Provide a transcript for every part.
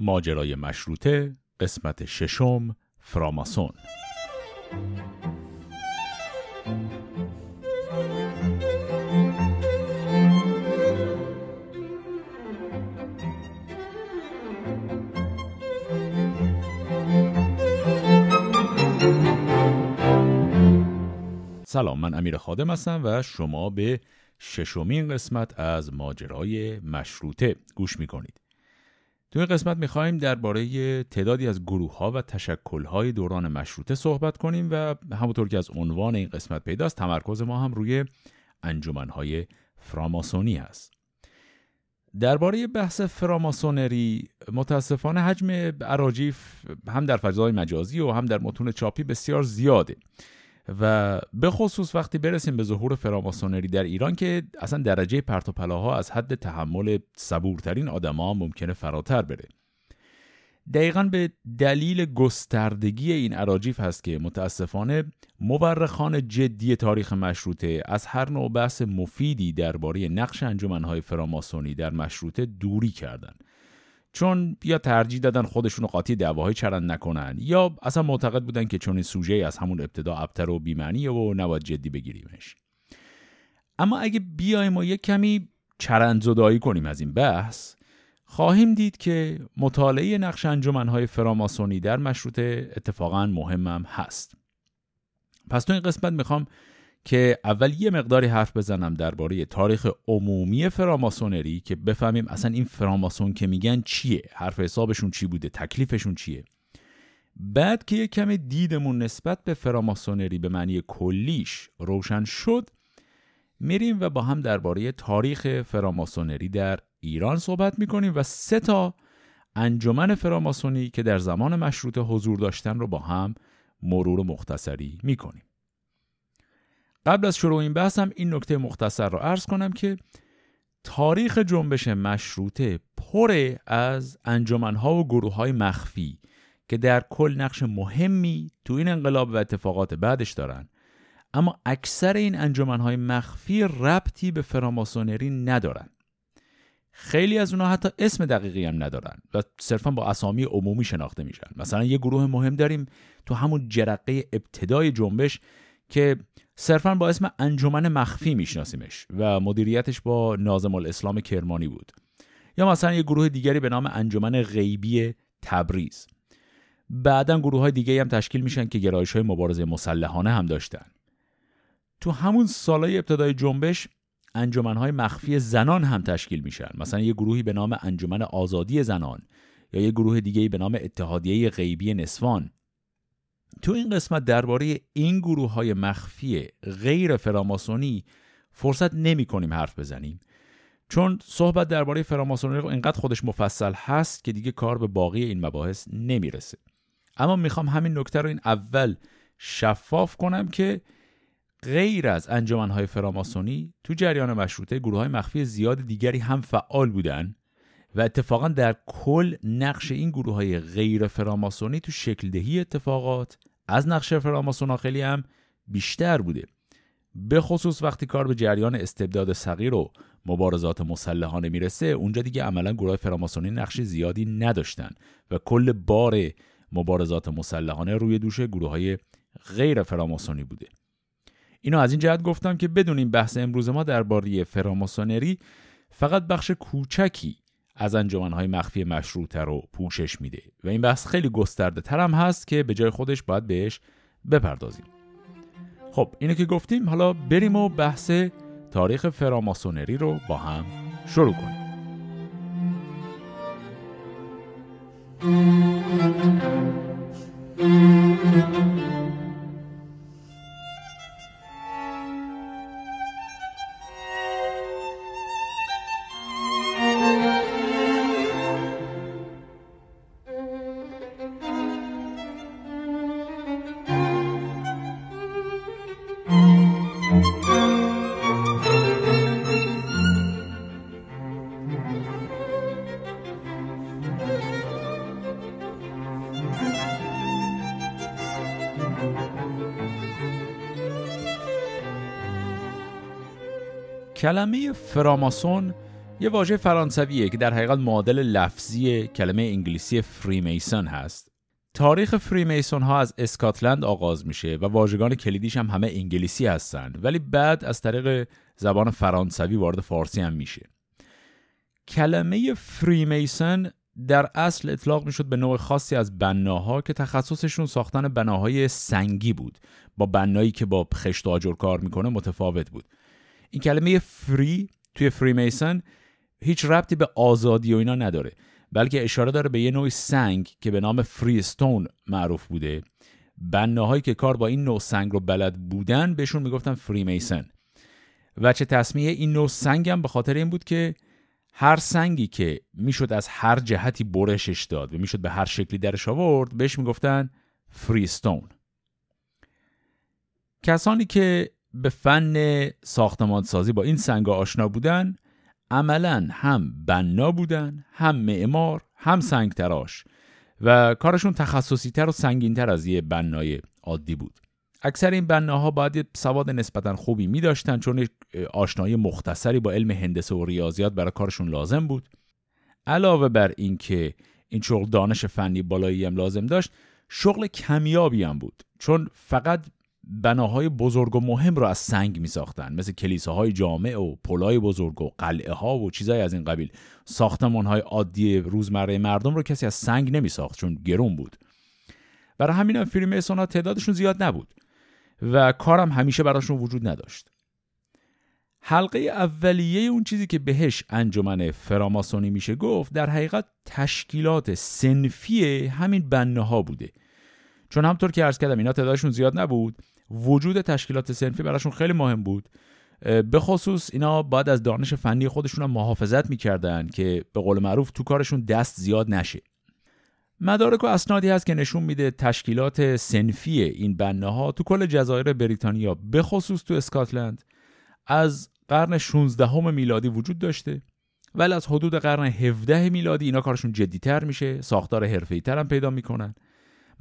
ماجرای مشروطه قسمت ششم فراماسون. سلام من امیر خادم هستم و شما به ششمین قسمت از ماجرای مشروطه گوش می‌کنید. تو این قسمت می‌خواهیم درباره تعدادی از گروه ها و تشکل های دوران مشروطه صحبت کنیم و همونطور که از عنوان این قسمت پیداست تمرکز ما هم روی انجمن های فراماسونی هست. درباره بحث فراماسونری متاسفانه حجم عراجیف هم در فضای مجازی و هم در متون چاپی بسیار زیاده. و به خصوص وقتی برسیم به ظهور فراماسونری در ایران که اصلا درجه پرتوپلاها از حد تحمل صبورترین آدما ممکنه فراتر بره. دقیقا به دلیل گستردگی این عراجیف هست که متاسفانه مورخان جدی تاریخ مشروطه از هر نوع بحث مفیدی درباره نقش انجمنهای فراماسونی در مشروطه دوری کردند. چون یا ترجیح دادن خودشونو قاطی دعواهای چرند نکنن یا اصلا معتقد بودن که چون سوژه از همون ابتدا ابتر و بیمعنیه و نباید جدی بگیریمش. اما اگه بیایم و یک کمی چرند زدایی کنیم از این بحث خواهیم دید که مطالعه نقش انجمنهای فراماسونی در مشروطه اتفاقا مهمم هست. پس تو این قسمت می‌خوام که اول یه مقداری حرف بزنم درباره تاریخ عمومی فراماسونری که بفهمیم اصلا این فراماسون که میگن چیه حرف حسابشون چی بوده تکلیفشون چیه. بعد که یه کمی دیدمون نسبت به فراماسونری به معنی کلیش روشن شد میریم و با هم درباره تاریخ فراماسونری در ایران صحبت می‌کنیم و سه تا انجمن فراماسونی که در زمان مشروطه حضور داشتن رو با هم مرور مختصری می‌کنیم. قبل از شروع این بحثم این نکته مختصر رو عرض کنم که تاریخ جنبش مشروطه پر از انجمنها و گروه های مخفی که در کل نقش مهمی تو این انقلاب و اتفاقات بعدش دارن. اما اکثر این انجمنهای مخفی ربطی به فراماسونری ندارن. خیلی از اونها حتی اسم دقیقی هم ندارن و صرفا با اسامی عمومی شناخته میشن. مثلا یه گروه مهم داریم تو همون جرقه ابتدای جنبش که صرفا با اسم انجمن مخفی میشناسیمش و مدیریتش با نازم الاسلام کرمانی بود. یا مثلا یه گروه دیگری به نام انجمن غیبی تبریز. بعدا گروه های دیگه هم تشکیل میشن که گرایش های مبارزه مسلحانه هم داشتن. تو همون سالهای ابتدای جنبش انجمن های مخفی زنان هم تشکیل میشن. مثلا یه گروهی به نام انجمن آزادی زنان یا یه گروه دیگه به نام اتحادیه غیبی نسوان. تو این قسمت درباره این گروه های مخفی غیر فراماسونی فرصت نمی کنیم حرف بزنیم. چون صحبت درباره فراماسونی اینقدر خودش مفصل هست که دیگه کار به باقی این مباحث نمی‌رسه اما می‌خوام همین نکته رو این اول شفاف کنم که غیر از انجمنهای فراماسونی تو جریان مشروطه گروه های مخفی زیاد دیگری هم فعال بودن. و اتفاقا در کل نقش این گروه های غیر فراماسونی تو شکل دهی اتفاقات از نقش فراماسون خیلی هم بیشتر بوده. به خصوص وقتی کار به جریان استبداد صغیر و مبارزات مسلحانه می‌رسه اونجا دیگه عملا گروه فراماسونی نقش زیادی نداشتن و کل بار مبارزات مسلحانه روی دوش گروه های غیر فراماسونی بوده. اینو از این جهت گفتم که بدونیم بحث امروز ما درباره فراماسونری فقط بخش کوچکی از انجمنهای مخفی مشروطه رو پوشش میده. و این بحث خیلی گسترده تر هست که به جای خودش باید بهش بپردازیم. خب اینو که گفتیم حالا بریم و بحث تاریخ فراماسونری رو با هم شروع کنیم. کلمه فراماسون یه واژه فرانسویه که در حقیقت معادل لفظی کلمه انگلیسی freemason هست. تاریخ freemason ها از اسکاتلند آغاز میشه و واژگان کلیدیش هم همه انگلیسی هستند ولی بعد از طریق زبان فرانسوی وارد فارسی هم میشه. کلمه freemason در اصل اطلاق می‌شد به نوع خاصی از بناها که تخصصشون ساختن بناهای سنگی بود با بنایی که با خشت آجر کار می‌کنه متفاوت بود. این کلمه فری توی فریمیسن هیچ ربطی به آزادی و اینا نداره. بلکه اشاره داره به یه نوع سنگ که به نام فریستون معروف بوده. بناهایی که کار با این نوع سنگ رو بلد بودن بهشون می‌گفتن فریمیسن وچه تصمیه این نوع سنگ هم به خاطر این بود که هر سنگی که می‌شد از هر جهتی برشش داد و می‌شد به هر شکلی درش آورد بهش می‌گفتن فریستون کسانی که به فن ساختمانسازی با این سنگ آشنا بودن عملا هم بنا بودن هم معمار هم سنگ تراش و کارشون تخصصی تر و سنگین تر از یه بنای عادی بود. اکثر این بناها باید سواد نسبتا خوبی می داشتن چون آشنایی مختصری با علم هندسه و ریاضیات برای کارشون لازم بود. علاوه بر اینکه این شغل دانش فنی بالایی هم لازم داشت شغل کمیابی هم بود. چون فقط بناهای بزرگ و مهم رو از سنگ می ساختن مثل کلیساهای جامع و پلای بزرگ و قلعه ها و چیزای از این قبیل. ساختمان های عادی روزمره مردم رو کسی از سنگ نمی ساخت چون گرون بود. برای همین هم فیلم ها تعدادشون زیاد نبود و کارم همیشه براشون وجود نداشت. حلقه اولیه اون چیزی که بهش انجمن فراماسونی میشه گفت در حقیقت تشکیلات سنفی همین بنه ها بوده. چون همطور که عرض کردم اینا تعدادشون زیاد نبود وجود تشکیلات سنفی براشون خیلی مهم بود. به خصوص اینا باید از دانش فنی خودشون هم محافظت می‌کردن که به قول معروف تو کارشون دست زیاد نشه. مدارک و اسنادی هست که نشون میده تشکیلات سنفی این بنه ها تو کل جزایر بریتانیا به خصوص تو اسکاتلند از قرن 16 میلادی وجود داشته ولی از حدود قرن 17 میلادی اینا کارشون جدیتر میشه ساختار حرفه‌ای هم پیدا می‌کنن.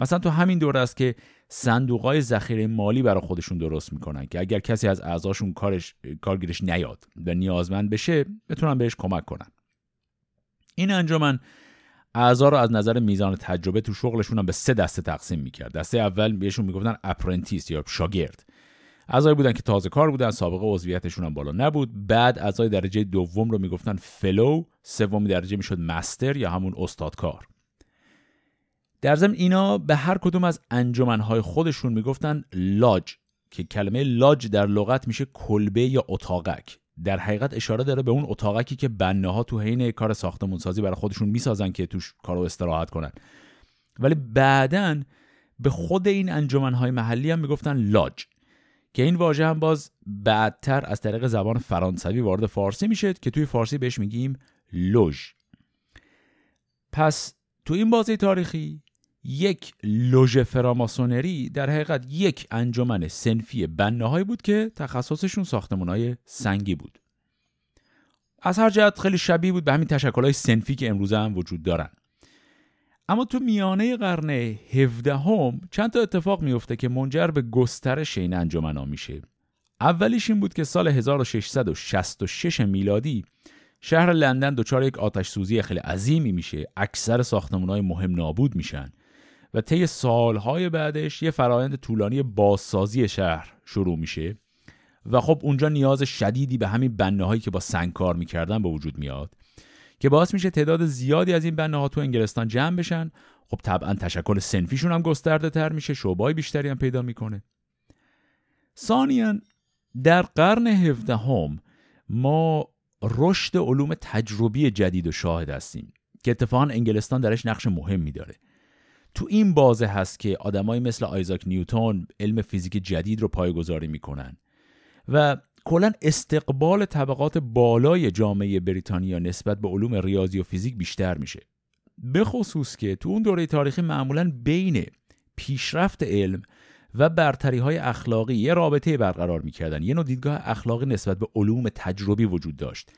مثلا تو همین دوره است که صندوقهای ذخیره مالی برای خودشون درست می‌کنن که اگر کسی از اعضاشون کارش کارگیرش نیاد و نیازمند بشه بتونن بهش کمک کنن. این انجمن اعضا رو از نظر میزان تجربه تو شغلشون هم به سه دسته تقسیم می‌کرد. دسته اول بهشون می‌گفتن اپرنتیس یا شاگرد. اعضایی بودن که تازه کار بودن سابقه عضویتشون هم بالا نبود. بعد اعضای درجه دوم رو می‌گفتن فلو سومی درجه می‌شد مستر یا همون استادکار. در ضمن اینا به هر کدوم از انجمنهای خودشون می‌گفتن لاج که کلمه لاج در لغت میشه کلبه یا اتاقک. در حقیقت اشاره داره به اون اتاقکی که بنه ها تو حین کار ساختمون سازی برای خودشون می‌سازن که توش کارو استراحت کنن. ولی بعدا به خود این انجمنهای محلی هم می‌گفتن لاج که این واژه هم باز بعدتر از طریق زبان فرانسوی وارد فارسی میشه که توی فارسی بهش میگیم لوژ. پس تو این بازی تاریخی یک لوژ فراماسونری در حقیقت یک انجمن سنفی بناهایی بود که تخصصشون های سنگی بود. از هر جهت خیلی شبیه بود به همین های سنفی که امروزه هم وجود دارن. اما تو میانه قرن 17 هم چند تا اتفاق میفته که منجر به گسترش این انجمن میشه. اولیش این بود که سال 1666 میلادی شهر لندن دچار یک آتش سوزی خیلی عظیمی میشه. اکثر های مهم نابود میشن. و طی سالهای بعدش یه فرایند طولانی بازسازی شهر شروع میشه و خب اونجا نیاز شدیدی به همین بنه هایی که با سنگ کار می‌کردن به وجود میاد که باعث میشه تعداد زیادی از این بنه ها تو انگلستان جمع بشن. خب طبعا تشکل سنفیشون هم گسترده تر میشه شعبای بیشتری هم پیدا می‌کنه. ثانیا در قرن 17 هم ما رشد علوم تجربی جدید و شاهد هستیم که اتفاقا انگلستان درش نقش مهمی داره. تو این بازه هست که آدمایی مثل آیزاک نیوتون علم فیزیک جدید رو پایگذاری می‌کنن. و کلا استقبال طبقات بالای جامعه بریتانیا نسبت به علوم ریاضی و فیزیک بیشتر میشه. به خصوص که تو اون دوره تاریخی معمولا بین پیشرفت علم و برتری های اخلاقی یه رابطه برقرار می‌کردن. یه نوع دیدگاه اخلاقی نسبت به علوم تجربی وجود داشت.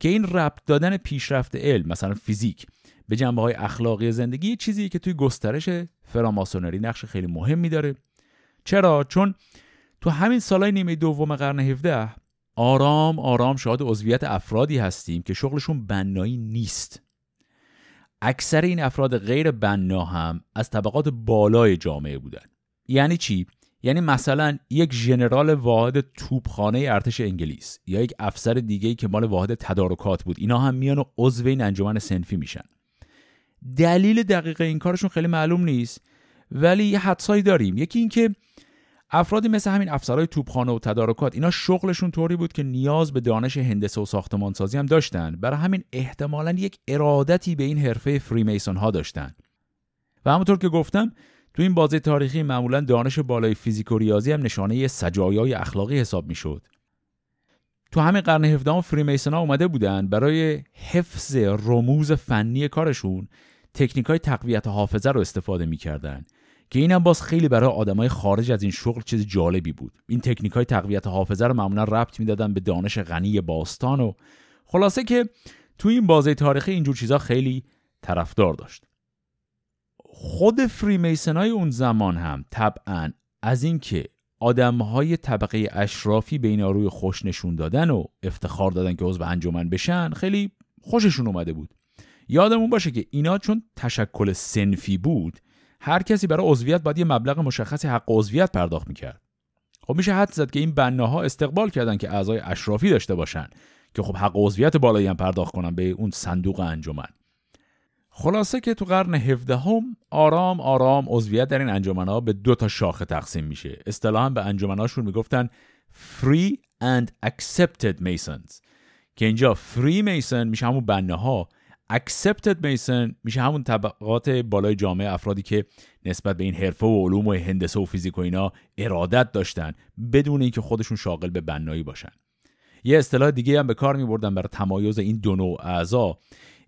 که این ربط دادن پیشرفت علم مثلا فیزیک به جنبه های اخلاقی زندگی چیزی که توی گسترش فراماسونری نقش خیلی مهمی داره. چرا؟ چون تو همین سالهای نیمه دوم قرن 17 آرام آرام شاهد عضویت افرادی هستیم که شغلشون بنایی نیست. اکثر این افراد غیر بنا هم از طبقات بالای جامعه بودن. یعنی چی؟ یعنی مثلا یک ژنرال واحد توپخانه ارتش انگلیس یا یک افسر دیگه که مال واحد تدارکات بود. اینا هم میان و عضو این انجمن سنفی میشن. دلیل دقیق این کارشون خیلی معلوم نیست. ولی یه حدسایی داریم. یکی اینکه افرادی مثل همین افسرهای توپخانه و تدارکات اینا شغلشون طوری بود که نیاز به دانش هندسه و ساختمانسازی هم داشتن. برای همین احتمالا یک ارادتی به این حرفه فریمیسون ها داشتن. و همونطور که گفتم تو این بازی تاریخی معمولا دانش بالای فیزیک و ریاضی هم نشانه سجایای اخلاقی حساب می‌شد. تو همین قرن 17 فریمیسون ها اومده بودن برای حفظ رموز فنی کارشون. تکنیک های تقویت حافظه رو استفاده می‌کردن که اینم باز خیلی برای آدمای خارج از این شغل چیز جالبی بود. این تکنیک های تقویت حافظه رو معمولا ربط می‌دادن به دانش غنی باستان و خلاصه که تو این بازه تاریخی اینجور چیزا خیلی طرفدار داشت. خود فریمیسن های اون زمان هم طبعا از اینکه آدم های طبقه اشرافی به اینا روی خوش نشون دادن و افتخار دادن که عضو انجمن بشن خیلی خوششون اومده بود. یادمون باشه که اینا چون تشکل سنفی بود هر کسی برای عضویت باید یه مبلغ مشخصی حق عضویت پرداخت می‌کرد. خب میشه حد زد که این بناها استقبال کردن که اعضای اشرافی داشته باشن که خب حق عضویت بالایی هم پرداخت کنن به اون صندوق انجمن. خلاصه که تو قرن 17 هم آرام آرام عضویت در این ها به دو تا شاخه تقسیم میشه. اصطلاحا به انجمناشون می‌گفتن free and accepted masons که اینجا free mason میشه همون بناها accepted mason. میشه همون طبقات بالای جامعه افرادی که نسبت به این حرفه و علوم و هندسه و فیزیک و اینا ارادت داشتن بدون اینکه خودشون شاغل به بنایی باشن. یه اصطلاح دیگه هم به کار می بردن برای تمایز این دو نوع اعضا.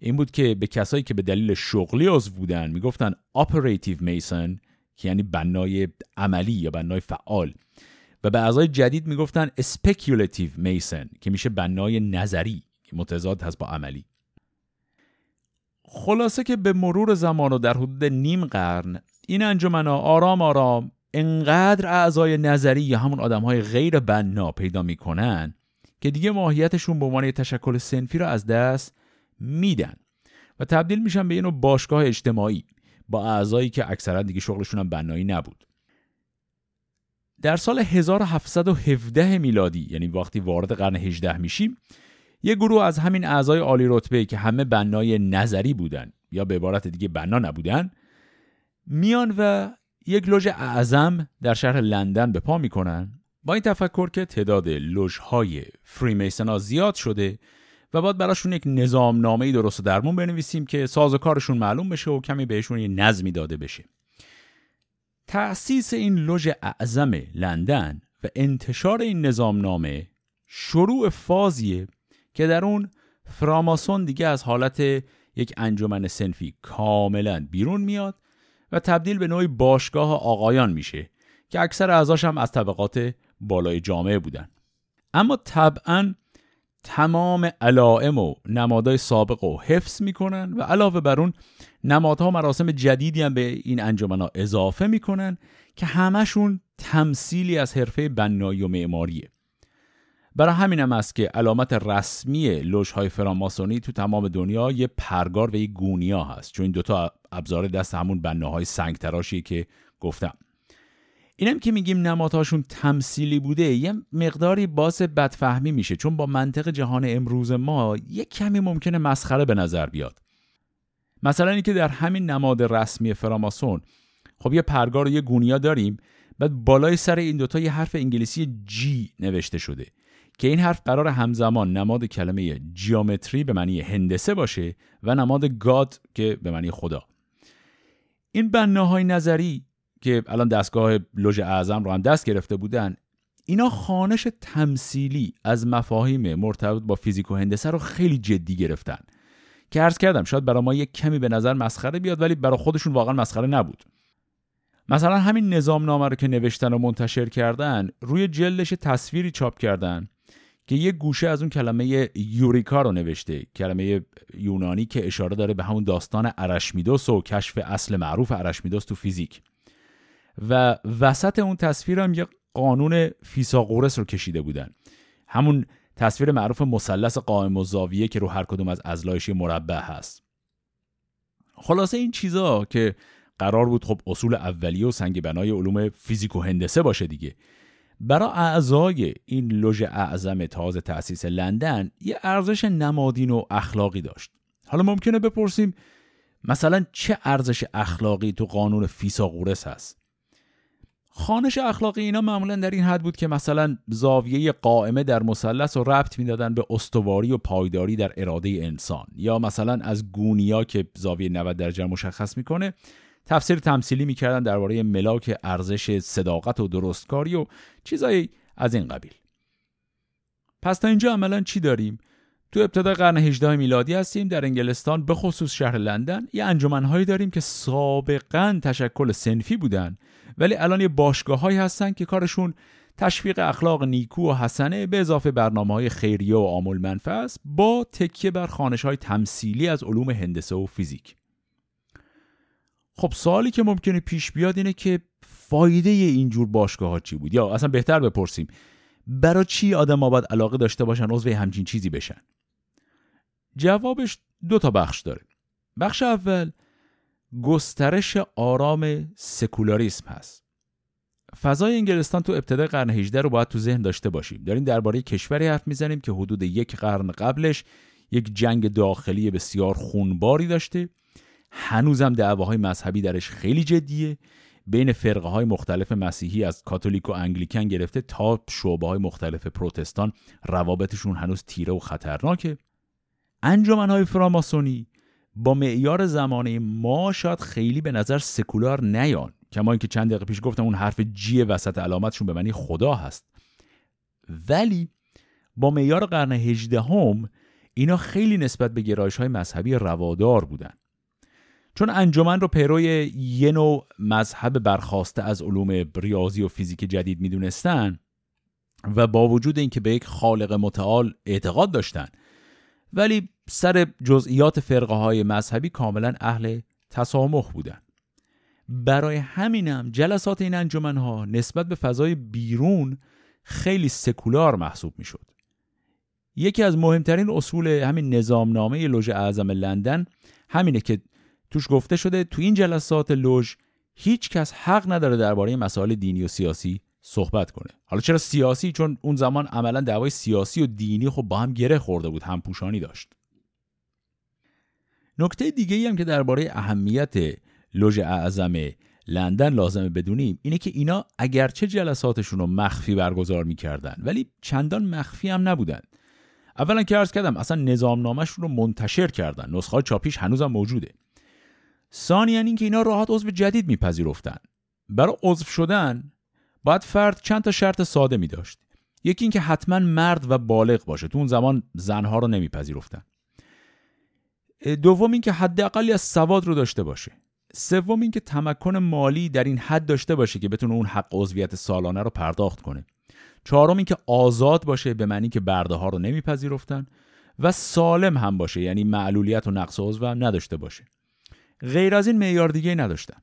این بود که به کسایی که به دلیل شغلی عضو بودن می‌گفتن operative mason که یعنی بنای عملی یا بنای فعال. و به اعضای جدید می‌گفتن speculative mason که میشه بنای نظری که متضاد هست با عملی. خلاصه که به مرور زمان و در حدود نیم قرن این انجمنا آرام آرام انقدر اعضای نظری یا همون آدم های غیر بنا پیدا می‌کنن که دیگه ماهیتشون به عنوان تشکل سنفی رو از دست میدن. و تبدیل میشن به نوع باشگاه اجتماعی با اعضایی که اکثرا دیگه شغلشون هم بنایی نبود. در سال 1717 میلادی یعنی وقتی وارد قرن 18 میشیم یه گروه از همین اعضای عالی رتبه که همه بنای نظری بودن یا به عبارت دیگه بنا نبودن میان و یک لوژ اعظم در شهر لندن به پا می‌کنن با این تفکر که تعداد لوژهای ها زیاد شده و باید براشون یک نظام نامه درست درمون بنویسیم که ساز و کارشون معلوم بشه و کمی بهشون یه نظمی داده بشه. تأسیس این لوژ اعظم لندن و انتشار این نظام نامه شروع فازیه که در اون فراماسون دیگه از حالت یک انجمن سنفی کاملا بیرون میاد و تبدیل به نوعی باشگاه آقایان میشه که اکثر اعضاش هم از طبقات بالای جامعه بودن. اما طبعا تمام علائم و نمادهای سابق رو حفظ می‌کنن و علاوه بر اون نمادها مراسم جدیدی هم به این ها اضافه می‌کنن که همشون تمثیلی از حرفه بنایی و معماریه. برای همین هم است که علامت رسمی های فراماسونی تو تمام دنیا یه پرگار و یه گونیا هست. چون این دوتا ابزار دست همون بناهای سنگ تراشیه که گفتم. اینم که میگیم نمادهاشون تمثیلی بوده یه مقداری باعث بدفهمی میشه. چون با منطق جهان امروز ما یه کمی ممکنه مسخره به نظر بیاد. مثلا اینکه در همین نماد رسمی فراماسون خب یه پرگار و یه گونیا داریم بعد بالای سر این دوتا یه حرف انگلیسی جی نوشته شده. که این حرف قرار همزمان نماد کلمه جیومتری به معنی هندسه باشه و نماد گاد که به معنی خدا. این بناهای نظری که الان دستگاه لوژ اعظم رو هم دست گرفته بودن اینا خانش تمثیلی از مفاهیم مرتبط با فیزیک و هندسه رو خیلی جدی گرفتن. که عرض کردم شاید برای ما یک کمی به نظر مسخره بیاد ولی برای خودشون واقعا مسخره نبود. مثلا همین نظام نامه رو که نوشتن و منتشر کردن روی جلدش تصویری چاپ کردن که یه گوشه از اون کلمه یوریکا رو نوشته. کلمه یونانی که اشاره داره به همون داستان ارشمیدس و کشف اصل معروف ارشمیدس تو فیزیک. و وسط اون تصویر هم یه قانون فیساغورس رو کشیده بودن. همون تصویر معروف مثلث قائم و زاویه که رو هر کدوم از ازلایش مربع هست. خلاصه این چیزا که قرار بود خب اصول اولیه و سنگ بنای علوم فیزیک و هندسه باشه دیگه. برای اعضای این لوژ اعظم تازه تأسیس لندن یه ارزش نمادین و اخلاقی داشت. حالا ممکنه بپرسیم مثلا چه ارزش اخلاقی تو قانون فیساغورس هست؟ خانش اخلاقی اینا معمولا در این حد بود که مثلا زاویه قائمه در مثلث رو ربط می‌دادن به استواری و پایداری در اراده انسان یا مثلا از گونیا که زاویه 90 درجه مشخص می‌کنه تفسیر تمثیلی می‌کردن درباره ملاک ارزش صداقت و درستکاری و چیزایی از این قبیل. پس تا اینجا عملا چی داریم؟ تو ابتدای قرن 18 میلادی هستیم در انگلستان به خصوص شهر لندن یه انجمنهایی داریم که سابقا تشکل سنفی بودن ولی الان یه باشگاه هایی هستن که کارشون تشویق اخلاق نیکو و حسنه به اضافه برنامه های خیریه و آمول منفع است با تکیه بر خانش های تمثیلی از علوم هندسه و فیزیک. خب سوالی که ممکنه پیش بیاد اینه که فایده اینجور باشگاه ها چی بود؟ یا اصلا بهتر بپرسیم برای چی آدم باید علاقه داشته باشن عضو همچین چیزی بشن؟ جوابش دو تا بخش داره. بخش اول گسترش آرام سکولاریسم هست. فضای انگلستان تو ابتدای قرن 18 رو باید تو ذهن داشته باشیم. داریم درباره کشوری حرف می‌زنیم که حدود یک قرن قبلش یک جنگ داخلی بسیار خونباری داشته. هنوزم دعواهای مذهبی درش خیلی جدیه. بین فرقه های مختلف مسیحی از کاتولیک و انگلیکن گرفته تا شعبه های مختلف پروتستان روابطشون هنوز تیره و خطرناکه. انجمن های فراماسونی با معیار زمانه ما شاید خیلی به نظر سکولار نیان. کما اینکه چند دقیقه پیش گفتم اون حرف جی وسط علامتشون به معنی خدا هست. ولی با معیار قرن هجدهم اینا خیلی نسبت به گرایش های مذهبی روادار بودن. چون انجمن رو پیروی یه نوع مذهب برخواسته از علوم ریاضی و فیزیک جدید می‌دونستن و با وجود اینکه به یک خالق متعال اعتقاد داشتن ولی سر جزئیات فرقه های مذهبی کاملا اهل تسامح بودن برای همینم جلسات این انجمن ها نسبت به فضای بیرون خیلی سکولار محسوب می. یکی از مهمترین اصول همین نظامنامه لوژ اعظم لندن همینه که توش گفته شده تو این جلسات لوژ هیچ کس حق نداره درباره مسائل دینی و سیاسی صحبت کنه. حالا چرا سیاسی؟ چون اون زمان عملا دعوای سیاسی و دینی خب با هم گره خورده بود هم پوشانی داشت. نکته دیگه ای هم که درباره اهمیت لوژ اعظم لندن لازمه بدونیم اینه که اینا اگرچه جلساتشون رو مخفی برگزار می‌کردن ولی چندان مخفی هم نبودن. اولا که ارز کردم اصلا نظامنامهشون رو منتشر کردن. نسخه چاپیش هنوزم موجوده. ثانیا اینکه اینا راحت عضو جدید میپذیرفتن. برای عضو شدن باید فرد چند تا شرط ساده می داشت یکی اینکه حتما مرد و بالغ باشه. تو اون زمان زنها رو نمیپذیرفتن. دوم اینکه حداقلی از سواد رو داشته باشه. سوم اینکه تمکن مالی در این حد داشته باشه که بتونه اون حق عضویت سالانه رو پرداخت کنه. چهارم اینکه آزاد باشه به معنی که برده ها رو نمیپذیرفتن. و سالم هم باشه یعنی معلولیت و نقص عضو هم نداشته باشه. غیر از این معیار دیگه نداشتن.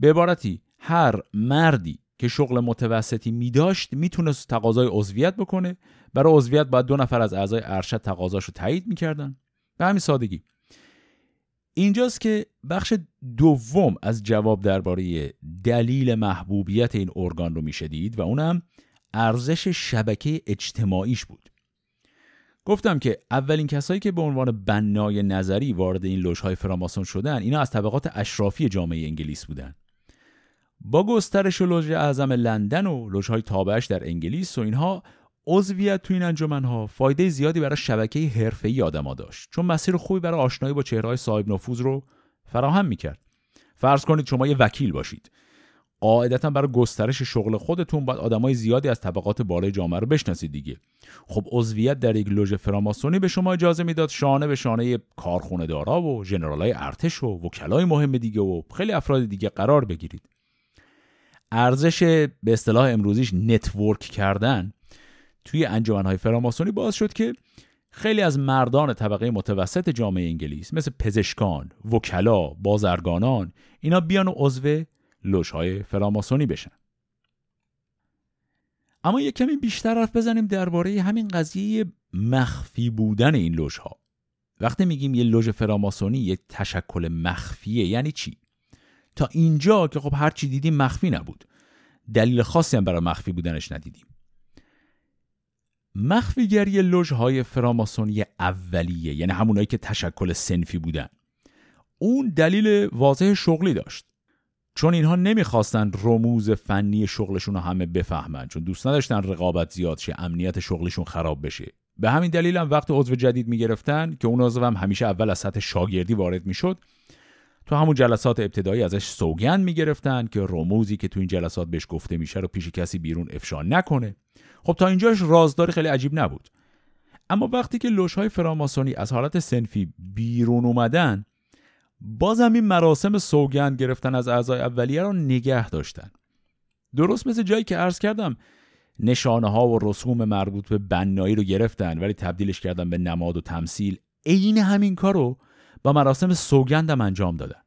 به عبارتی هر مردی که شغل متوسطی می داشت می‌تونست تقاضای عضویت بکنه. برای عضویت باید دو نفر از اعضای ارشد تقاضاش رو تایید می‌کردن. به همین سادگی. اینجاست که بخش دوم از جواب درباره دلیل محبوبیت این ارگان رو میشه دید و اونم ارزش شبکه اجتماعیش بود. گفتم که اولین کسایی که به عنوان بنای نظری وارد این لوژهای فراماسون شدن اینا از طبقات اشرافی جامعه انگلیس بودن. با گسترش لوژ اعظم لندن و لوژهای تابعش در انگلیس و اینها عضویت تو این انجمنها فایده زیادی برای شبکه حرفه‌ای آدما داشت. چون مسیر خوبی برای آشنایی با چهرههای صاحب نفوذ رو فراهم می‌کرد. فرض کنید شما یه وکیل باشید. قاعدتا برای گسترش شغل خودتون باید آدمای زیادی از طبقات بالای جامعه رو بشناسید دیگه. خب عضویت در یک لوژ فراماسونی به شما اجازه می‌داد شانه به شانه کارخونه دارا و ژنرالای ارتش و وکلای مهم دیگه و خیلی افراد دیگه قرار بگیرید. ارزش به اصطلاح امروزیش network کردن توی انجمنهای فراماسونی باز شد که خیلی از مردان طبقه متوسط جامعه انگلیس مثل پزشکان، وکلا، بازرگانان اینا بیان و عضو لوژهای فراماسونی بشن. اما یک کمی بیشتر حرف بزنیم درباره همین قضیه مخفی بودن این لوژ ها وقتی میگیم یه لوژ فراماسونی یک تشکل مخفیه یعنی چی؟ تا اینجا که خب هر چی دیدیم مخفی نبود. دلیل خاصی هم برای مخفی بودنش ندیدیم. مخفیگری لوژ های فراماسونی اولیه یعنی همونایی که تشکل سنفی بودن. اون دلیل واضح شغلی داشت. چون اینها نمی‌خواستن رموز فنی شغلشون رو همه بفهمن چون دوست نداشتن رقابت زیاد شه امنیت شغلشون خراب بشه. به همین دلیل هم وقت عضو جدید می‌گرفتن که اون عضو هم همیشه اول از سطح شاگردی وارد می‌شد. تو همون جلسات ابتدایی ازش سوگند می‌گرفتن که رموزی که تو این جلسات بهش گفته میشه رو پیش کسی بیرون افشا نکنه. خب تا اینجاش رازداری خیلی عجیب نبود. اما وقتی که های فراماسونی از حالت سنفی بیرون اومدن بازم این مراسم سوگند گرفتن از اعضای اولیه رو نگه داشتن. درست مثل جایی که عرض کردم نشانه ها و رسوم مربوط به بنایی رو گرفتن ولی تبدیلش کردن به نماد و تمثیل عین همین کار رو با مراسم سوگندم انجام دادن.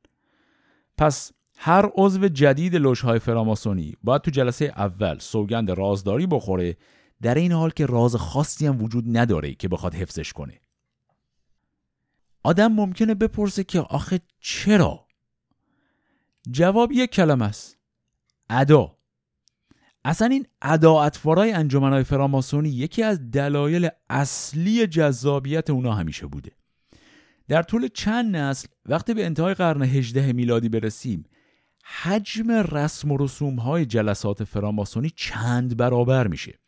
پس هر عضو جدید لوشهای فراماسونی باید تو جلسه اول سوگند رازداری بخوره در این حال که راز خاصی هم وجود نداره که بخواد حفظش کنه. آدم ممکنه بپرسه که آخه چرا؟ جواب یک کلمه است. ادا. اصلا این ادا اطوارای انجمنهای فراماسونی یکی از دلایل اصلی جذابیت اونا همیشه بوده. در طول چند نسل وقتی به انتهای قرن 18 میلادی برسیم حجم رسم و رسوم های جلسات فراماسونی چند برابر میشه.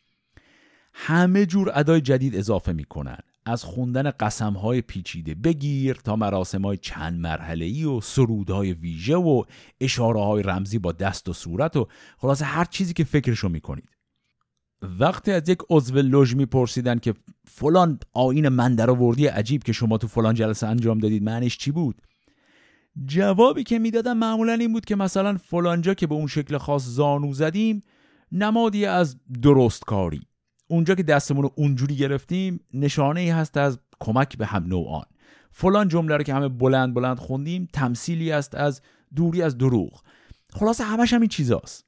همه جور ادای جدید اضافه می‌کنن. از خوندن قسم های پیچیده بگیر تا مراسم های چند مرحله ای و سرودهای ویژه و اشاره های رمزی با دست و صورت و خلاصه هر چیزی که فکرشو می‌کنید. وقتی از یک عضو لوژ میپرسیدن که فلان آین من وردی عجیب که شما تو فلان جلسه انجام دادید معنیش چی بود؟ جوابی که می‌دادن معمولا این بود که مثلا فلانجا که به اون شکل خاص زانو زدیم نمادی از درست کاری اونجا که دستمون رو اونجوری گرفتیم نشانه ای هست از کمک به هم نوعان. فلان جمله رو که همه بلند بلند خوندیم تمثیلی است از دوری از دروغ. خلاصه همش هم این چیزاست.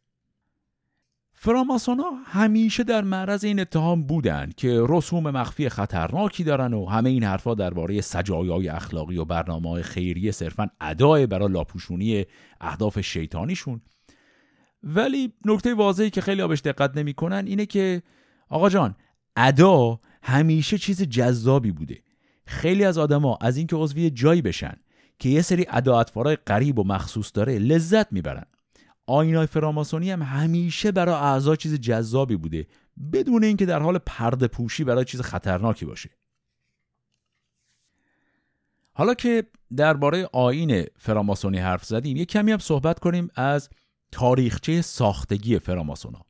فراماسونا همیشه در معرض این اتهام بودند که رسوم مخفی خطرناکی دارن و همه این حرفها درباره سجایای اخلاقی و برنامه های خیریه صرفا ادای برای لاپوشونی اهداف شیطانیشون. ولی نکته واضحی که خیلی آبش دقت نمی‌کنن اینه که آقا جان ادا همیشه چیز جذابی بوده. خیلی از آدما از اینکه عضوی جایی بشن که یه سری ادا اطوارای غریب و مخصوص داره لذت می‌برن. آینای فراماسونی هم همیشه برای اعضا چیز جذابی بوده بدون اینکه در حال پرده پوشی برای چیز خطرناکی باشه. حالا که درباره آین فراماسونی حرف زدیم یه کمی هم صحبت کنیم از تاریخچه ساختگی فراماسونا.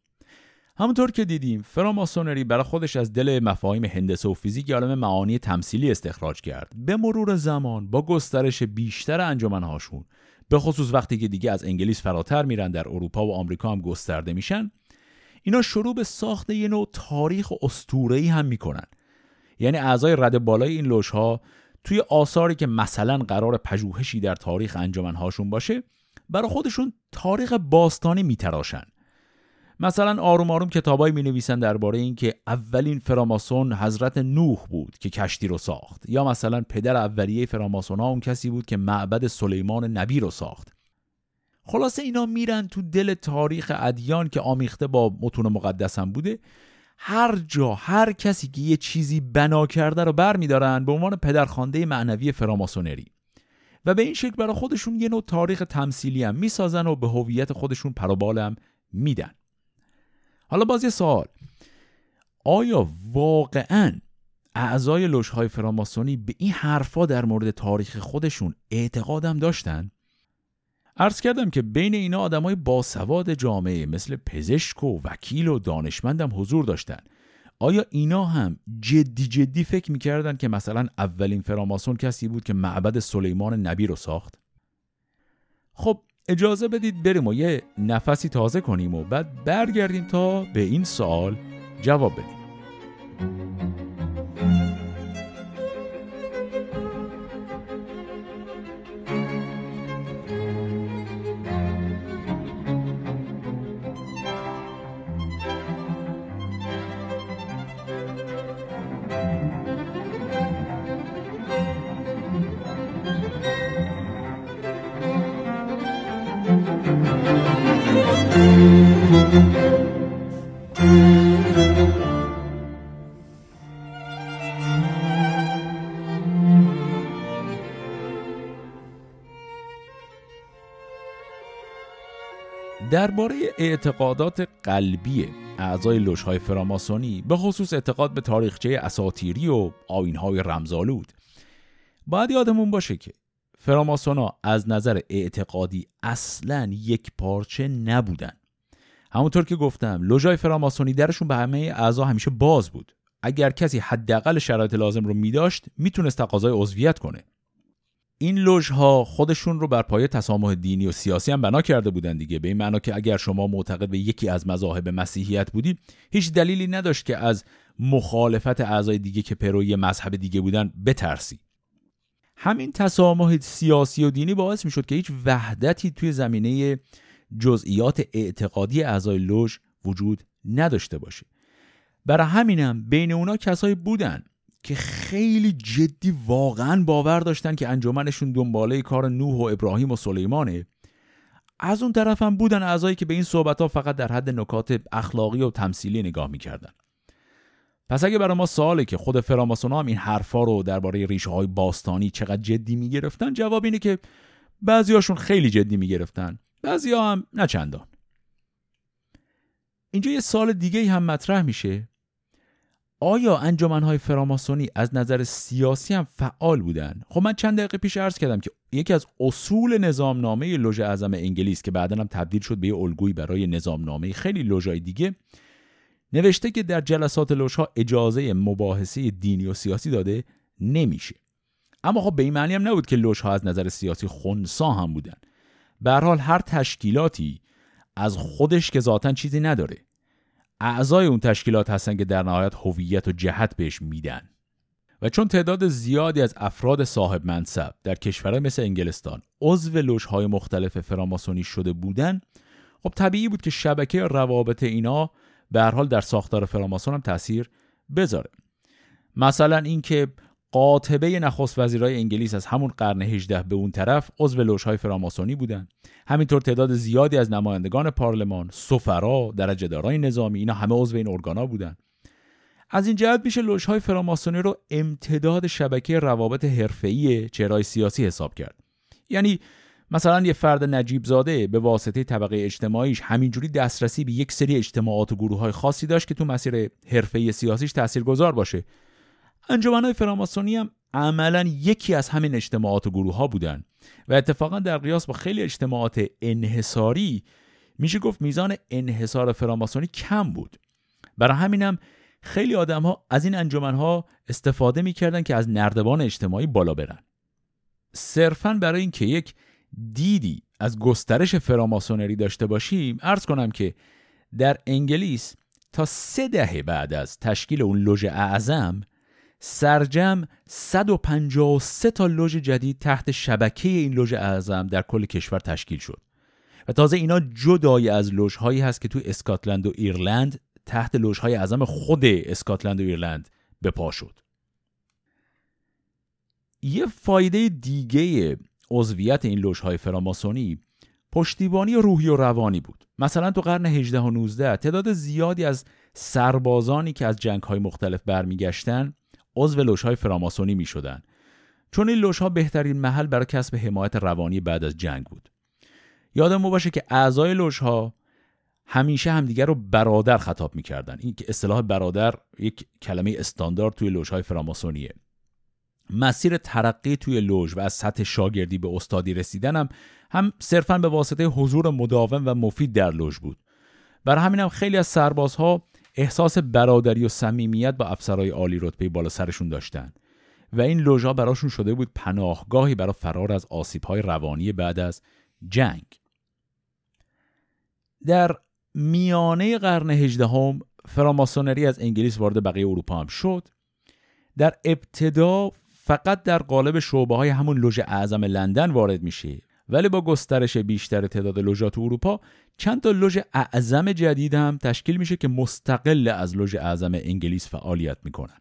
همونطور که دیدیم فراماسونری برای خودش از دل مفاهیم هندسه و فیزیک عالم معانی تمثیلی استخراج کرد. به مرور زمان با گسترش بیشتر انجمنهاشون به خصوص وقتی که دیگه از انگلیس فراتر میرن در اروپا و آمریکا هم گسترده میشن اینا شروع به ساخت یه نوع تاریخ اسطوره‌ای هم می‌کنن. یعنی اعضای رد بالای این لوژها توی آثاری که مثلا قرار پژوهشی در تاریخ انجمنهاشون باشه برای خودشون تاریخ باستانی میتراشن. مثلا آروم آروم کتابایی می نویسن درباره اینکه اولین فراماسون حضرت نوح بود که کشتی رو ساخت یا مثلا پدر اولیه فراماسون ها اون کسی بود که معبد سلیمان نبی رو ساخت. خلاصه اینا میرن تو دل تاریخ ادیان که آمیخته با متون مقدس هم بوده. هر جا هر کسی که یه چیزی بنا کرده رو برمیدارن به عنوان پدرخوانده معنوی فراماسونری. و به این شکل برای خودشون یه نوع تاریخ تمثیلی هم می‌سازن و به هویت خودشون پروبال میدن. حالا باز یه سوال آیا واقعا اعضای لوشهای فراماسونی به این حرفا در مورد تاریخ خودشون اعتقادم داشتن؟ عرض کردم که بین اینا آدمای باسواد جامعه مثل پزشک و وکیل و دانشمندم حضور داشتن آیا اینا هم جدی جدی فکر می‌کردن که مثلا اولین فراماسون کسی بود که معبد سلیمان نبی رو ساخت؟ خب اجازه بدید بریم و یه نفسی تازه کنیم و بعد برگردیم تا به این سوال جواب بدیم. درباره اعتقادات قلبی اعضای لوژهای فراماسونی به خصوص اعتقاد به تاریخچه اساتیری و آینهای رمزالود باید یادمون باشه که فراماسونا از نظر اعتقادی اصلا یک پارچه نبودن. همونطور که گفتم لوژهای فراماسونی درشون به همه اعضا همیشه باز بود. اگر کسی حداقل شرایط لازم رو میداشت می‌تونست تقاضای عضویت کنه. این لوژها خودشون رو بر پایه تسامح دینی و سیاسی هم بنا کرده بودن دیگه. به این معنا که اگر شما معتقد به یکی از مذاهب مسیحیت بودی هیچ دلیلی نداشت که از مخالفت اعضای دیگه که پروی مذهب دیگه بودن بترسی. همین تسامح سیاسی و دینی باعث می شد که هیچ وحدتی توی زمینه جزئیات اعتقادی اعضای لوژ وجود نداشته باشه. برای همینم بین اونا کسایی بودن که خیلی جدی واقعا باور داشتن که انجمنشون دنباله کار نوح و ابراهیم و سلیمانه. از اون طرف هم بودن اعضایی که به این صحبت ها فقط در حد نکات اخلاقی و تمثیلی نگاه می‌کردن. پس اگه برای ما سواله که خود فراماسونا هم این حرفا رو درباره ریشه های باستانی چقدر جدی می‌گرفتن جواب اینه که بعضیاشون خیلی جدی می‌گرفتن. بعضی هم نه چندان. اینجا یه سال دیگه هم مطرح میشه. آیا انجمنهای فراماسونی از نظر سیاسی هم فعال بودن؟ خب من چند دقیقه پیش عرض کردم که یکی از اصول نظامنامه لوژ اعظم انگلیس که بعدا هم تبدیل شد به یه الگویی برای نظامنامه خیلی لوژهای دیگه نوشته که در جلسات لوژها اجازه مباحثه دینی و سیاسی داده نمیشه. اما خب به این معنی هم نبود که لوژها از نظر سیاسی خونسا هم بودن. به حال هر تشکیلاتی از خودش که ذاتا چیزی نداره. اعضای اون تشکیلات هستن که در نهایت هویت و جهت بهش میدن. و چون تعداد زیادی از افراد صاحب منصب در کشورهای مثل انگلستان عضو لوژهای مختلف فراماسونی شده بودن خب طبیعی بود که شبکه روابط اینا به هر حال در ساختار فراماسون هم تاثیر بذاره. مثلا اینکه قاطبه نخست وزیرای انگلیس از همون قرن 18 به اون طرف عضو لوژهای فراماسونی بودن. همینطور تعداد زیادی از نمایندگان پارلمان سفرا درجه دارای نظامی اینا همه عضو این ارگانا بودن. از این جهت میشه لوژهای فراماسونی رو امتداد شبکه روابط حرفه‌ای چهرهای سیاسی حساب کرد. یعنی مثلا یه فرد نجیب زاده به واسطه طبقه اجتماعیش همینجوری دسترسی به یک سری اجتماعات و گروه های خاصی داشت که تو مسیر حرفه سیاسیش تاثیرگذار باشه. های فراماسونی هم عملا یکی از همین اجتماعات و گروه ها بودن و اتفاقا در قیاس با خیلی اجتماعات انحصاری میشه گفت میزان انحصار فراماسونی کم بود. برای همینم خیلی آدم ها از این انجمن ها استفاده می‌کردن که از نردبان اجتماعی بالا برن. صرفا برای اینکه یک دیدی از گسترش فراماسونری داشته باشیم ارز کنم که در انگلیس تا سه دهه بعد از تشکیل اون لوژ اعظم سرجم 153 تا لوژ جدید تحت شبکه این لوژ اعظم در کل کشور تشکیل شد. و تازه اینا جدای از لوژهایی هست که توی اسکاتلند و ایرلند تحت لوژهای اعظم خود اسکاتلند و ایرلند به پا شد. یه فایده دیگه عضویت این لوژهای فراماسونی پشتیبانی روحی و روانی بود. مثلا تو قرن 18 و 19 تعداد زیادی از سربازانی که از جنگهای مختلف برمیگشتن عضو لوژهای فراماسونی می شدن. چون این لوژها بهترین محل برای کسب حمایت روانی بعد از جنگ بود. یادمون باشه که اعضای لوژها همیشه همدیگر رو برادر خطاب می‌کردن این که اصطلاح برادر یک کلمه استاندارد توی لوژهای فراماسونیه. مسیر ترقی توی لوژ و از سطح شاگردی به استادی رسیدن هم, هم صرفا به واسطه حضور مداوم و مفید در لوژ بود. برای همین هم خیلی از سربازها احساس برادری و صمیمیت با افسرهای عالی رتبه بالا سرشون داشتن و این لوژها براشون شده بود پناهگاهی برای فرار از آسیبهای روانی بعد از جنگ. در میانه قرن هجدهم فراماسونری از انگلیس وارد بقیه اروپا هم شد. در ابتدا فقط در قالب شعبه های همون لوژ اعظم لندن وارد میشه. ولی با گسترش بیشتر تعداد لوژا تو اروپا چند تا لوژ اعظم جدید هم تشکیل میشه که مستقل از لوژ اعظم انگلیس فعالیت می‌کنن.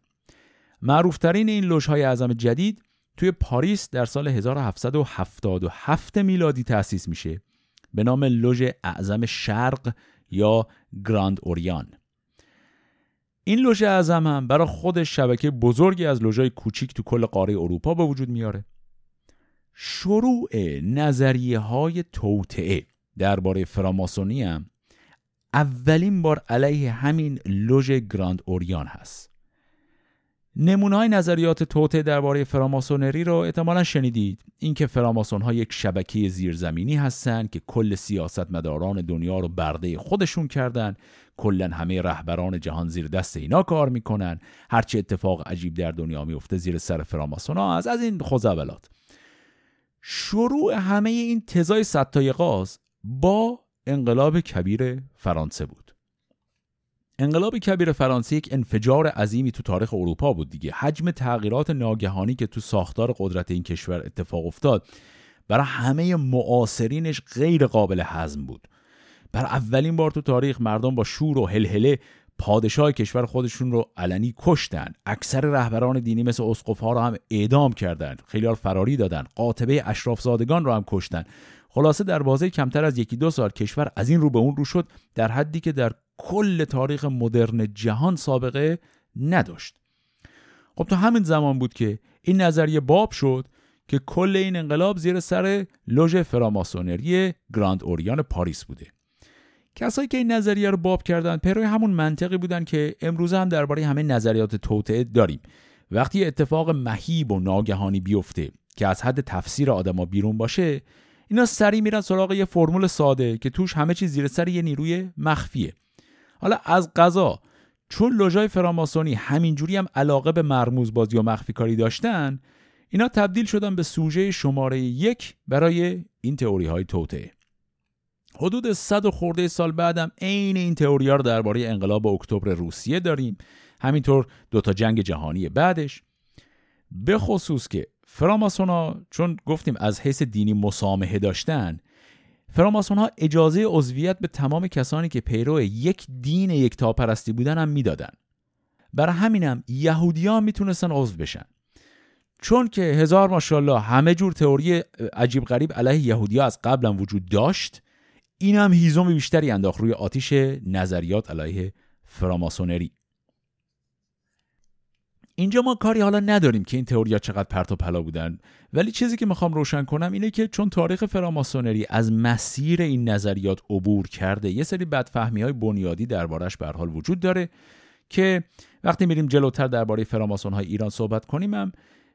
معروفترین این لوژهای اعظم جدید توی پاریس در سال 1777 میلادی تأسیس میشه. به نام لوژ اعظم شرق یا Grand Orient. این لوژ اعظم هم برای خودش شبکه بزرگی از لوژای کوچیک تو کل قاره اروپا به وجود میاره. شروع نظریه های توطعه درباره فراماسونی هم اولین بار علیه همین لوژ گراند اوریان هست. نمونه های نظریات توته درباره فراماسونری رو احتمالا شنیدید. اینکه فراماسون ها یک شبکه زیرزمینی هستند که کل سیاستمداران دنیا رو برده خودشون کردن. کلا همه رهبران جهان زیر دست اینا کار می‌کنن. هرچی اتفاق عجیب در دنیا میفته زیر سر فراماسون ها از از این خوزبلات شروع همه این تزای ستای قاز با انقلاب کبیر فرانسه بود. انقلاب کبیر فرانسه یک انفجار عظیمی تو تاریخ اروپا بود دیگه. حجم تغییرات ناگهانی که تو ساختار قدرت این کشور اتفاق افتاد برای همه معاصرینش غیر قابل هضم بود. بر اولین بار تو تاریخ مردم با شور و هلهله پادشاه کشور خودشون رو علنی کشتن. اکثر رهبران دینی مثل اسقف ها رو هم اعدام کردند خیلی فراری دادن. قاطبه اشراف زادگان رو هم کشتن. خلاصه در بازه کمتر از یکی دو سال کشور از این رو به اون رو شد در حدی که در کل تاریخ مدرن جهان سابقه نداشت. خب تو همین زمان بود که این نظریه باب شد که کل این انقلاب زیر سر لوژ فراماسونری گراند اوریان پاریس بوده. کسایی که این نظریه رو باب کردن پیروی همون منطقی بودن که امروز هم درباره همه نظریات توطعه داریم. وقتی اتفاق مهیب و ناگهانی بیفته که از حد تفسیر آدما بیرون باشه اینا سری میرن سراغ یه فرمول ساده که توش همه چیز زیر سر یه نیروی مخفیه. حالا از قضا چون لوژای فراماسونی همینجوری هم علاقه به مرموز بازی و مخفی کاری داشتن اینا تبدیل شدن به سوژه شماره یک برای این تئوری های توته حدود صد و خورده سال بعدم عین این تئوری ها رو درباره انقلاب اکتبر روسیه داریم. همینطور دوتا جنگ جهانی بعدش. به خصوص که فراماسونا چون گفتیم از حیث دینی مسامحه داشتن فراماسون ها اجازه عضویت به تمام کسانی که پیرو یک دین یک تاپرستی بودن هم می‌دادن. برای همینم یهودی ها می‌تونستن عضو بشن. چون که هزار ماشاءالله همه جور تئوری عجیب غریب علیه یهودی ها از قبلا وجود داشت این هم هیزم بیشتری انداخت روی آتیش نظریات علیه فراماسونری. اینجا ما کاری حالا نداریم که این تئوریا چقدر پرت و پلا بودن. ولی چیزی که می‌خوام روشن کنم اینه که چون تاریخ فراماسونری از مسیر این نظریات عبور کرده یه سری بدفهمی های بنیادی دربارش به حال وجود داره که وقتی میریم جلوتر درباره فراماسون های ایران صحبت کنیم هم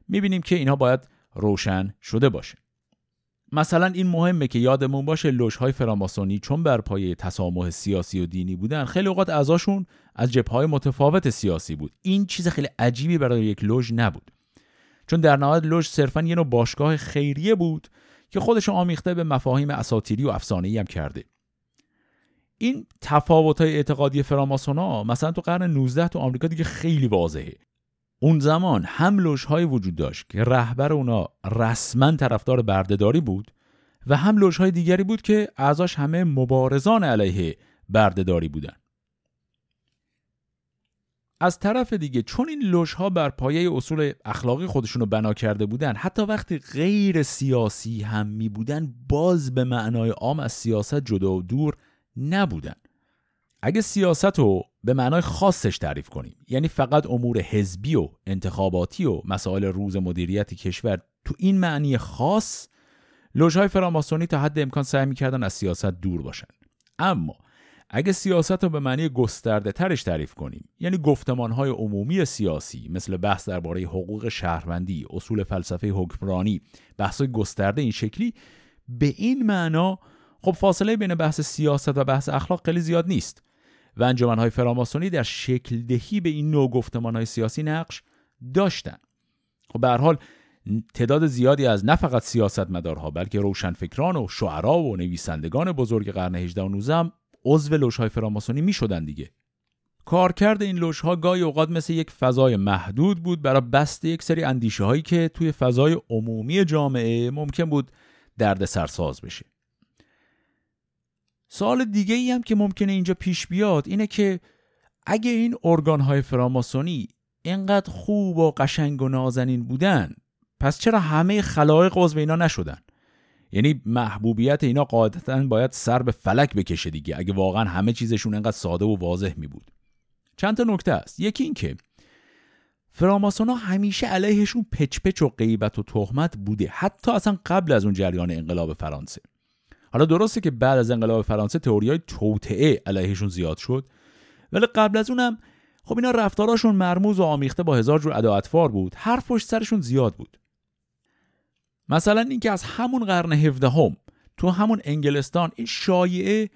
می‌بینیم که اینها باید روشن شده باشه. مثلا این مهمه که یادمون باشه لوژهای فراماسونی چون بر پایه تسامح سیاسی و دینی بودن خیلی اوقات اعضاشون از جبههای متفاوت سیاسی بود. این چیز خیلی عجیبی برای یک لوژ نبود. چون در نهایت لوژ صرفا یه نوع باشگاه خیریه بود که خودش آمیخته به مفاهیم اساتیری و افسانه‌ای هم کرده. این تفاوت های اعتقادی فراماسونا مثلا تو قرن 19 تو آمریکا دیگه خیلی واضحه. اون زمان هم لوژهای وجود داشت که رهبر اونا رسما طرفدار بردهداری بود و هم لوژهای دیگری بود که اعضاش همه مبارزان علیه بردهداری بودن. از طرف دیگه چون این لوژها بر پایه اصول اخلاقی خودشون رو بنا کرده بودن حتی وقتی غیر سیاسی هم می بودن باز به معنای عام از سیاست جدا و دور نبودن. اگه سیاست رو به معنای خاصش تعریف کنیم یعنی فقط امور حزبی و انتخاباتی و مسائل روز مدیریت کشور تو این معنی خاص لوژهای فراماسونی تا حد امکان سعی می‌کردن از سیاست دور باشن. اما اگه سیاست رو به معنی گسترده ترش تعریف کنیم یعنی گفتمان های عمومی سیاسی مثل بحث درباره حقوق شهروندی اصول فلسفه حکمرانی بحث گسترده این شکلی به این معنا خب فاصله بین بحث سیاست و بحث اخلاق خیلی زیاد نیست. و انجمنهای فراماسونی در شکل دهی به این نوع گفتمانهای سیاسی نقش داشتن. خب به حال تعداد زیادی از نه فقط سیاستمدارها بلکه روشنفکران و شعرا و نویسندگان بزرگ قرن 18 و 19 هم عضو لوژهای فراماسونی می شدن دیگه. کارکرد این لوژها گاهی اوقات مثل یک فضای محدود بود برای بست یک سری اندیشه هایی که توی فضای عمومی جامعه ممکن بود درد سرساز بشه. سوال دیگه ای هم که ممکنه اینجا پیش بیاد اینه که اگه این ارگان های فراماسونی اینقدر خوب و قشنگ و نازنین بودن پس چرا همه خلایق عضو اینا نشدن؟ یعنی محبوبیت اینا قاعدتا باید سر به فلک بکشه دیگه اگه واقعا همه چیزشون انقدر ساده و واضح می بود چند تا نکته است. یکی این که فراماسونا همیشه علیهشون پچ پچ و غیبت و تهمت بوده حتی اصلا قبل از اون جریان انقلاب فرانسه. حالا درسته که بعد از انقلاب فرانسه تئوریای توطعه علیهشون زیاد شد ولی قبل از اونم خب اینا رفتاراشون مرموز و آمیخته با هزار جور ادا بود هر پشت سرشون زیاد بود. مثلا اینکه از همون قرن 17 هم تو همون انگلستان این شایعه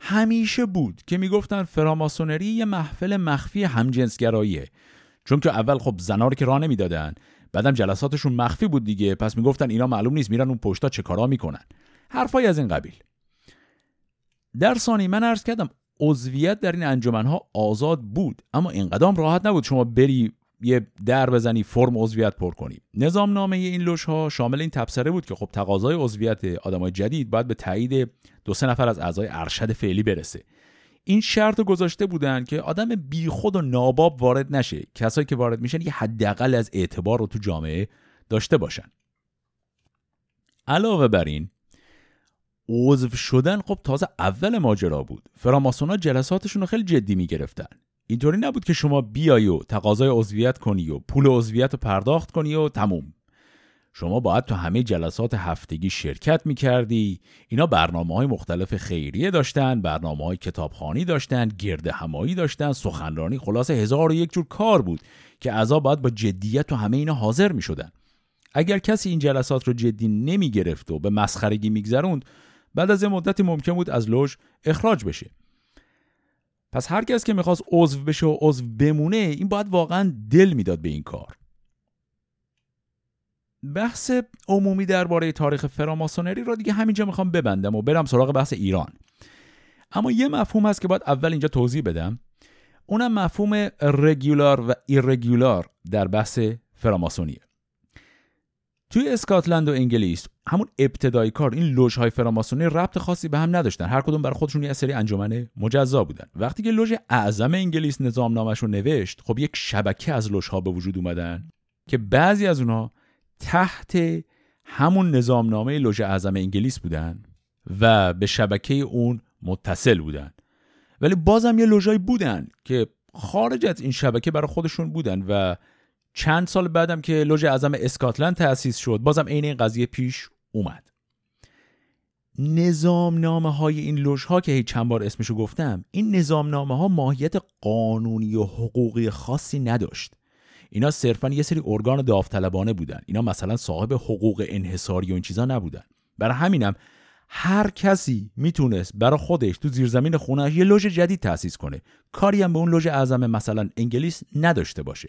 همیشه بود که می‌گفتن فراماسونری یه محفل مخفی همجنسگراییه. چون که اول خب زنا رو که راه نمی‌دادن بعدم جلساتشون مخفی بود دیگه پس می‌گفتن اینا معلوم نیست میرن اون پشتا چه کارا می‌کنن. حرفای از این قبیل. در ثانی من عرض کردم عضویت در این انجمنها آزاد بود اما اینقدام راحت نبود شما بری یه در بزنی فرم عضویت پر کنی. نظام نامه این لوش ها شامل این تبصره بود که خب تقاضای عضویت آدمای جدید باید به تایید دو سه نفر از اعضای ارشد فعلی برسه. این شرط رو گذاشته بودن که آدم بیخود و ناباب وارد نشه. کسایی که وارد میشن یه حداقل از اعتبار رو تو جامعه داشته باشن. علاوه بر این عضو شدن خب تازه اول ماجرا بود. فراماسونا جلساتشون رو خیلی جدی می‌گرفتن. اینطوری نبود که شما بیای و تقاضای عضویت کنی و پول عضویت رو پرداخت کنی و تموم. شما باید تو همه جلسات هفتگی شرکت می‌کردی. اینا برنامه های مختلف خیریه داشتن برنامه های کتابخانی داشتن گرد همایی داشتن سخنرانی. خلاصه هزار و یک جور کار بود که اعضا باید با جدیت تو همه اینا حاضر می‌شدن. اگر کسی این جلسات رو جدی نمی‌گرفت و به مسخرگی میگذروند بعد از یه مدتی ممکن بود از لوژ اخراج بشه. پس هر کس که می‌خواست عضو بشه و عضو بمونه این باید واقعا دل می‌داد به این کار. بحث عمومی درباره تاریخ فراماسونری رو دیگه همینجا می‌خوام ببندم و برم سراغ بحث ایران. اما یه مفهوم هست که باید اول اینجا توضیح بدم. اونم مفهوم رگولار و ایرگولار در بحث فراماسونیه. توی اسکاتلند و انگلیس همون ابتدایی کار این لوژهای فراماسونی ربط خاصی به هم نداشتن. هر کدوم برای خودشون یه سری انجمن مجزا بودن. وقتی که لوژ اعظم انگلیس نظام نامش رو نوشت خب یک شبکه از لوژها به وجود اومدن که بعضی از اونها تحت همون نظامنامه لوژ اعظم انگلیس بودن و به شبکه اون متصل بودن. ولی بازم یه لوژایی بودن که خارج از این شبکه برای خودشون بودن و چند سال بعدم که لوژ اعظم اسکاتلند تأسیس شد بازم عین این قضیه پیش اومد. نظام نامه های این لوژ ها که هیچ چند بار اسمشو گفتم این نظام نامه ها ماهیت قانونی و حقوقی خاصی نداشت. اینا صرفا یه سری ارگان داوطلبانه بودن. اینا مثلا صاحب حقوق انحصاری و این چیزا نبودن. برای همینم هر کسی می‌تونست برای خودش تو زیرزمین خونه یه لوژ جدید تأسیس کنه. کاری هم به اون لوژ اعظم مثلا انگلیس نداشته باشه.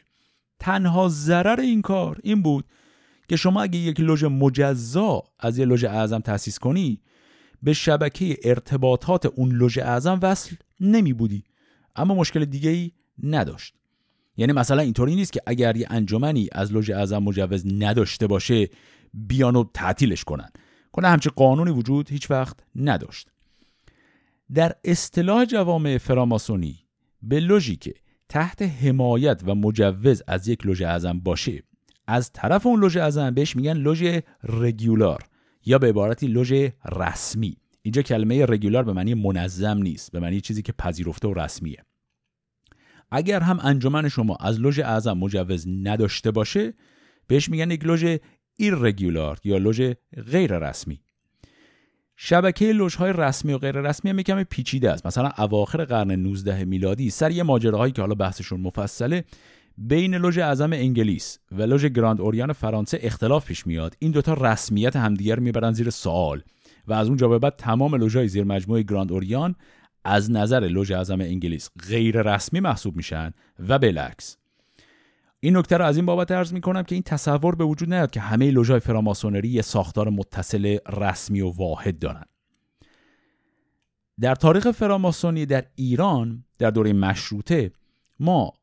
تنها ضرر این کار این بود که شما اگه یک لوژ مجزا از یه لوژ اعظم تأسیس کنی به شبکه ارتباطات اون لوژ اعظم وصل نمی بودی اما مشکل دیگه ای نداشت. یعنی مثلا اینطوری نیست که اگر یه انجمنی از لوژ اعظم مجوز نداشته باشه بیان و تعطیلش کنن. نه همچه قانونی وجود هیچ وقت نداشت. در اصطلاح جوامع فراماسونی به لوژی که تحت حمایت و مجوز از یک لوژ اعظم باشه از طرف اون لوژ اعظم بهش میگن لوژ régulière یا به عبارتی لوژ رسمی. اینجا کلمه régulière به معنی منظم نیست به معنی چیزی که پذیرفته و رسمیه. اگر هم انجمن شما از لوژ اعظم مجوز نداشته باشه بهش میگن یک لوژ irrégulière یا لوژ غیر رسمی شبکه لوژهای رسمی و غیر رسمی هم کمی پیچیده است. مثلا اواخر قرن 19 میلادی سر یه ماجراهایی که حالا بحثشون مفصله بین لوژ اعظم انگلیس و لوژ گراند اوریان فرانسه اختلاف پیش میاد. این دوتا رسمیت همدیگر می‌برن زیر سوال و از اونجا به بعد تمام لوژهای زیر مجموعه گراند اوریان از نظر لوژ اعظم انگلیس غیر رسمی محسوب میشن و بالعکس. این نکته رو از این بابت ارز می‌کنم که این تصور به وجود نیاد که همه لوژهای فراماسونری یه ساختار متصل رسمی و واحد دارن. در تاریخ فراماسونی در ایران در دوره مشروطه ما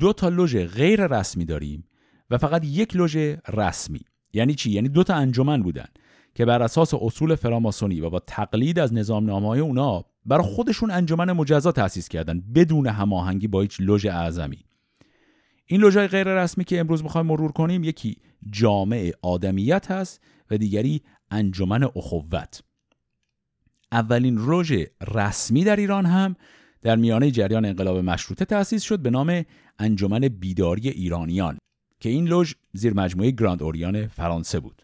دو تا لوژ غیر رسمی داریم و فقط یک لوژ رسمی. یعنی چی؟ یعنی دو تا انجمن بودن که بر اساس اصول فراماسونی و با تقلید از نظام های اونا برای خودشون انجمن مجزا تأسیس کردن بدون هماهنگی با هیچ لوژ اعظمی. این لوژهای غیر رسمی که امروز می‌خوایم مرور کنیم یکی جامع آدمیت هست و دیگری انجمن اخوت. اولین رژ رسمی در ایران هم در میانه جریان انقلاب مشروطه تأسیس شد به نام انجمن بیداری ایرانیان که این لوژ زیر مجموعه گراند اوریان فرانسه بود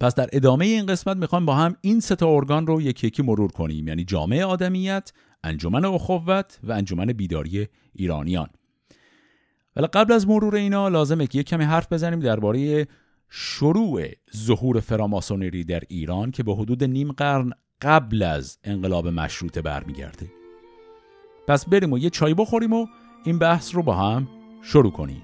پس در ادامه این قسمت می‌خوام با هم این سه تا ارگان رو یکی یکی مرور کنیم یعنی جامعه آدمیت، انجمن اخوت و انجمن بیداری ایرانیان. ولی قبل از مرور اینا لازمه که یک کمی حرف بزنیم درباره شروع ظهور فراماسونری در ایران که به حدود نیم قرن قبل از انقلاب مشروطه برمیگرده. پس بریم و یه چای بخوریم و این بحث رو با هم شروع کنیم.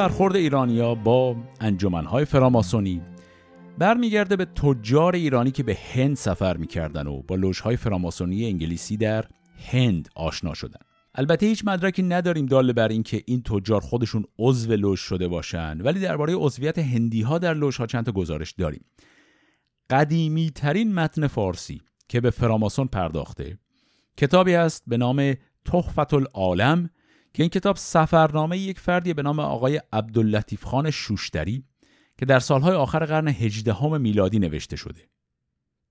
برخورد ایرانیا با انجمنهای فراماسونی برمیگرده به تجار ایرانی که به هند سفر می‌کردن و با لوژهای فراماسونی انگلیسی در هند آشنا شدن. البته هیچ مدرکی نداریم داله بر اینکه این تجار خودشون عضو لوژ شده باشن ولی درباره عضویت هندی ها در لوژ ها چند تا گزارش داریم. قدیمی ترین متن فارسی که به فراماسون پرداخته کتابی است به نام تحفت العالم که این کتاب سفرنامه یک فردی به نام آقای عبداللطیف خان شوشتری که در سالهای آخر قرن هجدهم میلادی نوشته شده.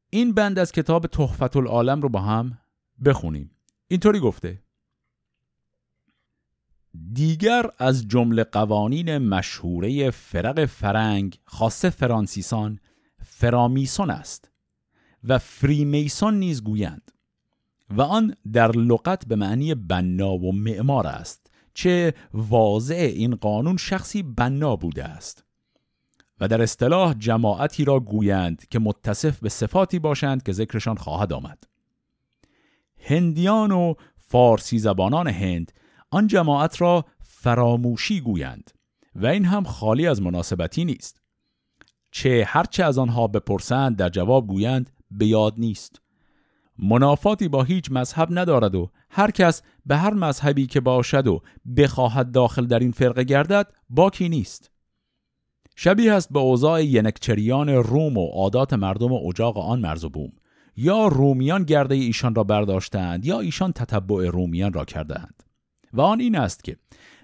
این بند از کتاب تحفت العالم رو با هم بخونیم. اینطوری گفته دیگر از جمله قوانین مشهوره فرق فرنگ خاصه فرانسیسان فرامیسون است و فریمیسون نیز گویند و آن در لغت به معنی بنا و معمار است چه واضع این قانون شخصی بنا بوده است. و در اصطلاح جماعتی را گویند که متصف به صفاتی باشند که ذکرشان خواهد آمد. هندیان و فارسی زبانان هند آن جماعت را فراموشی گویند و این هم خالی از مناسبتی نیست. چه هرچه از آنها بپرسند در جواب گویند به یاد نیست. منافاتی با هیچ مذهب ندارد و هر کس به هر مذهبی که باشد و بخواهد داخل در این فرقه گردد باکی نیست. شبیه است به اوضاع ینکچریان روم و عادات مردم و اجاق آن مرز و بوم. یا رومیان گرده ایشان را برداشتند یا ایشان تتبع رومیان را کردند. و آن این است که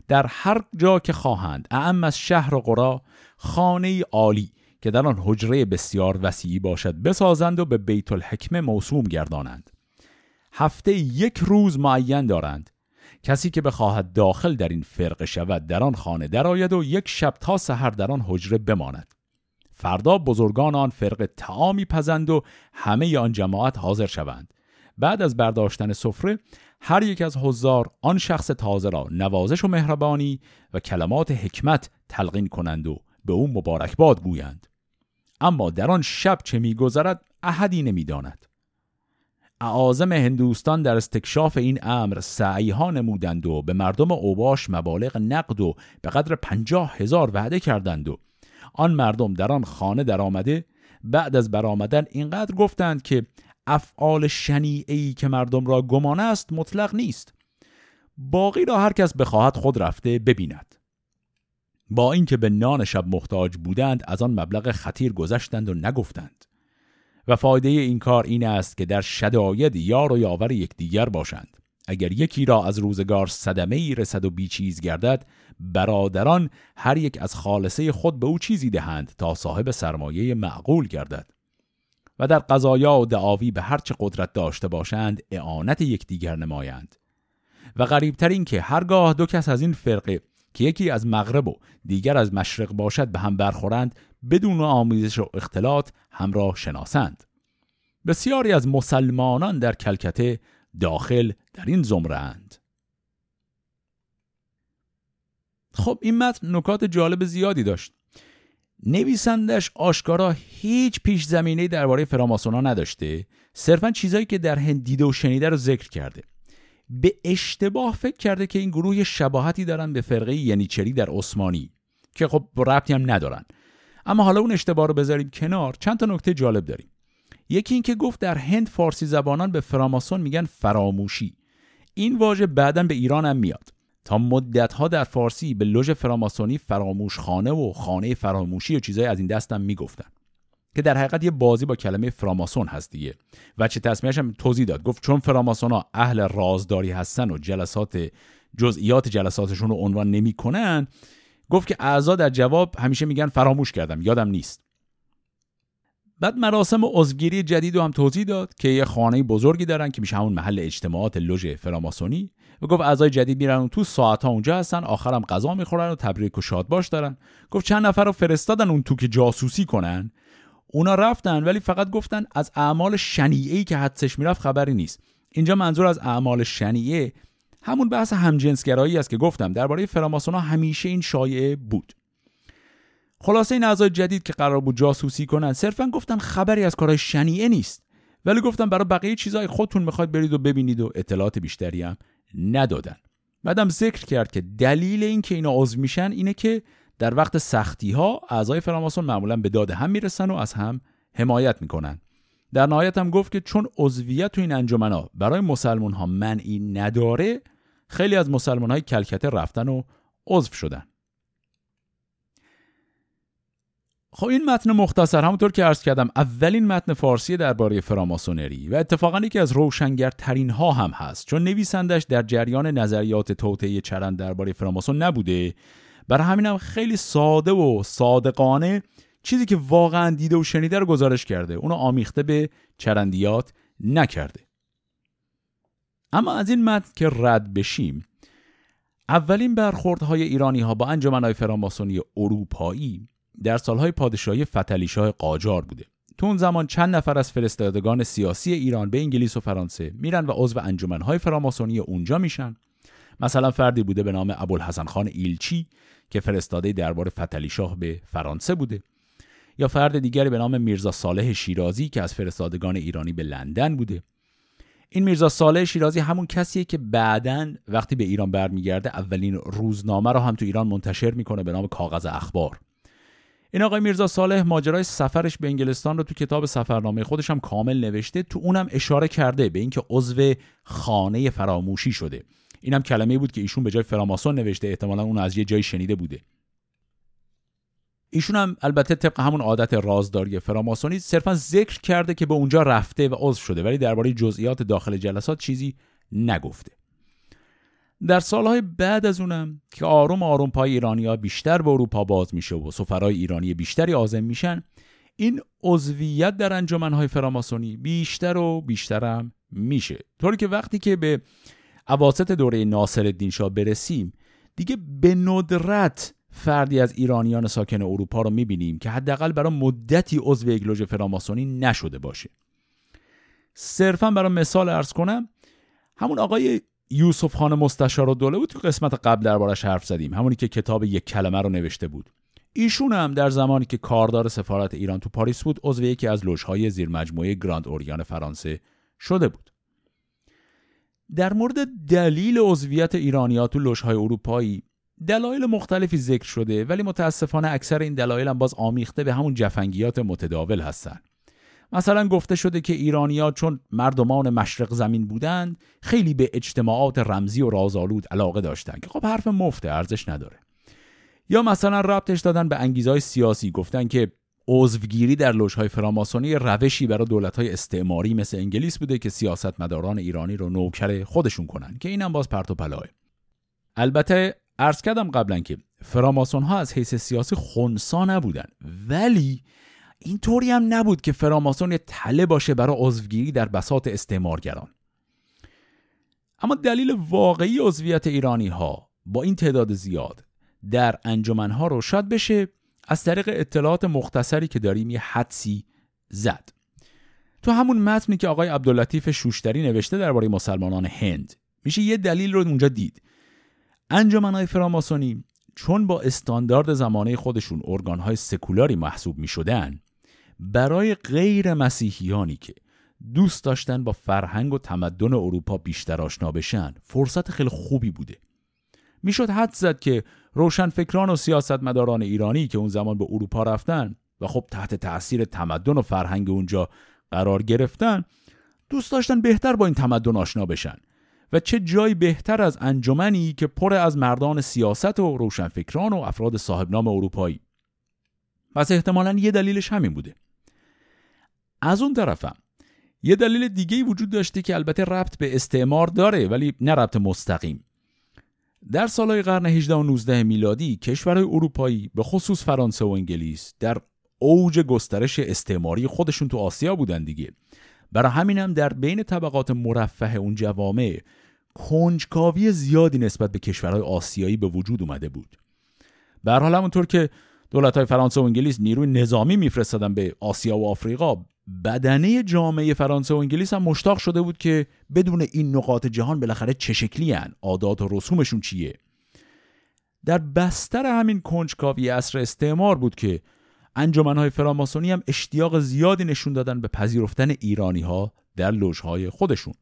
در هر جا که خواهند اعم از شهر و قرا خانه عالی که در آن حجره بسیار وسیعی باشد بسازند و به بیت الحکمه موسوم گردانند. هفته یک روز معین دارند. کسی که بخواهد داخل در این فرقه شود در آن خانه درآید و یک شب تا سحر در آن حجره بماند. فردا بزرگان آن فرقه تعامی پزند و همه آن جماعت حاضر شوند. بعد از برداشتن سفره هر یک از حضار آن شخص تازه را نوازش و مهربانی و کلمات حکمت تلقین کنند و به او مبارکباد گویند. اما در آن شب چه میگذرد احدی نمی‌داند. اعاظم هندوستان در استکشاف این امر سعی ها نمودند و به مردم اوباش مبالغ نقد و به قدر پنجاه هزار وعده کردند و آن مردم در آن خانه در آمده بعد از برآمدن اینقدر گفتند که افعال شنیعی که مردم را گمان است مطلق نیست. باقی را هر کس بخواهد خود رفته ببیند. با اینکه به نان شب محتاج بودند از آن مبلغ خطیر گذشتند و نگفتند. و فایده این کار این است که در شداید یار و یاور یکدیگر باشند. اگر یکی را از روزگار صدمه ای رسد و بیچیز گردد برادران هر یک از خالصه خود به او چیزی دهند تا صاحب سرمایه معقول گردد. و در قضایا و دعاوی به هرچه قدرت داشته باشند اعانت یکدیگر نمایند. و غریبتر این که هرگاه دو کس از این فرقه که یکی از مغرب و دیگر از مشرق باشد به هم برخورند بدون آمیزش و اختلاط همراه شناسند. بسیاری از مسلمانان در کلکته داخل در این زمره اند. خب این متن نکات جالب زیادی داشت. نویسندش آشکارا هیچ پیش زمینه درباره فراماسونا نداشته صرفا چیزایی که در هند دیده و شنیده رو ذکر کرده. به اشتباه فکر کرده که این گروه شباهتی دارن به فرقه ینیچری در عثمانی که خب ربطی هم ندارن. اما حالا اون اشتباه رو بذاریم کنار چند تا نکته جالب داریم. یکی اینکه گفت در هند فارسی زبانان به فراماسون میگن فراموشی. این واژه بعدا به ایران هم میاد. تا مدتها در فارسی به لوژ فراماسونی فراموش خانه و خانه فراموشی و چیزهای از این دستم می‌گفتن. که در حقیقت یه بازی با کلمه فراماسون هست دیگه. و چه تصمیمش هم توضیح داد. گفت چون فراماسونا اهل رازداری هستن و جلسات جزئیات جلساتشون رو عنوان نمی‌کنن گفت که اعضا در جواب همیشه میگن فراموش کردم یادم نیست. بعد مراسم عضوگیری جدید رو هم توضیح داد که یه خانه بزرگی دارن که میشه همون محل اجتماعات لوژ فراماسونی. و گفت اعضای جدید میرن و تو ساعت ها اونجا هستن آخرم غذا می‌خورن و تبریک و شادباش دارن. گفت چند نفر رو فرستادن اون تو که جاسوسی کنن. اونا رفتن ولی فقط گفتن از اعمال شنیعی که حدسش می‌رفت خبری نیست. اینجا منظور از اعمال شنیعه همون بحث همجنسگرایی است که گفتم. درباره فراماسونا همیشه این شایعه بود. خلاصه این اعضای جدید که قرار بود جاسوسی کنن صرفا گفتن خبری از کارهای شنیعه نیست. ولی گفتم برای بقیه چیزای خودتون می‌خواید برید و ببینید و اطلاعات بیشتری هم ندادن. بعدم ذکر کرد که دلیل این که اینا عضو میشن اینه که در وقت سختی ها اعضای فراماسون معمولا به داد هم می‌رسن و از هم حمایت می‌کنن. در نهایت هم گفت که چون عضویت تو این انجمنا برای مسلمان ها منعی نداره خیلی از مسلمان های کلکته رفتن و عضو شدن. خب این متن مختصر همونطور که عرض کردم اولین متن فارسی درباره فراماسونری و اتفاقا یکی از روشنگرترین ها هم هست. چون نویسندش در جریان نظریات توطئه چرند درباره فراماسون نبوده برای همینم خیلی ساده و صادقانه چیزی که واقعا دیده و شنیده رو گزارش کرده. اونو آمیخته به چرندیات نکرده. اما از این متن که رد بشیم اولین برخوردهای ایرانی ها با انجمنهای فراماسونی اروپایی در سالهای پادشاهی فتلیشاه قاجار بوده. تو اون زمان چند نفر از فرستادگان سیاسی ایران به انگلیس و فرانسه میرن و عضو انجمنهای فراماسونی اونجا میشن. مثلا فردی بوده به نام ابوالحسن خان ایلچی که فرستاده دربار فتلی شاه به فرانسه بوده. یا فرد دیگری به نام میرزا صالح شیرازی که از فرستادگان ایرانی به لندن بوده. این میرزا صالح شیرازی همون کسیه که بعدا وقتی به ایران برمیگرده اولین روزنامه رو هم تو ایران منتشر می‌کنه به نام کاغذ اخبار. این آقای میرزا صالح ماجرای سفرش به انگلستان رو تو کتاب سفرنامه خودش هم کامل نوشته تو اونم اشاره کرده به اینکه عضو خانه فراموشی شده. اینم کلمه بود که ایشون به جای فراماسون نوشته احتمالا اون از یه جایی شنیده بوده. ایشون هم البته طبق همون عادت رازداری فراماسونی صرفا ذکر کرده که به اونجا رفته و عضو شده ولی درباره جزئیات داخل جلسات چیزی نگفته. در سالهای بعد از اونم که آروم آروم پای ایرانیا بیشتر به اروپا باز میشه و سفرای ایرانی بیشتری عازم میشن این عضویت در انجمنهای فراماسونی بیشتر و بیشترم میشه. طوری که وقتی که به اواسط دوره ناصر الدین شاه برسیم. دیگه به ندرت فردی از ایرانیان ساکن اروپا رو می‌بینیم که حداقل برای مدتی عضو یک لوژ فراماسونی نشده باشه. صرفا برای مثال ارز کنم همون آقای یوسف خان مستشار دوله بود تو قسمت قبل دربارش حرف زدیم همونی که کتاب یک کلمه رو نوشته بود. ایشون هم در زمانی که کاردار سفارت ایران تو پاریس بود عضو یکی از لوژهای زیر مجموعه گراند اوریان فرانسه شده بود. در مورد دلیل عضویت ایرانیا تو لوژهای اروپایی دلایل مختلفی ذکر شده ولی متاسفانه اکثر این دلایل هم باز آمیخته به همون جفنگیات متداول هستند مثلا گفته شده که ایرانیا چون مردمان مشرق زمین بودند خیلی به اجتماعات رمزی و رازآلود علاقه داشتند که خب حرف مفته ارزش نداره. یا مثلا ربطش دادن به انگیزهای سیاسی گفتن که عضوگیری در لوژهای فراماسونی روشی برای دولت‌های استعماری مثل انگلیس بوده که سیاستمداران ایرانی رو نوکر خودشون کنن که اینم باز پرت و پلاه. البته عرض کردم قبلا که فراماسون ها از حیث سیاسی خونسا نبودن ولی اینطوری هم نبود که فراماسون یه تله باشه برای عضوگیری در بساط استعمارگران. اما دلیل واقعی عضویت ایرانی ها با این تعداد زیاد در انجمنها رو شاید بشه از طریق اطلاعات مختصری که داریم یه حدسی زد. تو همون متنی که آقای عبداللطیف شوشتری نوشته درباره مسلمانان هند. میشه یه دلیل رو اونجا دید. انجمنهای فراماسونی چون با استاندارد زمانه خودشون ارگانهای سکولاری محسوب می شدن برای غیر مسیحیانی که دوست داشتن با فرهنگ و تمدن اروپا بیشتر آشنا بشن فرصت خیلی خوبی بوده. می‌شد حد زد که روشنفکران و سیاستمداران ایرانی که اون زمان به اروپا رفتن و خب تحت تاثیر تمدن و فرهنگ اونجا قرار گرفتن دوست داشتن بهتر با این تمدن آشنا بشن و چه جایی بهتر از انجمنی که پر از مردان سیاست و روشنفکران و افراد صاحب نام اروپایی. پس احتمالا یه دلیلش همین بوده. از اون طرفم یه دلیل دیگه وجود داشته که البته ربط به استعمار داره ولی نه ربط مستقیم. در سالهای قرن 18 و 19 میلادی کشورهای اروپایی به خصوص فرانسه و انگلیس در اوج گسترش استعماری خودشون تو آسیا بودن دیگه. برای همینم در بین طبقات مرفه اون جوامع کنجکاوی زیادی نسبت به کشورهای آسیایی به وجود اومده بود. به حال همونطور که دولت های فرانسه و انگلیس نیروی نظامی میفرستادن به آسیا و آفریقا بدنه جامعه فرانسه و انگلیس هم مشتاق شده بود که بدون این نقاط جهان بالاخره چه شکلی هن؟ عادات و رسومشون چیه؟ در بستر همین کنجکاوی اصر استعمار بود که انجمنهای فراماسونی هم اشتیاق زیادی نشون دادن به پذیرفتن ایرانی ها در لوژهای خودشون.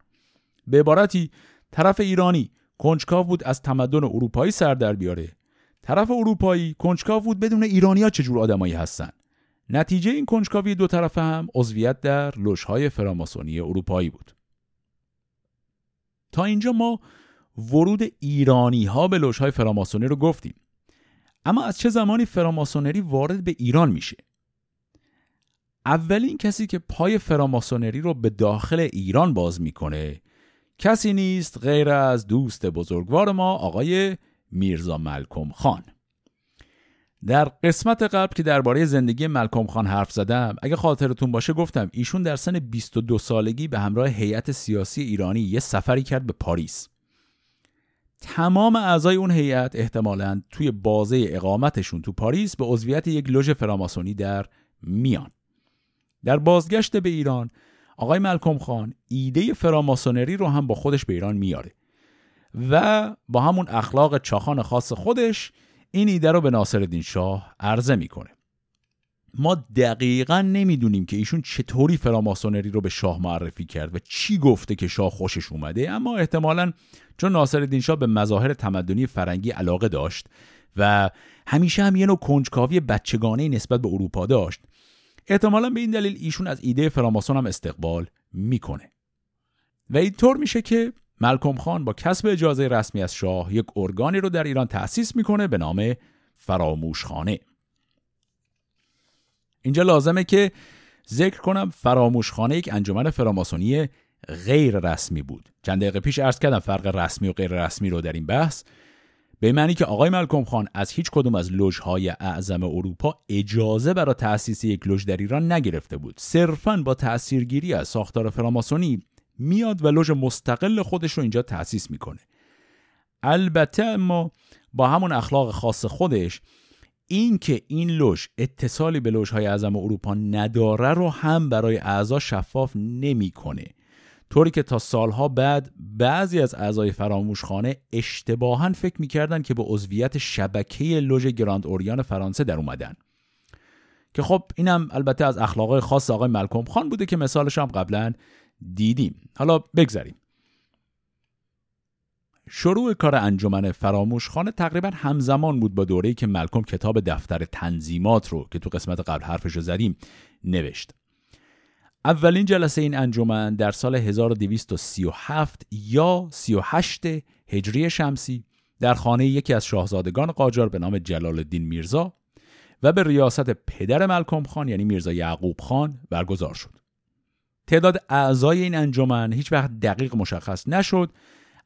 به عبارتی طرف ایرانی کنجکاو بود از تمدن اروپایی سر در بیاره. طرف اروپایی کنجکاو بود بدون ایرانیا چجور آدمایی هستن؟ نتیجه این کنجکاوی دو طرفه هم عضویت در لوژهای فراماسونی اروپایی بود. تا اینجا ما ورود ایرانی ها به لوژهای فراماسونی رو گفتیم. اما از چه زمانی فراماسونری وارد به ایران میشه؟ اولین کسی که پای فراماسونری رو به داخل ایران باز می‌کنه کسی نیست غیر از دوست بزرگوار ما آقای میرزا ملکم خان. در قسمت قبل که درباره زندگی ملکم خان حرف زدم اگه خاطرتون باشه گفتم ایشون در سن 22 سالگی به همراه هیئت سیاسی ایرانی یه سفری کرد به پاریس. تمام اعضای اون هیئت احتمالا توی بازه اقامتشون تو پاریس به عضویت یک لوژ فراماسونی در میان. در بازگشت به ایران آقای ملکم خان ایده فراماسونری رو هم با خودش به ایران میاره و با همون اخلاق چاخان خاص خودش این ایده رو به ناصرالدین شاه عرضه می‌کنه. ما دقیقا نمی‌دونیم که ایشون چطوری فراماسونری رو به شاه معرفی کرد و چی گفته که شاه خوشش اومده اما احتمالا چون ناصرالدین شاه به مظاهر تمدنی فرنگی علاقه داشت و همیشه هم یه نوع کنجکاوی بچگانه نسبت به اروپا داشت احتمالا به این دلیل ایشون از ایده فراماسون هم استقبال می‌کنه. و اینطور میشه که ملکم خان با کسب اجازه رسمی از شاه یک ارگانی رو در ایران تأسیس می‌کنه به نام فراموشخانه. اینجا لازمه که ذکر کنم فراموشخانه یک انجمن فراماسونی غیر رسمی بود. چند دقیقه پیش عرض کردم فرق رسمی و غیر رسمی رو در این بحث. به معنی که آقای ملکم خان از هیچ کدوم از لوژهای اعظم اروپا اجازه برای تأسیس یک لوژ در ایران نگرفته بود. صرفا با تأثیرگیری از ساختار فراماسونی میاد و لوژ مستقل خودش رو اینجا تأسیس می‌کنه. البته اما با همون اخلاق خاص خودش این که این لوژ اتصالی به لوژهای اعظم اروپا نداره رو هم برای اعضا شفاف نمی‌کنه. طوری که تا سالها بعد بعضی از اعضای فراموشخانه اشتباها فکر می‌کردن که به عضویت شبکه لوژ گراند اوریان فرانسه در اومدن. که خب اینم البته از اخلاقای خاص آقای ملکم خان بوده که مثالش هم قبلا دیدیم. حالا بگذریم. شروع کار انجمن فراموشخانه تقریبا همزمان بود با دوره‌ای که ملکم کتاب دفتر تنظیمات رو که تو قسمت قبل حرفش رو زدیم نوشت. اولین جلسه این انجمن در سال 1237 یا 38 هجری شمسی در خانه یکی از شاهزادگان قاجار به نام جلال الدین میرزا و به ریاست پدر ملکم خان یعنی میرزا یعقوب خان برگزار شد. تعداد اعضای این انجمن هیچ وقت دقیق مشخص نشد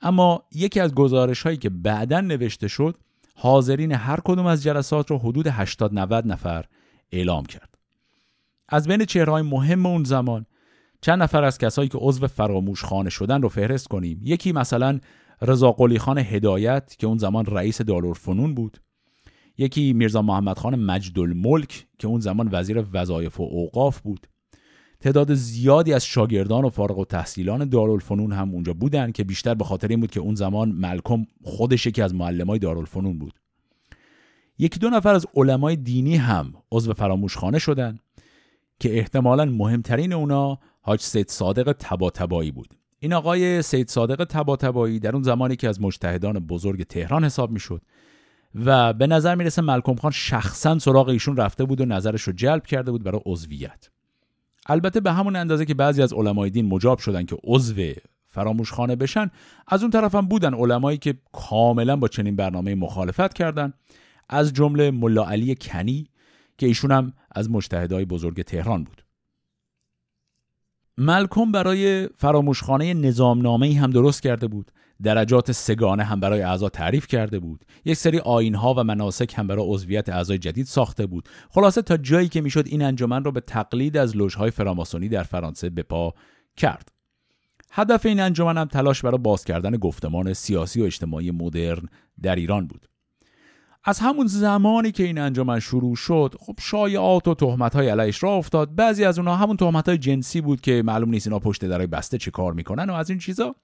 اما یکی از گزارش هایی که بعدا نوشته شد حاضرین هر کدوم از جلسات رو حدود 80 90 نفر اعلام کرد. از بین چهرهای مهم اون زمان چند نفر از کسایی که عضو فراموش خانه شدن رو فهرست کنیم. یکی مثلا رضا قلی خان هدایت که اون زمان رئیس دارالفنون بود. یکی میرزا محمد خان مجد الملک که اون زمان وزیر وظایف و اوقاف بود. تعداد زیادی از شاگردان و فارغ و تحصیلان دارالفنون هم اونجا بودن که بیشتر به خاطر این بود که اون زمان ملکم خودش یکی از معلمای دارالفنون بود. یکی دو نفر از علمای دینی هم عضو فراموشخانه شدن که احتمالا مهمترین اونا حاج سید صادق تباتبایی بود. این آقای سید صادق تباتبایی در اون زمانی که از مجتهدان بزرگ تهران حساب می‌شد و به نظر می‌رسه ملکم خان شخصا سراغ ایشون رفته بود و نظرش رو جلب کرده بود برای عضویت. البته به همون اندازه که بعضی از علمای دین مجاب شدن که عضو فراموشخانه بشن از اون طرف هم بودن علمایی که کاملا با چنین برنامه مخالفت کردند از جمله ملا علی کنی که ایشون هم از مجتهدای بزرگ تهران بود. ملکم برای فراموشخانه نظامنامه هم درست کرده بود. درجات سگانه هم برای اعضا تعریف کرده بود. یک سری آینها و مناسک هم برای عضویت اعضای جدید ساخته بود. خلاصه تا جایی که می‌شد این انجمن را به تقلید از لوژهای فراماسونی در فرانسه به پا کرد. هدف این انجمن هم تلاش برای باز کردن گفتمان سیاسی و اجتماعی مدرن در ایران بود. از همون زمانی که این انجمن شروع شد خب شایعات و تهمت های علیش را افتاد. بعضی از اونها همون تهمت های جنسی بود که معلوم نیست اینا پشت درای بسته چه کار می‌کنن و از این چیزا.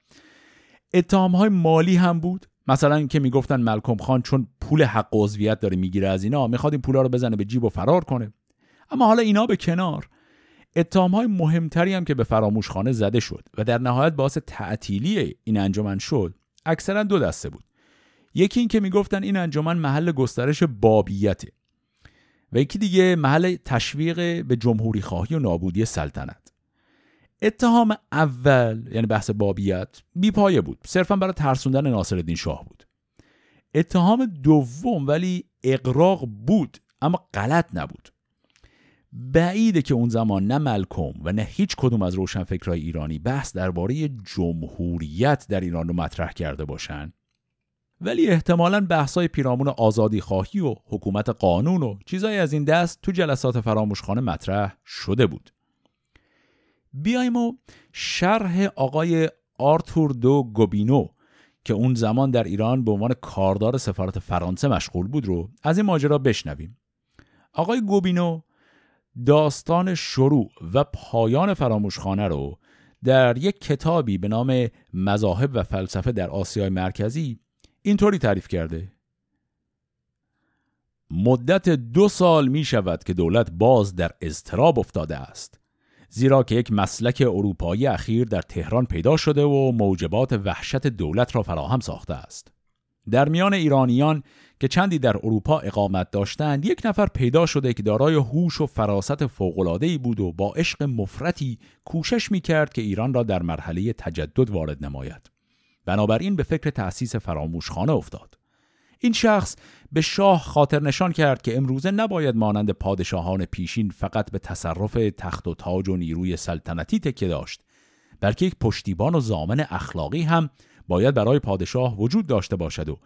اتهام های مالی هم بود. مثلا که می‌گفتن ملکم خان چون پول حق عضویت داره می‌گیره از اینا می‌خواد این پولا رو بزنه به جیب و فرار کنه. اما حالا اینا به کنار. اتهام های مهمتری هم که به فراموشخانه زده شد و در نهایت باعث تعطیلی این انجمن شد اکثرا دو دسته بود. یکی این که می‌گفتن این انجمن محل گسترش بابیته و یکی دیگه محل تشویق به جمهوری خواهی و نابودی سلطنت. اتهام اول یعنی بحث بابیت بیپایه بود. صرفا برای ترسوندن ناصرالدین شاه بود. اتهام دوم ولی اقراق بود اما غلط نبود. بعیده که اون زمان نه ملکم و نه هیچ کدوم از روشنفکرهای ایرانی بحث درباره جمهوریت در ایران رو مطرح کرده باشن. ولی احتمالا بحثای پیرامون آزادی خواهی و حکومت قانون و چیزایی از این دست تو جلسات فراموشخانه مطرح شده بود. بیایم و شرح آقای آرتور دو گوبینو که اون زمان در ایران به عنوان کاردار سفارت فرانسه مشغول بود رو از این ماجرا بشنویم. آقای گوبینو داستان شروع و پایان فراموشخانه رو در یک کتابی به نام مذاهب و فلسفه در آسیای مرکزی اینطوری تعریف کرده. مدت دو سال می شود که دولت باز در اضطراب افتاده است. زیرا که یک مسلک اروپایی اخیر در تهران پیدا شده و موجبات وحشت دولت را فراهم ساخته است. در میان ایرانیان که چندی در اروپا اقامت داشتند یک نفر پیدا شده که دارای هوش و فراست فوق‌العاده‌ای بود و با عشق مفرتی کوشش می‌کرد که ایران را در مرحله تجدد وارد نماید. بنابراین به فکر تأسیس فراموشخانه افتاد. این شخص به شاه خاطر نشان کرد که امروزه نباید مانند پادشاهان پیشین فقط به تصرف تخت و تاج و نیروی سلطنتی تکیه داشت بلکه یک پشتیبان و زامن اخلاقی هم باید برای پادشاه وجود داشته باشد و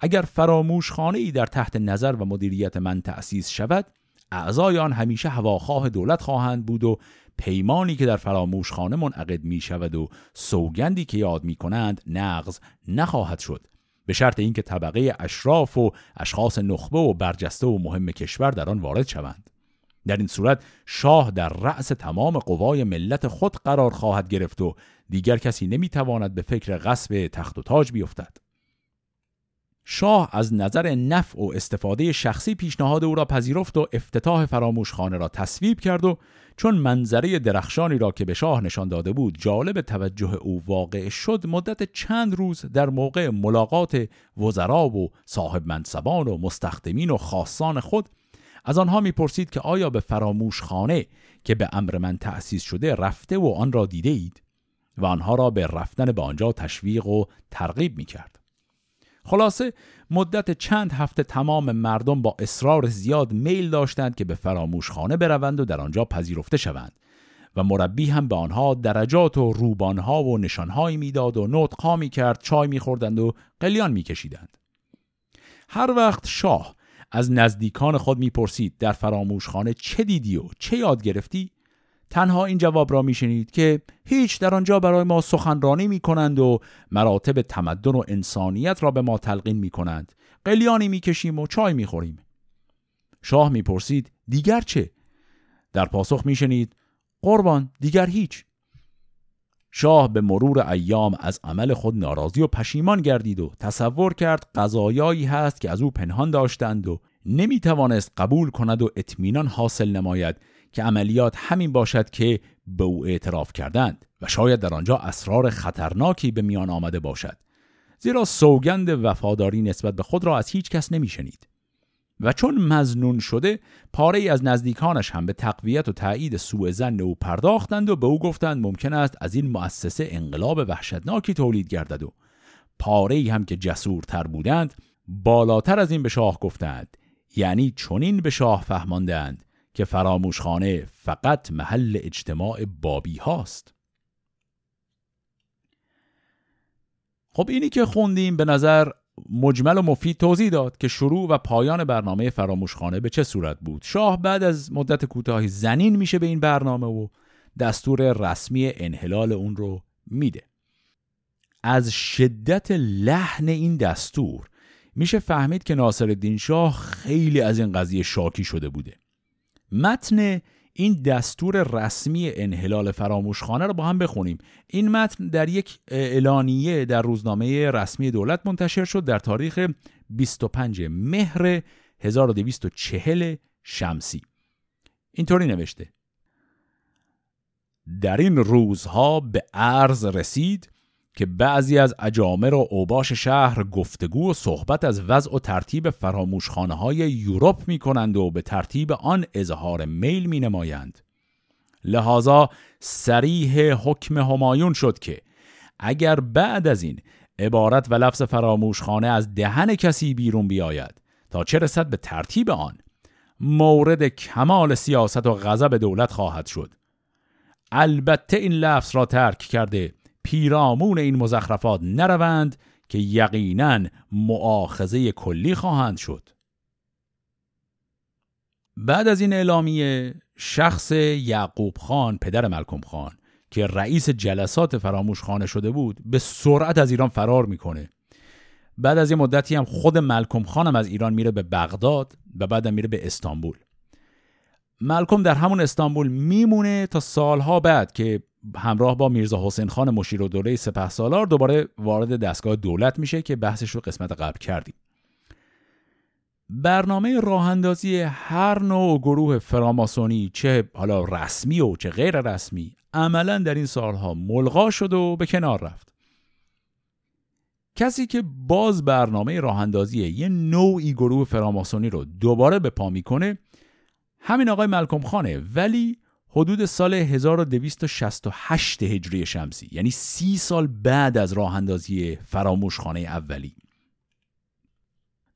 اگر فراموش خانه ای در تحت نظر و مدیریت من تأسیس شود اعضای آن همیشه هواخواه دولت خواهند بود و پیمانی که در فراموش خانه منعقد می شود و سوگندی که یاد می کنند نقض نخواهد شد. به شرط اینکه طبقه اشراف و اشخاص نخبه و برجسته و مهم کشور در آن وارد شوند. در این صورت شاه در رأس تمام قوای ملت خود قرار خواهد گرفت و دیگر کسی نمی‌تواند به فکر غصب تخت و تاج بیفتد. شاه از نظر نفع و استفاده شخصی پیشنهاد او را پذیرفت و افتتاح فراموشخانه را تصویب کرد و چون منظره درخشانی را که به شاه نشان داده بود جالب توجه او واقع شد مدت چند روز در موقع ملاقات وزرا و صاحب منصبان و مستخدمین و خاصان خود از آنها می‌پرسید که آیا به فراموشخانه که به امر من تأسیس شده رفته و آن را دیده اید؟ و آنها را به رفتن به آنجا تشویق و ترغیب می‌کرد. خلاصه مدت چند هفته تمام مردم با اصرار زیاد میل داشتند که به فراموشخانه بروند و در آنجا پذیرفته شوند و مربی هم به آنها درجات و روبانها و نشانهایی می‌داد و نطقها می کرد چای میخوردند و قلیان میکشیدند. هر وقت شاه از نزدیکان خود می‌پرسید در فراموشخانه چه دیدی و چه یاد گرفتی تنها این جواب را میشنید که هیچ در آنجا برای ما سخنرانی می کنند و مراتب تمدن و انسانیت را به ما تلقین می کنند قلیانی می کشیم و چای می خوریم شاه می پرسید دیگر چه؟ در پاسخ می شنید قربان دیگر هیچ. شاه به مرور ایام از عمل خود ناراضی و پشیمان گردید و تصور کرد قضایایی هست که از او پنهان داشتند و نمی توانست قبول کند و اطمینان حاصل نماید. که عملیات همین باشد که به او اعتراف کردند و شاید در آنجا اسرار خطرناکی به میان آمده باشد زیرا سوگند وفاداری نسبت به خود را از هیچ کس نمی شنید. و چون مزنون شده پاره ای از نزدیکانش هم به تقویت و تایید سوء زن او پرداختند و به او گفتند ممکن است از این مؤسسه انقلاب وحشتناکی تولید گردد و پاره ای هم که جسورتر بودند بالاتر از این به شاه گفتند یعنی چنین به شاه فهماندند که فراموشخانه فقط محل اجتماع بابی هاست. خب اینی که خوندیم به نظر مجمل و مفید توضیح داد که شروع و پایان برنامه فراموشخانه به چه صورت بود. شاه بعد از مدت کوتاهی زنین میشه به این برنامه و دستور رسمی انحلال اون رو میده. از شدت لحن این دستور میشه فهمید که ناصر شاه خیلی از این قضیه شاکی شده بوده. متن این دستور رسمی انحلال فراموشخانه رو با هم بخونیم. این متن در یک اعلانیه در روزنامه رسمی دولت منتشر شد در تاریخ 25 مهر 1240 شمسی. اینطوری نوشته. در این روزها به عرض رسید که بعضی از اجامر و اوباش شهر گفتگو و صحبت از وضع و ترتیب فراموشخانه های یوروپ می کنند و به ترتیب آن اظهار میل می نمایند. لحاظا سریح حکم همایون شد که اگر بعد از این عبارت و لفظ فراموشخانه از دهن کسی بیرون بیاید تا چه رسد به ترتیب آن مورد کمال سیاست و غضب دولت خواهد شد البته این لفظ را ترک کرده پیرامون این مزخرفات نروند که یقینا معاخذه کلی خواهند شد. بعد از این اعلامیه شخص یعقوب خان پدر ملکم خان که رئیس جلسات فراموش خانه شده بود به سرعت از ایران فرار می‌کنه. بعد از یه مدتی هم خود ملکم خانم از ایران میره به بغداد و بعدم میره به استانبول. ملکم در همون استانبول میمونه تا سالها بعد که همراه با میرزا حسین خان مشیر و دوره سپه سالار دوباره وارد دستگاه دولت میشه که بحثش رو قسمت قبل کردیم. برنامه راه اندازی هر نوع گروه فراماسونی چه حالا رسمی و چه غیر رسمی عملا در این سالها ملغا شد و به کنار رفت. کسی که باز برنامه راه اندازی یه نوعی گروه فراماسونی رو دوباره به پا می‌کنه همین آقای ملکم خانه. ولی حدود سال 1268 هجری شمسی یعنی سی سال بعد از راه اندازی فراموشخانه اولی.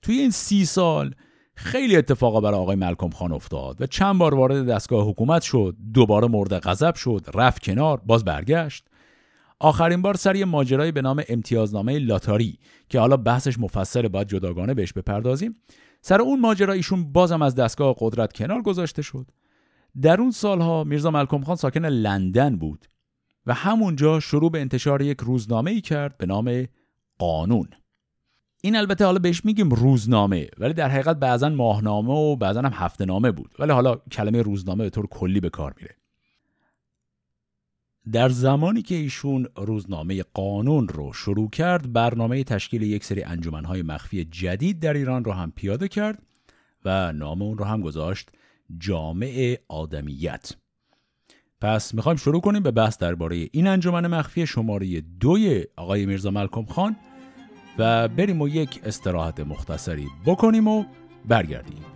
توی این سی سال خیلی اتفاقا برای آقای ملکم خان افتاد و چند بار وارد دستگاه حکومت شد دوباره مورد غضب شد رفت کنار باز برگشت. آخرین بار سر یه ماجرایی به نام امتیازنامه لاتاری که حالا بحثش مفصل باید جداگانه بهش بپردازیم. سر اون ماجرا ایشون بازم از دستگاه قدرت کنار گذاشته شد. در اون سالها میرزا ملکم خان ساکن لندن بود و همونجا شروع به انتشار یک روزنامه ای کرد به نام قانون. این البته حالا بهش میگیم روزنامه ولی در حقیقت بعضا ماهنامه و بعضا هم هفته نامه بود. ولی حالا کلمه روزنامه به طور کلی به کار میره. در زمانی که ایشون روزنامه قانون رو شروع کرد برنامه تشکیل یک سری انجمنهای مخفی جدید در ایران رو هم پیاده کرد و نام اون رو هم گذاشت جامع آدمیت. پس می‌خوایم شروع کنیم به بحث درباره این انجمن مخفی شماره دوی آقای میرزا ملکم خان و بریم و یک استراحت مختصری بکنیم و برگردیم.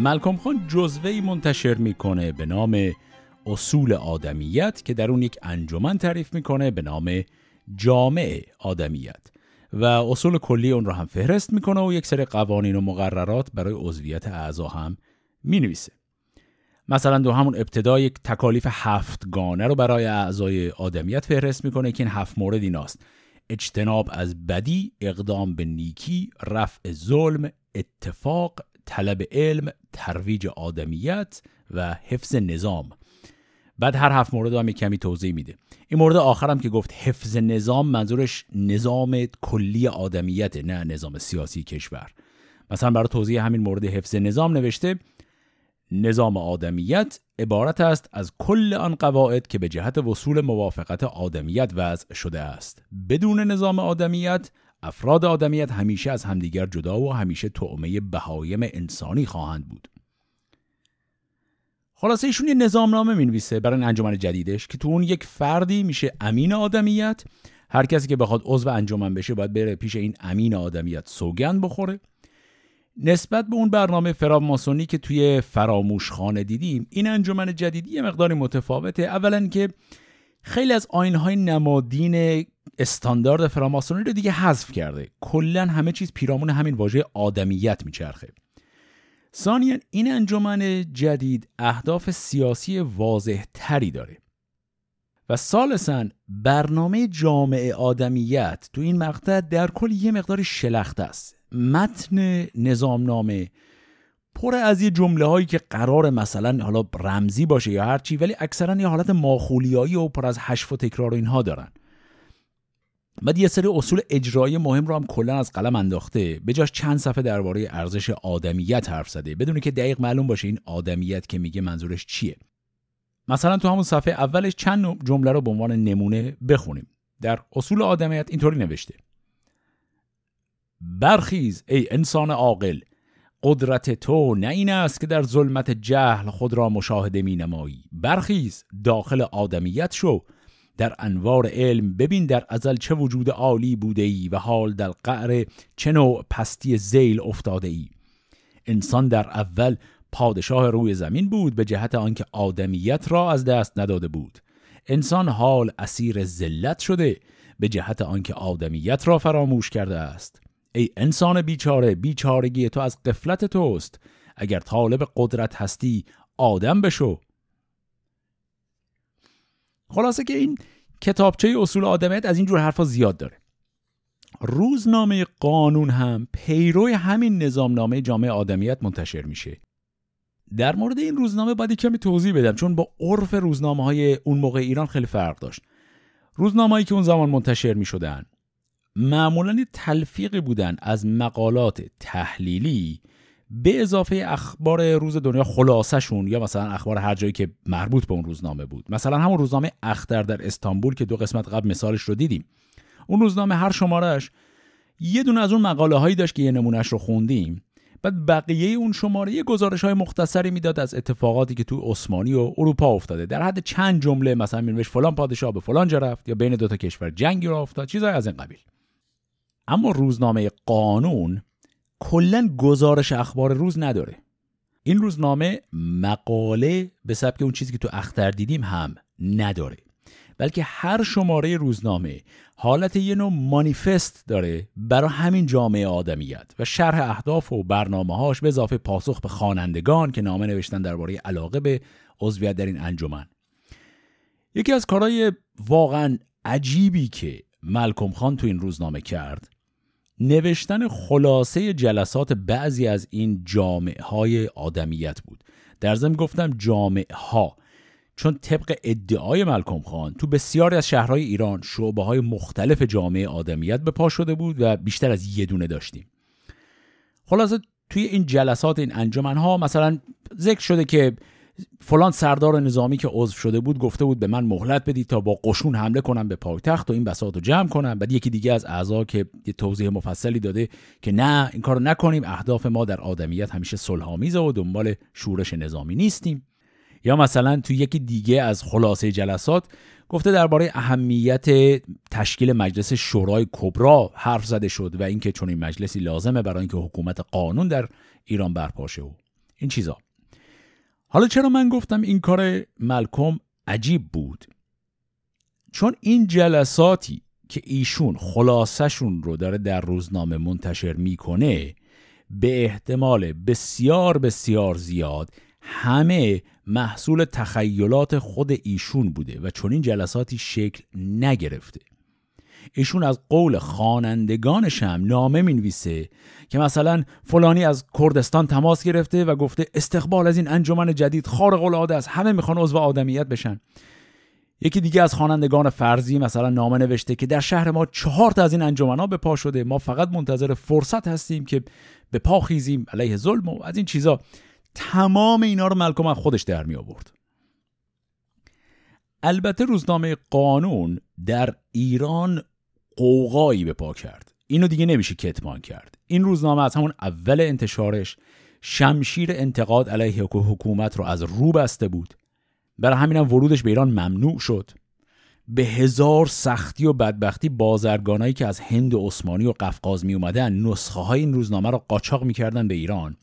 ملکم خان جزوهی منتشر می‌کنه به نام اصول آدمیت که در اون یک انجمن تعریف می‌کنه به نام جامع آدمیت. و اصول کلی اون رو هم فهرست می‌کنه و یک سری قوانین و مقررات برای عضویت اعضا هم می‌نویسه. مثلا دو همون ابتدا یک تکالیف هفتگانه رو برای اعضای آدمیت فهرست می‌کنه که این هفت مورد ایناست. اجتناب از بدی اقدام به نیکی رفع ظلم اتفاق طلب علم ترویج آدمیت و حفظ نظام. بعد هر هفت مورد هم کمی توضیح میده. این مورد آخرم که گفت حفظ نظام منظورش نظام کلی آدمیت نه نظام سیاسی کشور. مثلا برای توضیح همین مورد حفظ نظام نوشته نظام آدمیت عبارت است از کل آن قواعد که به جهت وصول موافقت آدمیت وضع شده است. بدون نظام آدمیت افراد آدمیت همیشه از همدیگر جدا و همیشه تعمه بهایم انسانی خواهند بود. خلاصه ایشون یه نظامنامه می‌نویسه برای انجمن جدیدش که تو اون یک فردی میشه امین آدمیت. هر کسی که بخواد عضو انجمن بشه باید بره پیش این امین آدمیت سوگند بخوره. نسبت به اون برنامه فراماسونی که توی فراموش خانه دیدیم این انجمن جدیدی یه مقداری متفاوته. اولا که خیلی از آینهای نمادین استاندارد فراماسونی رو دیگه حذف کرده. کلا همه چیز پیرامون همین واژه آدمیت میچرخه. ثانیا این انجمن جدید اهداف سیاسی واضح تری داره. و سالسا برنامه جامعه آدمیت تو این مقطع در کل یه مقداری شلخته است. متن نظامنامه پر از یه جمله هایی که قرار مثلا حالا رمزی باشه یا هرچی ولی اکثرا یه حالت ماخولیایی و پر از حشف و تکرار و اینها دارن. بعد یه سری اصول اجرایی مهم رو هم کلا از قلم انداخته. به جاش چند صفحه درباره ارزش آدمیت حرف زده. بدون که دقیق معلوم باشه این آدمیت که میگه منظورش چیه. مثلا تو همون صفحه اولش چند جمله رو به عنوان نمونه بخونیم. در اصول آدمیت اینطوری نوشته. برخیز ای انسان عاقل. قدرت تو نه این است که در ظلمت جهل خود را مشاهده می نمایی برخیز داخل آدمیت شو. در انوار علم ببین در ازل چه وجود عالی بوده ای و حال در قعر چه نوع پستی زیل افتاده ای انسان در اول پادشاه روی زمین بود به جهت آنکه آدمیت را از دست نداده بود. انسان حال اسیر ذلت شده به جهت آنکه آدمیت را فراموش کرده است. ای انسان بیچاره بیچارگی تو از قفلت توست. اگر طالب قدرت هستی آدم بشو. خلاصه که این کتابچه اصول آدمیت از اینجور حرفا زیاد داره. روزنامه قانون هم پیروی همین نظامنامه جامعه آدمیت منتشر میشه. در مورد این روزنامه باید کمی توضیح بدم چون با عرف روزنامه های اون موقع ایران خیلی فرق داشت. روزنامه که اون زمان منتشر می شدن معمولا تلفیقی بودن از مقالات تحلیلی به اضافه اخبار روز دنیا خلاصشون یا مثلا اخبار هر جایی که مربوط به اون روزنامه بود. مثلا همون روزنامه اختر در استانبول که دو قسمت قبل مثالش رو دیدیم. اون روزنامه هر شمارش یه دونه از اون مقاله هایی داشت که یه نمونهش رو خوندیم. بعد بقیه اون شماره یه گزارش های مختصری می‌داد از اتفاقاتی که تو عثمانی و اروپا افتاده. در حد چند جمله مثلا مینوشت فلان پادشاه به فلان جا رفت یا بین دو تا کشور جنگی را افتاد. چیزای از این قبیل. اما روزنامه قانون کلا گزارش اخبار روز نداره. این روزنامه مقاله به سبک اون چیزی که تو اختر دیدیم هم نداره. بلکه هر شماره روزنامه حالت یه نوع مانیفست داره برای همین جامعه آدمیت و شرح اهداف و برنامه هاش به اضافه پاسخ به خوانندگان که نامه نوشتن درباره علاقه به عضویت در این انجمن. یکی از کارهای واقعا عجیبی که ملکم خان تو این روزنامه کرد نوشتن خلاصه جلسات بعضی از این جامعه های آدمیت بود. در ضمن گفتم جامعه ها چون طبق ادعای ملکم خان تو بسیاری از شهرهای ایران شعبه های مختلف جامعه آدمیت به پا شده بود و بیشتر از یه دونه داشتیم. خلاصه توی این جلسات این انجمن ها مثلا ذکر شده که فلان سردار نظامی که عضو شده بود گفته بود به من مهلت بدید تا با قشون حمله کنم به پایتخت و این بساط رو جمع کنم. بعد یکی دیگه از اعضا که یه توضیح مفصلی داده که نه این کارو نکنیم اهداف ما در آدمیت همیشه صلحآمیزه و دنبال شورش نظامی نیستیم. یا مثلا تو یکی دیگه از خلاصه جلسات گفته درباره اهمیت تشکیل مجلس شورای کبرا حرف زده شد و اینکه چون این مجلسی لازمه برای اینکه حکومت قانون در ایران برپاشه و این چیزا. حالا چرا من گفتم این کار ملکم عجیب بود؟ چون این جلساتی که ایشون خلاصشون رو داره در روزنامه منتشر می‌کنه به احتمال بسیار بسیار زیاد همه محصول تخیلات خود ایشون بوده و چون این جلساتی شکل نگرفته. ایشون از قول خوانندگانش هم نامه می‌نویسه که مثلا فلانی از کردستان تماس گرفته و گفته استقبال از این انجمن جدید خارق العاده است همه می‌خوان عضو آدمیت بشن. یکی دیگه از خوانندگان فرضی مثلا نامه نوشته که در شهر ما چهار تا از این انجمنها به پا شده ما فقط منتظر فرصت هستیم که به پا خیزیم علیه ظلم و از این چیزا. تمام اینا رو ملکم از خودش در می آورد. البته روزنامه قانون در ایران قوقایی به پا کرد. اینو دیگه نمیشه کتمان کرد. این روزنامه از همون اول انتشارش شمشیر انتقاد علیه حکومت رو از رو بسته بود. برای همینم ورودش به ایران ممنوع شد. به هزار سختی و بدبختی بازرگانایی که از هند و عثمانی و قفقاز می اومدن نسخه های این روزنامه رو قاچاق می‌کردن به ایران.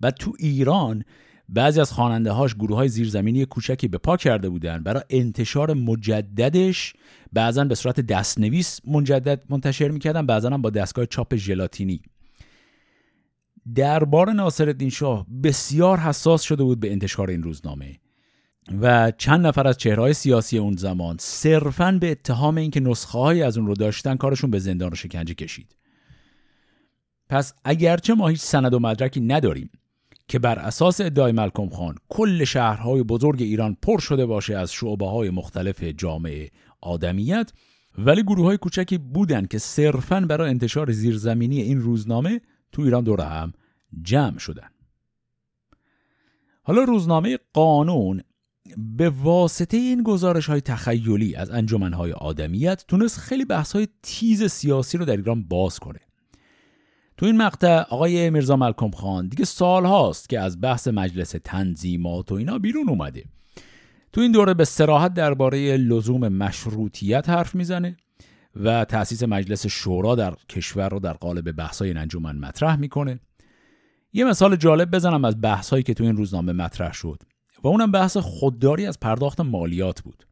و تو ایران بعضی از خواننده هاش گروه های زیرزمینی کوچکی به پا کرده بودن. برای انتشار مجددش بعضا به صورت دستنویس مجدد منتشر می‌کردن بعضا هم با دستگاه چاپ ژلاتینی. دربار ناصرالدین شاه بسیار حساس شده بود به انتشار این روزنامه و چند نفر از چهرهای سیاسی اون زمان صرفا به اتهام اینکه نسخه های از اون رو داشتن کارشون به زندان و شکنجه کشید. پس اگرچه ما هیچ سند و مدرکی نداریم که بر اساس ادعای ملکم خان کل شهرهای بزرگ ایران پر شده باشه از شعبه های مختلف جامعه آدمیت ولی گروه های کوچکی بودن که صرفا برای انتشار زیرزمینی این روزنامه تو ایران دور هم جمع شدن. حالا روزنامه قانون به واسطه این گزارش های تخیلی از انجمن های آدمیت تونست خیلی بحث های تیز سیاسی رو در ایران باز کنه. تو این مقطع آقای میرزا ملکم خان دیگه سال هاست که از بحث مجلس تنظیمات و اینا بیرون اومده. تو این دوره به سراحت درباره لزوم مشروطیت حرف می‌زنه و تأسیس مجلس شورا در کشور رو در قالب بحث‌های این انجمن مطرح می‌کنه. یه مثال جالب بزنم از بحث‌هایی که تو این روزنامه مطرح شد و اونم بحث خودداری از پرداخت مالیات بود.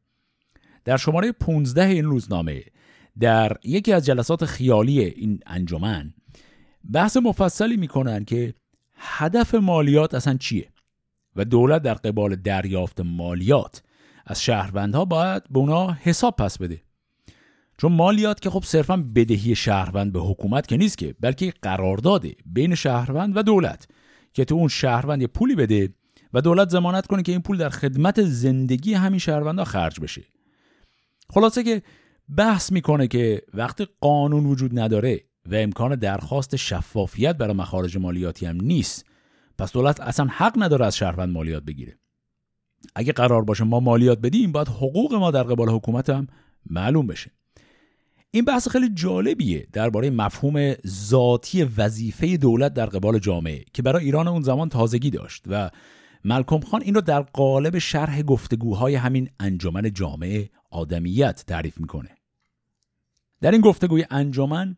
در شماره 15 این روزنامه در یکی از جلسات خیالی این انجمن بحث مفصلی می‌کنن که هدف مالیات اصلا چیه؟ و دولت در قبال دریافت مالیات از شهروندها باید به اونا حساب پس بده. چون مالیات که خب صرفا بدهی شهروند به حکومت که نیست که بلکه قرارداده بین شهروند و دولت که تو اون شهروند یه پولی بده و دولت زمانت کنه که این پول در خدمت زندگی همین شهروندا خرج بشه. خلاصه که بحث می‌کنه که وقتی قانون وجود نداره و امکان درخواست شفافیت برای مخارج مالیاتی هم نیست. پس دولت اصلا حق نداره از شهروند مالیات بگیره. اگه قرار باشه ما مالیات بدیم باید حقوق ما در قبال حکومت هم معلوم بشه. این بحث خیلی جالبیه درباره مفهوم ذاتی وظیفه دولت در قبال جامعه که برای ایران اون زمان تازگی داشت و ملکم خان این رو در قالب شرح گفتگوهای همین انجمن جامعه آدمیت تعریف می‌کنه. در این گفتگوی انجمن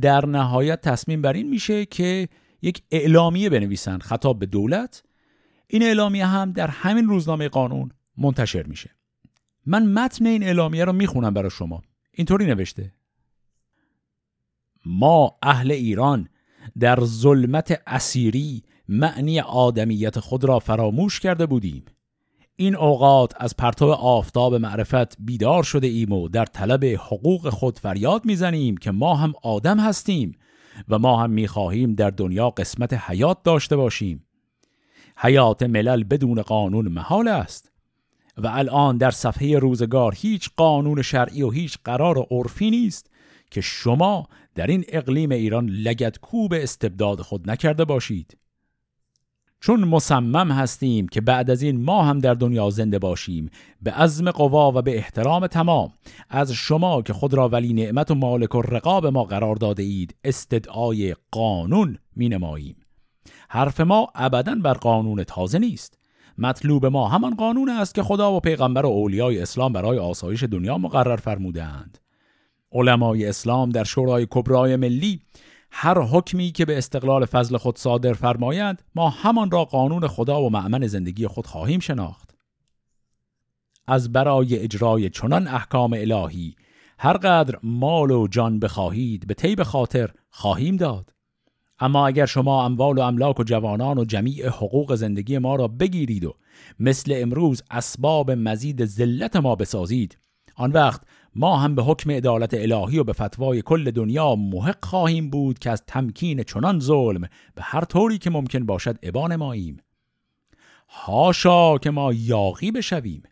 در نهایت تصمیم بر این میشه که یک اعلامیه بنویسن خطاب به دولت. این اعلامیه هم در همین روزنامه قانون منتشر میشه. من متن این اعلامیه رو می‌خونم برای شما. اینطوری نوشته. ما اهل ایران در ظلمت اسیری معنی آدمیت خود را فراموش کرده بودیم. این اوقات از پرتو آفتاب معرفت بیدار شده ایم و در طلب حقوق خود فریاد می‌زنیم که ما هم آدم هستیم و ما هم می‌خواهیم در دنیا قسمت حیات داشته باشیم. حیات ملل بدون قانون محال است و الان در صفحه روزگار هیچ قانون شرعی و هیچ قرار عرفی نیست که شما در این اقلیم ایران لگت کوب استبداد خود نکرده باشید. چون مصمم هستیم که بعد از این ما هم در دنیا زنده باشیم به عزم قوا و به احترام تمام از شما که خود را ولی نعمت و مالک و رقاب ما قرار داده اید استدعای قانون می نماییم حرف ما ابدا بر قانون تازه نیست. مطلوب ما همان قانون است که خدا و پیغمبر و اولیای اسلام برای آسایش دنیا مقرر فرمودند علمای اسلام در شورای کبرای ملی هر حکمی که به استقلال فضل خود صادر فرمایند ما همان را قانون خدا و معمن زندگی خود خواهیم شناخت. از برای اجرای چنان احکام الهی هر قدر مال و جان بخواهید به طیب خاطر خواهیم داد. اما اگر شما اموال و املاک و جوانان و جمیع حقوق زندگی ما را بگیرید و مثل امروز اسباب مزید ذلت ما بسازید آن وقت ما هم به حکم عدالت الهی و به فتوای کل دنیا محق خواهیم بود که از تمکین چنان ظلم به هر طوری که ممکن باشد ابان ماییم هاشا که ما یاقی بشویم.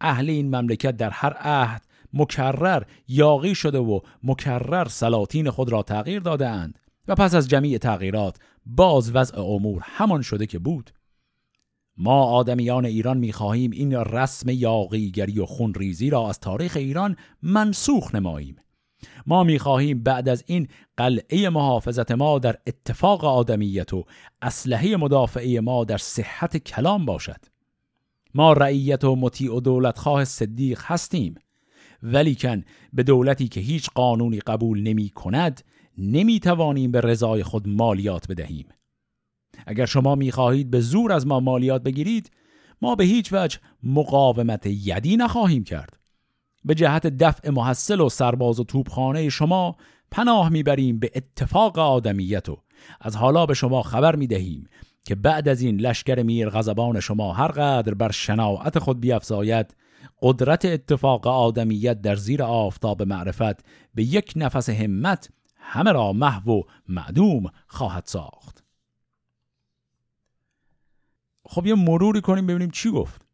اهل این مملکت در هر عهد مکرر یاقی شده و مکرر سلاطین خود را تغییر داده اند. و پس از جمیع تغییرات باز وضع امور همان شده که بود. ما آدمیان ایران می‌خواهیم این رسم یاقیگری و خونریزی را از تاریخ ایران منسوخ نماییم. ما می‌خواهیم بعد از این قلعه محافظت ما در اتفاق آدمیت و اسلحه مدافعه ما در صحت کلام باشد. ما رعیت و مطیع و دولتخواه صدیق هستیم. ولیکن به دولتی که هیچ قانونی قبول نمی کند نمی توانیم به رضای خود مالیات بدهیم. اگر شما می خواهید به زور از ما مالیات بگیرید ما به هیچ وجه مقاومت یدی نخواهیم کرد. به جهت دفع محصل و سرباز و توپخانه شما پناه می‌بریم به اتفاق آدمیت و از حالا به شما خبر می دهیم که بعد از این لشکر میر غضبان شما هر قدر بر شناعت خود بیافزاید قدرت اتفاق آدمیت در زیر آفتاب معرفت به یک نفس همت همه را محو و معدوم خواهد ساخت. خب یه مروری کنیم ببینیم چی گفت.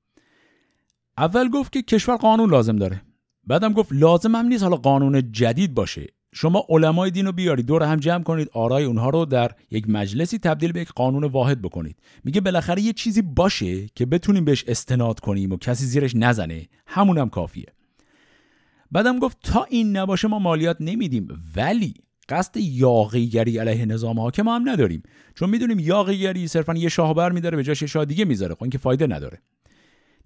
اول گفت که کشور قانون لازم داره. بعدم گفت لازم هم نیست حالا قانون جدید باشه. شما علمای دین رو بیارید دور هم جمع کنید آرای اونها رو در یک مجلسی تبدیل به یک قانون واحد بکنید. میگه بالاخره یه چیزی باشه که بتونیم بهش استناد کنیم و کسی زیرش نزنه. همونم کافیه. بعدم گفت تا این نباشه ما مالیات نمیدیم ولی قصد یاقیگری علیه نظام حاکم هم نداریم. چون می‌دونیم یاقیگری صرفا یه شاهبر میداره به جاش شاه دیگه می‌ذاره. خب که فایده نداره.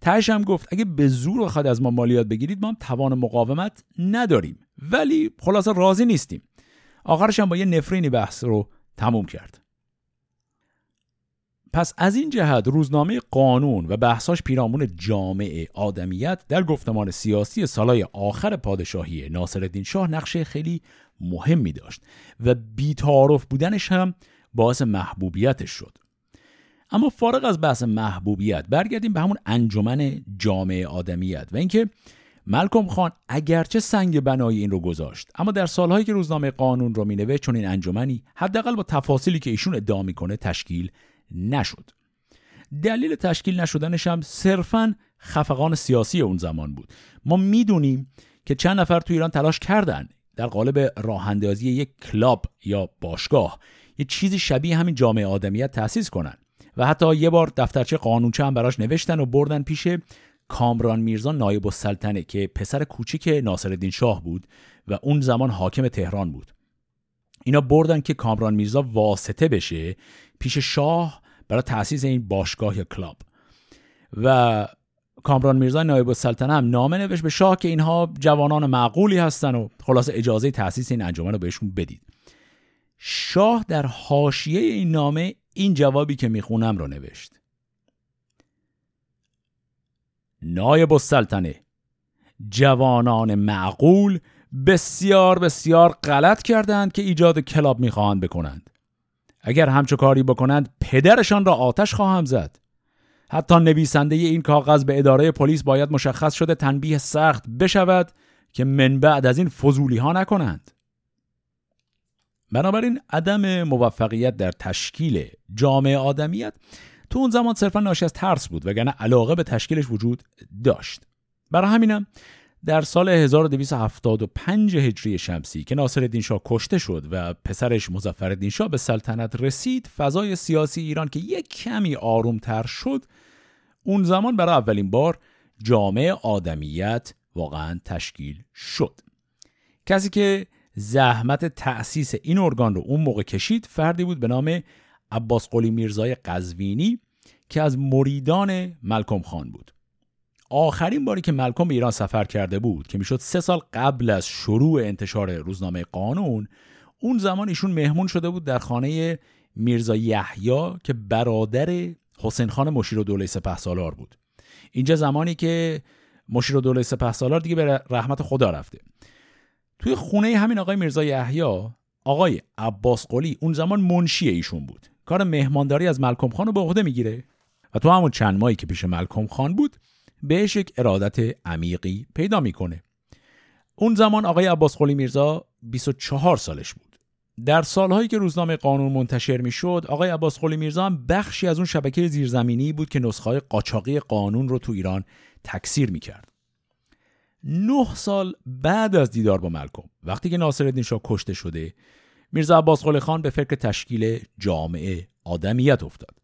تهش هم گفت اگه به زور بخواد از ما مالیات بگیرید ما هم توان مقاومت نداریم. ولی خلاصه راضی نیستیم. آخرش هم با یه نفرینی بحث رو تموم کرد. پس از این جهت روزنامه قانون و بحثاش پیرامون جامعه آدمیت در گفتمان سیاسی سالهای آخر پادشاهی ناصرالدین شاه نقشه خیلی مهمی داشت و بیتعارف بودنش هم باعث محبوبیتش شد. اما فارغ از بحث محبوبیت برگردیم به همون انجمن جامعه آدمیت و اینکه ملکم خان اگرچه سنگ بنای این رو گذاشت اما در سالهایی که روزنامه قانون رو مینوشت چون این انجمنی حداقل با تفاصیلی که ایشون ادعا می‌کنه تشکیل نشد. دلیل تشکیل نشدنش هم صرفا خفقان سیاسی اون زمان بود. ما می‌دونیم که چند نفر تو ایران تلاش کردن در قالب راه اندازی یک کلاب یا باشگاه یه چیزی شبیه همین جامعه آدمیت تأسیس کنن و حتی یه بار دفترچه قانونچه هم براش نوشتن و بردن پیش کامران میرزا نایب السلطنه که پسر کوچیک ناصرالدین شاه بود و اون زمان حاکم تهران بود. اینا بردن که کامران میرزا واسطه بشه پیش شاه برای تأسیس این باشگاه یا کلاب. و کامران میرزا نایب السلطنه هم نامه نوشت به شاه که اینها جوانان معقولی هستن و خلاص اجازه تأسیس این انجمن رو بهشون بدید. شاه در حاشیه این نامه این جوابی که می‌خونم رو نوشت. نایب السلطنه جوانان معقول بسیار بسیار غلط کردند که ایجاد کلاب می‌خواهند بکنند. اگر همچو کاری بکنند پدرشان را آتش خواهم زد. حتی نویسنده این کاغذ به اداره پلیس باید مشخص شده تنبیه سخت بشود که من بعد از این فضولی ها نکنند. بنابراین عدم موفقیت در تشکیل جامعه آدمیت تو اون زمان صرفا ناشی از ترس بود وگرنه علاقه به تشکیلش وجود داشت. برای همینم در سال 1275 هجری شمسی که ناصر شاه کشته شد و پسرش مظفرالدین شاه به سلطنت رسید فضای سیاسی ایران که یک کمی آرومتر شد اون زمان برای اولین بار جامعه آدمیت واقعا تشکیل شد. کسی که زحمت تأسیس این ارگان رو اون موقع کشید فردی بود به نام عباس قلی میرزای قزوینی که از مریدان ملکم خان بود. آخرین باری که ملکم به ایران سفر کرده بود که می‌شد سه سال قبل از شروع انتشار روزنامه قانون اون زمان ایشون مهمون شده بود در خانه میرزا یحیی که برادر حسین خان مشیر و دوله سپه سالار بود. اینجا زمانی که مشیر و دوله سپه سالار دیگه به رحمت خدا رفته. توی خونه همین آقای میرزا یحیی آقای عباس قلی اون زمان منشی ایشون بود. کار مهمانداری از ملکم خان رو به عهده می‌گیره. و تو همون چند ماهی که پیش ملکم خان بود بهش یک ارادت عمیقی پیدا می‌کنه. اون زمان آقای عباس قلی میرزا 24 سالش بود. در سالهایی که روزنامه قانون منتشر می‌شد آقای عباس قلی میرزا هم بخشی از اون شبکه زیرزمینی بود که نسخه قاچاقی قانون رو تو ایران تکثیر می‌کرد. نه سال بعد از دیدار با ملکم وقتی که ناصرالدین شاه کشته شده میرزا عباس قلی خان به فکر تشکیل جامعه آدمیت افتاد.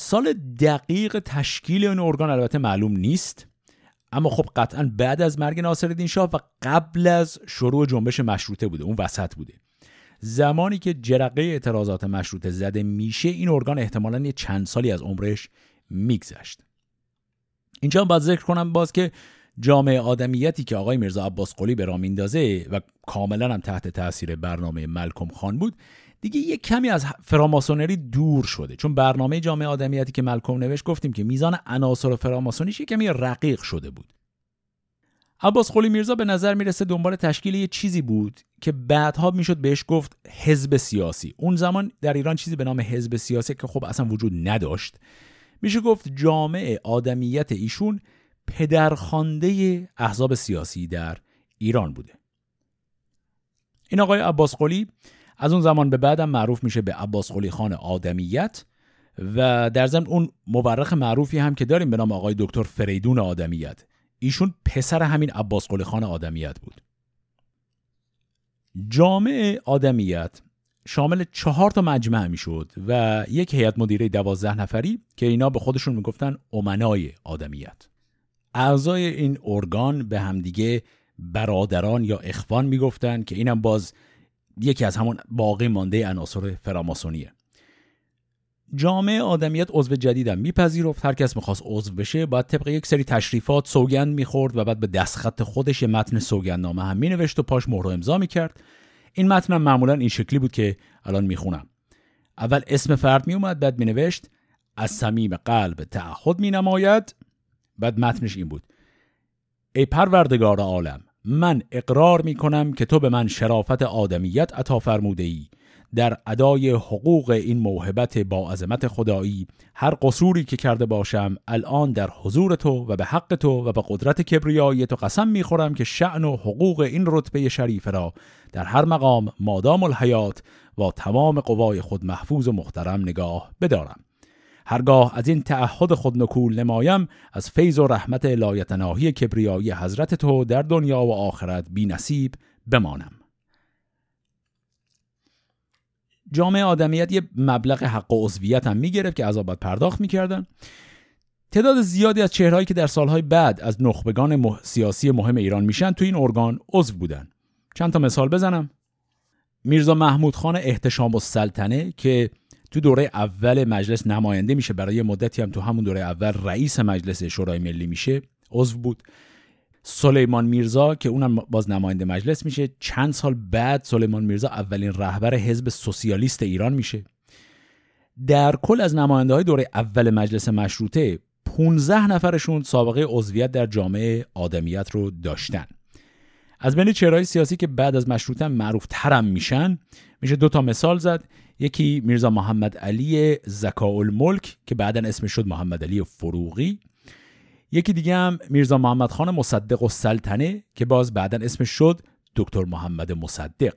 سال دقیق تشکیل این ارگان البته معلوم نیست اما خب قطعا بعد از مرگ ناصرالدین شاه و قبل از شروع جنبش مشروطه بوده اون وسط بوده. زمانی که جرقه اعتراضات مشروطه زده میشه این ارگان احتمالا یه چند سالی از عمرش میگذشت. اینجا باید ذکر کنم باز که جامعه آدمیتی که آقای میرزا عباس قلی به راه میندازه و کاملا هم تحت تاثیر برنامه ملکم خان بود دیگه یه کمی از فراماسونری دور شده. چون برنامه جامعه آدمیتی که ملکم نوشت گفتیم که میزان عناصر فراماسونیش یه کمی رقیق شده بود. عباس قلی میرزا به نظر می‌رسه دنبال تشکیل یه چیزی بود که بعدها می‌شد بهش گفت حزب سیاسی. اون زمان در ایران چیزی به نام حزب سیاسی که خب اصلا وجود نداشت. میشه گفت جامعه آدمیت ایشون پدرخوانده احزاب سیاسی در ایران بوده. این آقای عباس قلی از اون زمان به بعدم معروف میشه به عباس قلی خان آدمیت و در ضمن اون مورخ معروفی هم که داریم به نام آقای دکتر فریدون آدمیت. ایشون پسر همین عباس قلی خان آدمیت بود. جامعه آدمیت شامل چهار تا مجمع می‌شد و یک هیئت مدیره دوازده نفری که اینا به خودشون می‌گفتن امنای آدمیت. اعضای این ارگان به همدیگه برادران یا اخوان می‌گفتن که اینم باز یکی از همون باقی مانده عناصر فراماسونیه. جامعه آدمیت عضو جدیدم میپذیرفت. هر کس می‌خواست عضو بشه باید طبق یک سری تشریفات سوگند می‌خورد و بعد به دستخط خودش متن سوگندنامه هم مینوشت و پاش مهر و امضا می‌کرد. این متن هم معمولا این شکلی بود که الان می‌خونم. اول اسم فرد میومد بعد مینوشت. از صمیم قلب تعهد مینماید. بعد متنش این بود. ای پروردگار عالم من اقرار می کنم که تو به من شرافت آدمیت عطا فرموده ای در ادای حقوق این موهبت با عظمت خدایی هر قصوری که کرده باشم الان در حضور تو و به حق تو و به قدرت کبریایی تو قسم می‌خورم که شعن و حقوق این رتبه شریف را در هر مقام مادام الحیات و تمام قوای خود محفوظ و محترم نگاه بدارم. هرگاه از این تعهد خود نکول نمایم از فیض و رحمت لایتناهی کبریایی حضرت تو در دنیا و آخرت بی نصیب بمانم. جامعه آدمیت یه مبلغ حق و عضویت هم می‌گرفت که عذابات پرداخت می‌کردن. تعداد زیادی از چهرهایی که در سالهای بعد از نخبگان سیاسی مهم ایران میشن تو این ارگان عضو بودن. چند تا مثال بزنم. میرزا محمود خان احتشام و سلطنه که تو دوره اول مجلس نماینده میشه. برای مدتی هم تو همون دوره اول رئیس مجلس شورای ملی میشه. عضو بود. سلیمان میرزا که اونم باز نماینده مجلس میشه. چند سال بعد سلیمان میرزا اولین رهبر حزب سوسیالیست ایران میشه. در کل از نماینده های دوره اول مجلس مشروطه 15 نفرشون سابقه عضویت در جامعه آدمیت رو داشتن. از بین چهرهای سیاسی که بعد از مشروطه معروف ترم میشن میشه دو تا مثال زد. یکی میرزا محمد علی زکا الملک که بعدا اسمش شد محمد علی فروغی. یکی دیگه هم میرزا محمد خان مصدق و سلطنه که باز بعدا اسمش شد دکتر محمد مصدق.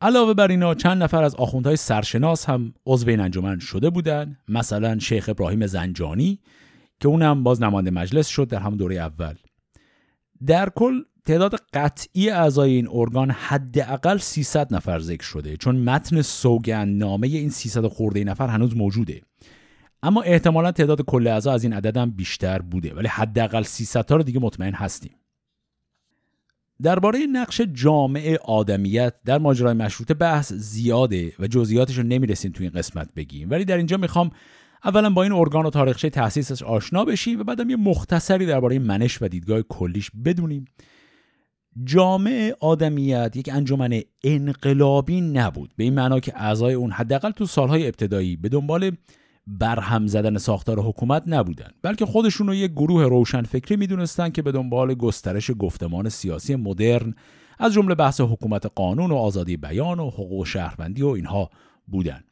علاوه بر اینا چند نفر از آخوندهای سرشناس هم عضو این انجمن شده بودند مثلا شیخ ابراهیم زنجانی که اونم باز نماینده مجلس شد در هم دوره اول. در کل تعداد قطعی اعضای این ارگان حداقل 300 نفر ذکر شده چون متن سوگند نامه این 300 خورده نفر هنوز موجوده. اما احتمالا تعداد کل اعضا از این عدد هم بیشتر بوده ولی حداقل 300 تا رو دیگه مطمئن هستیم. درباره نقش جامعه آدمیت در ماجرای مشروطه بحث زیاده و جزئیاتش رو نمی‌رسیم تو این قسمت بگیم. ولی در اینجا می‌خوام اولا با این ارگان و تاریخچه تأسیسش آشنا بشیم و بعدم یه مختصری درباره منش و دیدگاه کلیش بدونیم. جامعه آدمیت یک انجمن انقلابی نبود. به این معنا که اعضای اون حداقل تو سالهای ابتدایی به دنبال برهم زدن ساختار حکومت نبودن بلکه خودشون رو یک گروه روشن فکری می‌دونستن که به دنبال گسترش گفتمان سیاسی مدرن از جمله بحث حکومت قانون و آزادی بیان و حقوق شهروندی و اینها بودن.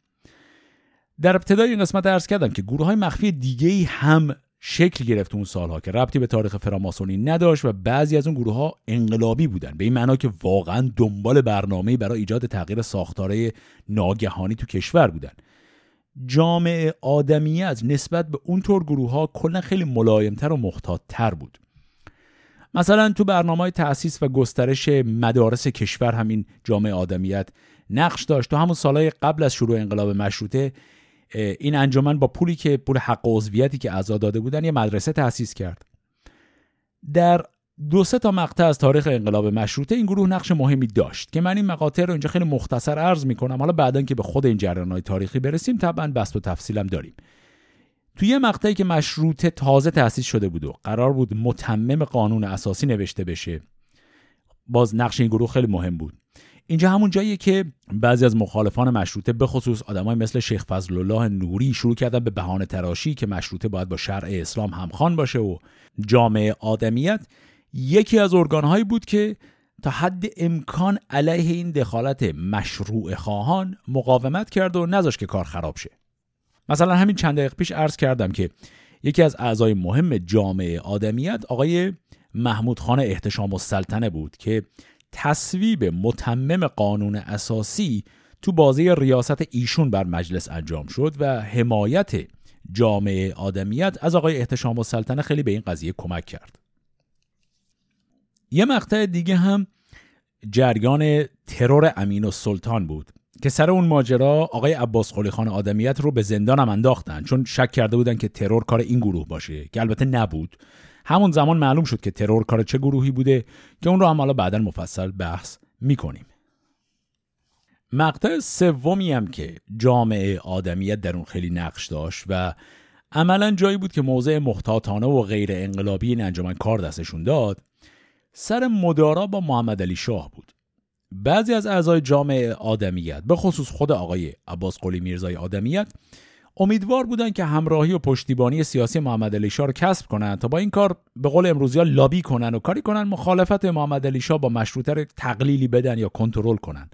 در ابتدای این قسمت ارز کردم که گروه های مخفی دیگه هم شکل گرفت اون سالها که ربطی به تاریخ فراماسونی نداشت و بعضی از اون گروه ها انقلابی بودن. به این معنا که واقعا دنبال برنامه برای ایجاد تغییر ساختاره ناگهانی تو کشور بودن. جامعه آدمیت نسبت به اونطور گروه ها کلا خیلی ملایمتر و محتاطتر بود. مثلا تو برنامه های تأسیس و گسترش مدارس کشور همین جامعه آدمیت نقش داشت. تو همون سالهای قبل از شروع انقلاب مشروطه این انجمن با پولی که پول حق عضویتی که اعضا داده بودن یه مدرسه تأسیس کرد. در دو سه تا مقطع از تاریخ انقلاب مشروطه این گروه نقش مهمی داشت که من این مقاطع رو اینجا خیلی مختصر عرض می‌کنم. حالا بعدا که به خود این جریانهای تاریخی برسیم طبعا بست و تفصیلم داریم. توی یه مقطعی که مشروطه تازه تأسیس شده بود و قرار بود متمم قانون اساسی نوشته بشه باز نقش این گروه خیلی مهم بود. اینجا همون جاییه که بعضی از مخالفان مشروطه به خصوص آدمای مثل شیخ فضل الله نوری شروع کردن به بهانه تراشی که مشروطه باید با شرع اسلام همخوان باشه و جامعه آدمیت. یکی از ارگانهایی بود که تا حد امکان علیه این دخالت مشروع خواهان مقاومت کرد و نذاشت که کار خراب شه. مثلا همین چند دقیقه پیش عرض کردم که یکی از اعضای مهم جامعه آدمیت آقای محمود خان احتشام السلطنه بود که تصویب متمم قانون اساسی تو بازی ریاست ایشون بر مجلس انجام شد و حمایت جامعه آدمیت از آقای احتشام السلطنه خیلی به این قضیه کمک کرد. یه مقطع دیگه هم جریان ترور امین و سلطان بود که سر اون ماجرا آقای عباس خان آدمیت رو به زندان هم انداختن چون شک کرده بودن که ترور کار این گروه باشه که البته نبود. همون زمان معلوم شد که ترور کار چه گروهی بوده که اون رو هم حالا بعدا مفصل بحث می‌کنیم. مقطع سومی هم که جامعه آدمیت در اون خیلی نقش داشت و عملا جایی بود که موضع محتاطانه و غیر انقلابی این انجمن کار دستشون داد سر مدارا با محمد علی شاه بود. بعضی از اعضای جامعه آدمیت به خصوص خود آقای عباس قلی میرزای آدمیت امیدوار بودن که همراهی و پشتیبانی سیاسی محمد علی شاه رو کسب کنند تا با این کار به قول امروزی ها لابی کنن و کاری کنن مخالفت محمد علی شاه با مشروطه رو تقلیلی بدن یا کنترل کنن.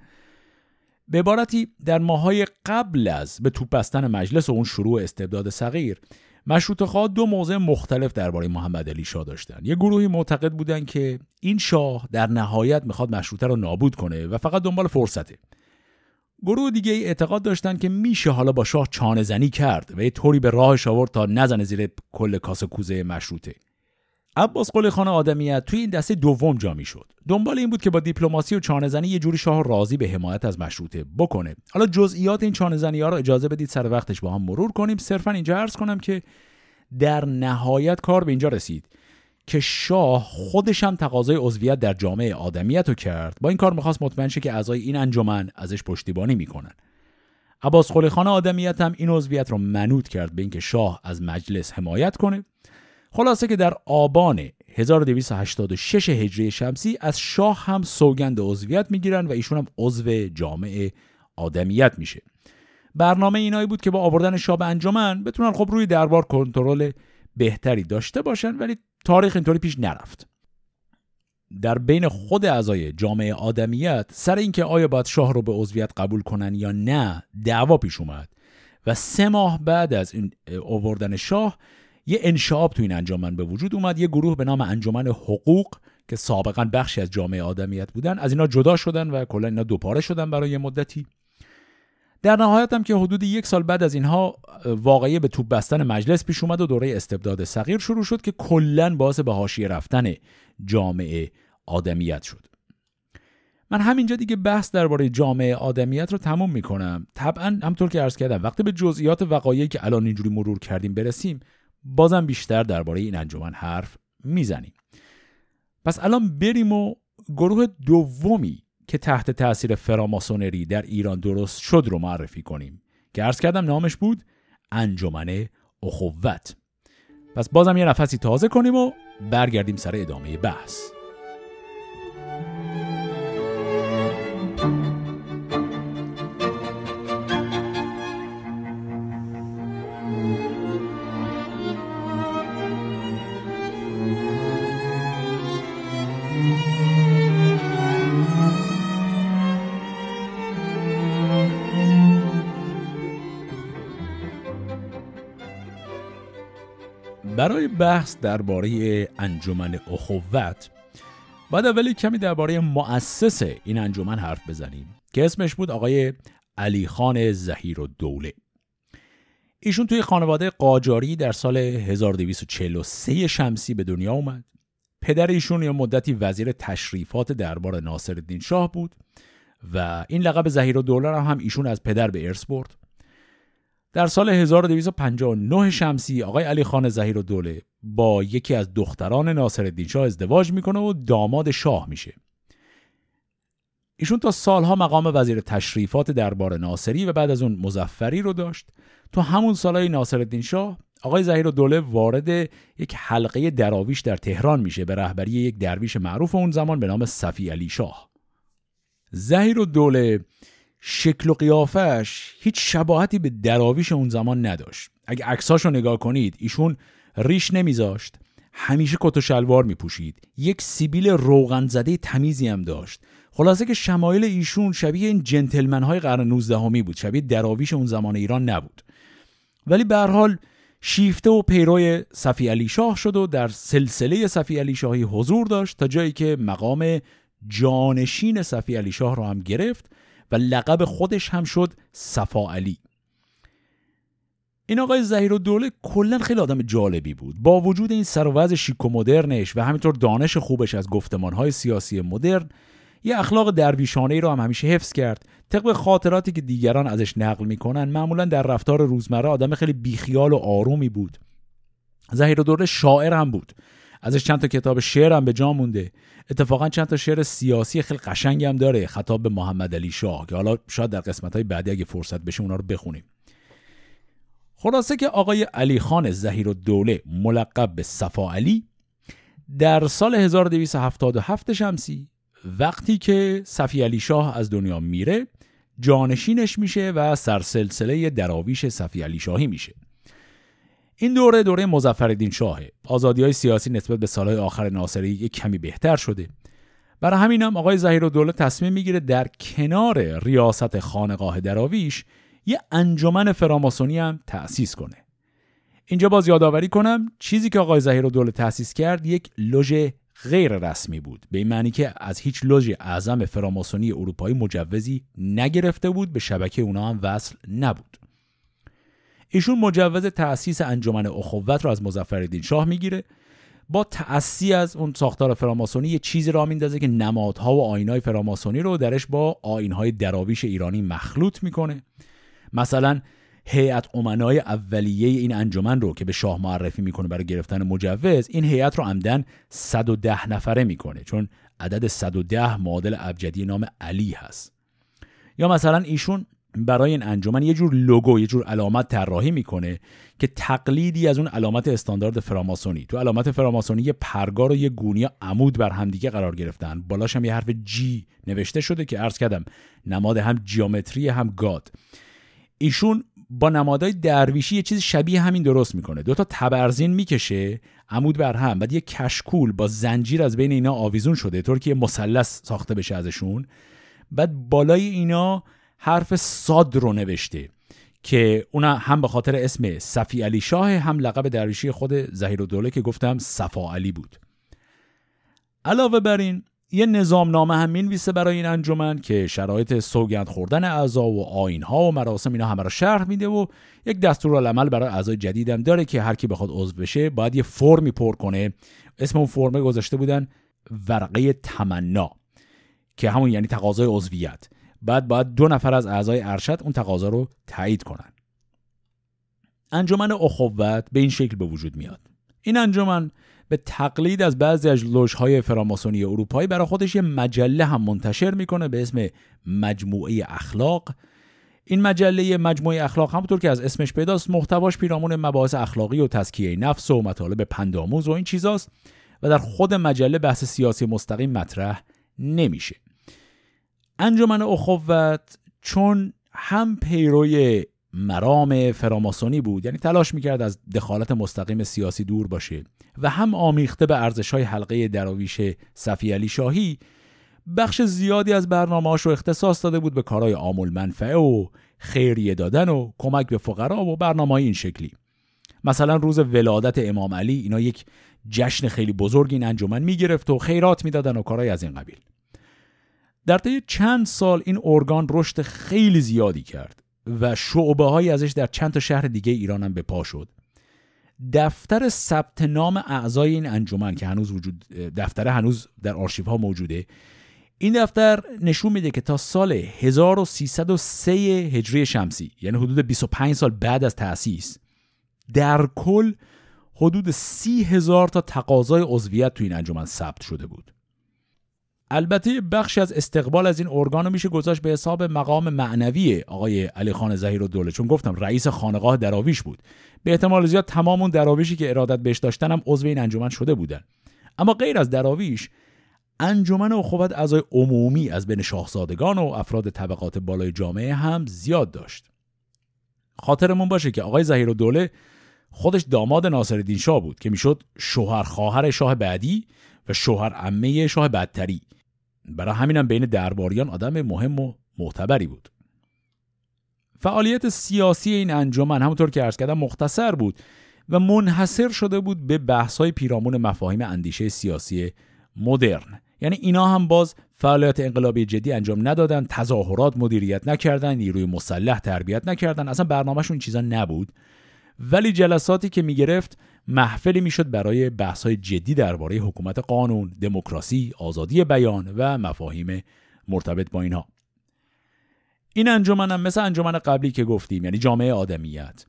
به عبارتی در ماهای قبل از به توپ بستن مجلس و اون شروع استبداد صغیر مشروط خواه دو موضع مختلف درباره محمد علی شاه داشتن. یه گروهی معتقد بودن که این شاه در نهایت می‌خواد مشروطه رو نابود کنه و فقط دنبال فرصته. گروه دیگه ای اعتقاد داشتن که میشه حالا با شاه چانه زنی کرد و یه طوری به راهش آورد تا نزنه زیر کل کاسه کوزه مشروطه. عباس قلی خان آدمیت توی این دسته دوم جا شد دنبال این بود که با دیپلماسی و چانه زنی یه جوری شاه راضی به حمایت از مشروطه بکنه. حالا جزئیات این چانه زنی ها رو اجازه بدید سر وقتش با هم مرور کنیم. صرفا اینجا عرض کنم که در نهایت کار به اینجا رسید. که شاه خودش هم تقاضای عضویت در جامعه آدمیت رو کرد. با این کار می‌خواست مطمئن شه که اعضای این انجمن ازش پشتیبانی می‌کنن. عباس قلی خان آدمیت هم این عضویت رو منوط کرد به اینکه شاه از مجلس حمایت کنه. خلاصه که در آبان 1286 هجری شمسی از شاه هم سوگند عضویت می‌گیرن و ایشون هم عضو جامعه آدمیت میشه. برنامه اینایی بود که با آوردن شاه به انجمن بتونن خب روی دربار کنترل بهتری داشته باشن ولی تاریخ اینطوری پیش نرفت. در بین خود اعضای جامعه آدمیت سر اینکه آیا باید شاه رو به عضویت قبول کنن یا نه دعوا پیش اومد و سه ماه بعد از این آوردن شاه یه انشاب تو این انجمن به وجود اومد یه گروه به نام انجمن حقوق که سابقا بخشی از جامعه آدمیت بودن. از اینا جدا شدن و کلا اینا دوپاره شدن برای مدتی. در نهایت هم که حدود یک سال بعد از اینها واقعی به توپ بستن مجلس پیش اومد و دوره استبداد صغیر شروع شد که کلا باعث به حاشیه رفتن جامعه آدمیت شد. من همینجا دیگه بحث درباره جامعه آدمیت رو تموم می‌کنم. طبعا همطور که عرض کردم وقتی به جزئیات وقایعی که الان اینجوری مرور کردیم برسیم بازم بیشتر درباره این انجمن حرف می‌زنیم. پس الان بریم و گروه دومی که تحت تاثیر فراماسونری در ایران درست شد رو معرفی کنیم. که عرض کردم نامش بود انجمن اخوت. پس بازم یه نفسی تازه کنیم و برگردیم سر ادامه بحث. بحث درباره انجمن اخوت. باید اولی کمی درباره مؤسس این انجمن حرف بزنیم که اسمش بود آقای علی خان زهیر و دوله ایشون توی خانواده قاجاری در سال 1243 شمسی به دنیا اومد. پدر ایشون یا مدتی وزیر تشریفات دربار ناصرالدین شاه بود و این لقب زهیر و دوله هم ایشون از پدر به ارث برد. در سال 1259 شمسی آقای علی خان زهیر و دوله با یکی از دختران ناصرالدین شاه ازدواج می‌کنه و داماد شاه میشه. ایشون تا سالها مقام وزیر تشریفات دربار ناصری و بعد از اون مزفری رو داشت. تو همون سالهای ناصرالدین شاه آقای زهیر و دوله وارد یک حلقه دراویش در تهران میشه به رهبری یک درویش معروف اون زمان به نام صفی علی شاه. زهیر و دوله شکل و قیافش هیچ شباهتی به دراویش اون زمان نداشت. اگه عکساشو نگاه کنید ایشون ریش نمیذاشت. همیشه کت و شلوار میپوشید. یک سیبیل روغن زده تمیزی هم داشت. خلاصه که شمایل ایشون شبیه این جنتلمن های قرن 19 همی بود. شبیه دراویش اون زمان ایران نبود. ولی به حال شیفته و پیروی صفی علی شاه شد و در سلسله صفی علی شاهی حضور داشت تا جایی که مقام جانشین صفی علی شاه را هم گرفت و لقب خودش هم شد صفا علی. این آقای زهیر و دوله کلا خیلی آدم جالبی بود. با وجود این سر شیک و مدرنش و همینطور دانش خوبش از گفتمانهای سیاسی مدرن یه اخلاق درویشانه ای رو هم همیشه حفظ کرد. طبق خاطراتی که دیگران ازش نقل می‌کنن معمولا در رفتار روزمره آدم خیلی بیخیال و آرومی بود. زهیر و دوله شاعر هم بود. ازش چند تا کتاب شعر هم به جا مونده. اتفاقا چند تا شعر سیاسی خیلی قشنگ هم داره خطاب به محمد علی شاه که حالا شاید در قسمت های بعدی اگه فرصت بشه اونا رو بخونیم. خلاصه که آقای علی خان زهیر دوله ملقب به صفا علی در سال 1277 شمسی وقتی که صفی علی شاه از دنیا میره جانشینش میشه و سرسلسله دراویش صفی علی شاهی میشه. این دوره دوره مظفرالدین شاهه. آزادی های سیاسی نسبت به سالهای آخر ناصری یک کمی بهتر شده. برای همینم آقای زهیر دوله تصمیم می‌گیره در کنار ریاست خانقاه دراویش یه انجمن فراماسونی هم تأسیس کنه. اینجا باز یادآوری کنم چیزی که آقای زهیر دوله تأسیس کرد یک لوژ غیر رسمی بود. به این معنی که از هیچ لوژ اعظم فراماسونی اروپایی مجوزی نگرفته بود به شبکه اونا هم وصل نبود. ایشون مجوز تأسیس انجمن اخوت رو از مظفرالدین شاه می‌گیره. با تأسی از اون ساختار فراماسونی یه چیزی را میندازه که نمادها و آینهای فراماسونی رو درش با آینهای دراویش ایرانی مخلوط می‌کنه. مثلا هیئت امنای اولیه این انجمن رو که به شاه معرفی می‌کنه برای گرفتن مجوز این هیئت رو عمدن 110 نفره می‌کنه چون عدد 110 معادل ابجدی نام علی هست. یا مثلا ایشون برای این انجمن یه جور لوگو یه جور علامت طراحی می‌کنه که تقلیدی از اون علامت استاندارد فراماسونی. تو علامت فراماسونی یه پرگار و یه گونی عمود بر همدیگه قرار گرفتن. بالاش هم یه حرف جی نوشته شده که عرض کردم نماد هم جیومتری هم گاد. ایشون با نمادهای درویشی یه چیز شبیه همین درست می‌کنه. دو تا تبرزین می‌کشه عمود بر هم بعد یه کشکول با زنجیر از بین اینا آویزون شده. طور که یه مثلث ساخته بشه ازشون. بعد بالای اینا حرف صاد رو نوشته که اونا هم به خاطر اسم صفی علی شاه هم لقب درویشی خود زهیر و دوله که گفتم صفا علی بود. علاوه بر این یه نظامنامه هم می‌نویسه برای این انجمن که شرایط سوگند خوردن اعضا و آینها و مراسم اینا همه رو شرح میده و یک دستورالعمل برای اعضای جدیدم داره که هر کی بخواد عضو بشه باید یه فرمی پر کنه. اسم اون فرمه گذاشته بودن ورقه تمنا که همون یعنی تقاضای عضویت. بعد باید دو نفر از اعضای ارشد اون تقاضا رو تایید کنن. انجمن اخوت به این شکل به وجود میاد. این انجمن به تقلید از بعضی از لوژهای فراماسونی اروپایی برای خودش یه مجله هم منتشر می‌کنه به اسم مجموعه اخلاق. این مجله مجموعه اخلاق همونطور که از اسمش پیداست محتواش پیرامون مباحث اخلاقی و تزکیه نفس و مطالب پندآموز و این چیزاست و در خود مجله بحث سیاسی مستقیم مطرح نمیشه. انجمن اخوت چون هم پیروی مرام فراماسونی بود یعنی تلاش می‌کرد از دخالت مستقیم سیاسی دور باشه و هم آمیخته به ارزش های حلقه دراویش صفی علی شاهی بخش زیادی از برنامه‌هاش رو اختصاص داده بود به کارهای عامل منفعه و خیریه دادن و کمک به فقرا و برنامه این شکلی. مثلا روز ولادت امام علی اینا یک جشن خیلی بزرگ این انجمن می‌گرفت و خیرات می‌دادن و کارهای از این قبیل. در طی چند سال این ارگان رشد خیلی زیادی کرد و شعبه های ازش در چند تا شهر دیگه ایران هم به پا شد. دفتر ثبت نام اعضای این انجمن که هنوز وجود دفتر هنوز در آرشیف ها موجوده این دفتر نشون میده که تا سال 1303 هجری شمسی یعنی حدود 25 سال بعد از تأسیس در کل حدود سی هزار تا تقاضای عضویت تو این انجمن ثبت شده بود. البته بخشی از استقبال از این ارگان میشه گذاشت به حساب مقام معنوی آقای علی خان زهیر و دوله. چون گفتم رئیس خانقاه دراویش بود. به احتمال زیاد تمام اون دراویشی که ارادت بهش داشتن هم عضو این انجمن شده بودن. اما غیر از دراویش انجمن اخوت اعضای عمومی از بین شاهزادگان و افراد طبقات بالای جامعه هم زیاد داشت. خاطرمون باشه که آقای زهیر و دوله خودش داماد ناصرالدین شاه بود که می‌شد شوهر خواهر شاه بعدی و شوهر عمه شاه بدتری. برای همینم بین درباریان آدم مهم و معتبری بود. فعالیت سیاسی این انجمن همونطور که عرض کردم مختصر بود و منحصر شده بود به بحث‌های پیرامون مفاهیم اندیشه سیاسی مدرن. یعنی اینا هم باز فعالیت انقلابی جدی انجام ندادن تظاهرات مدیریت نکردن نیروی مسلح تربیت نکردن. اصلا برنامهشون چیزا نبود. ولی جلساتی که می‌گرفت محفلی می‌شد برای بحث‌های جدی درباره حکومت قانون، دموکراسی، آزادی بیان و مفاهیم مرتبط با اینها. این انجمن هم مثل انجمن قبلی که گفتیم یعنی جامعه آدمیت.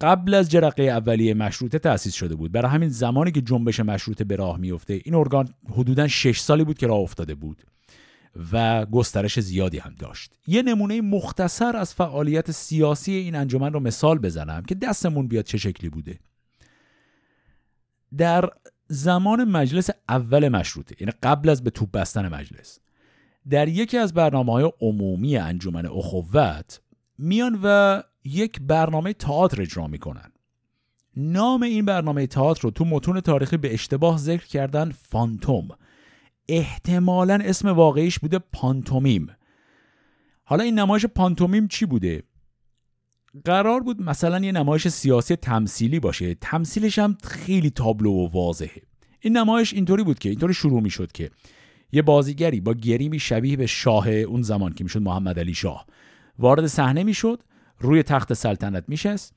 قبل از جرقه اولیه مشروطه تأسیس شده بود. برای همین زمانی که جنبش مشروطه به راه میفته این ارگان حدودا 6 سالی بود که راه افتاده بود. و گسترش زیادی هم داشت. یه نمونه مختصر از فعالیت سیاسی این انجمن رو مثال بزنم که دستمون بیاد چه شکلی بوده. در زمان مجلس اول مشروطه یعنی قبل از به توپ بستن مجلس در یکی از برنامه های عمومی انجمن اخوت میان و یک برنامه تئاتر اجرا می‌کنن. نام این برنامه تئاتر رو تو متون تاریخی به اشتباه ذکر کردن فانتوم. احتمالا اسم واقعیش بوده پانتومیم. حالا این نمایش پانتومیم چی بوده؟ قرار بود مثلا یه نمایش سیاسی تمثیلی باشه. تمثیلش هم خیلی تابلو و واضحه. این نمایش اینطوری بود که اینطوری شروع می شد که یه بازیگری با گریمی شبیه به شاه اون زمان که می‌شد محمد علی شاه. وارد صحنه می‌شد روی تخت سلطنت میشست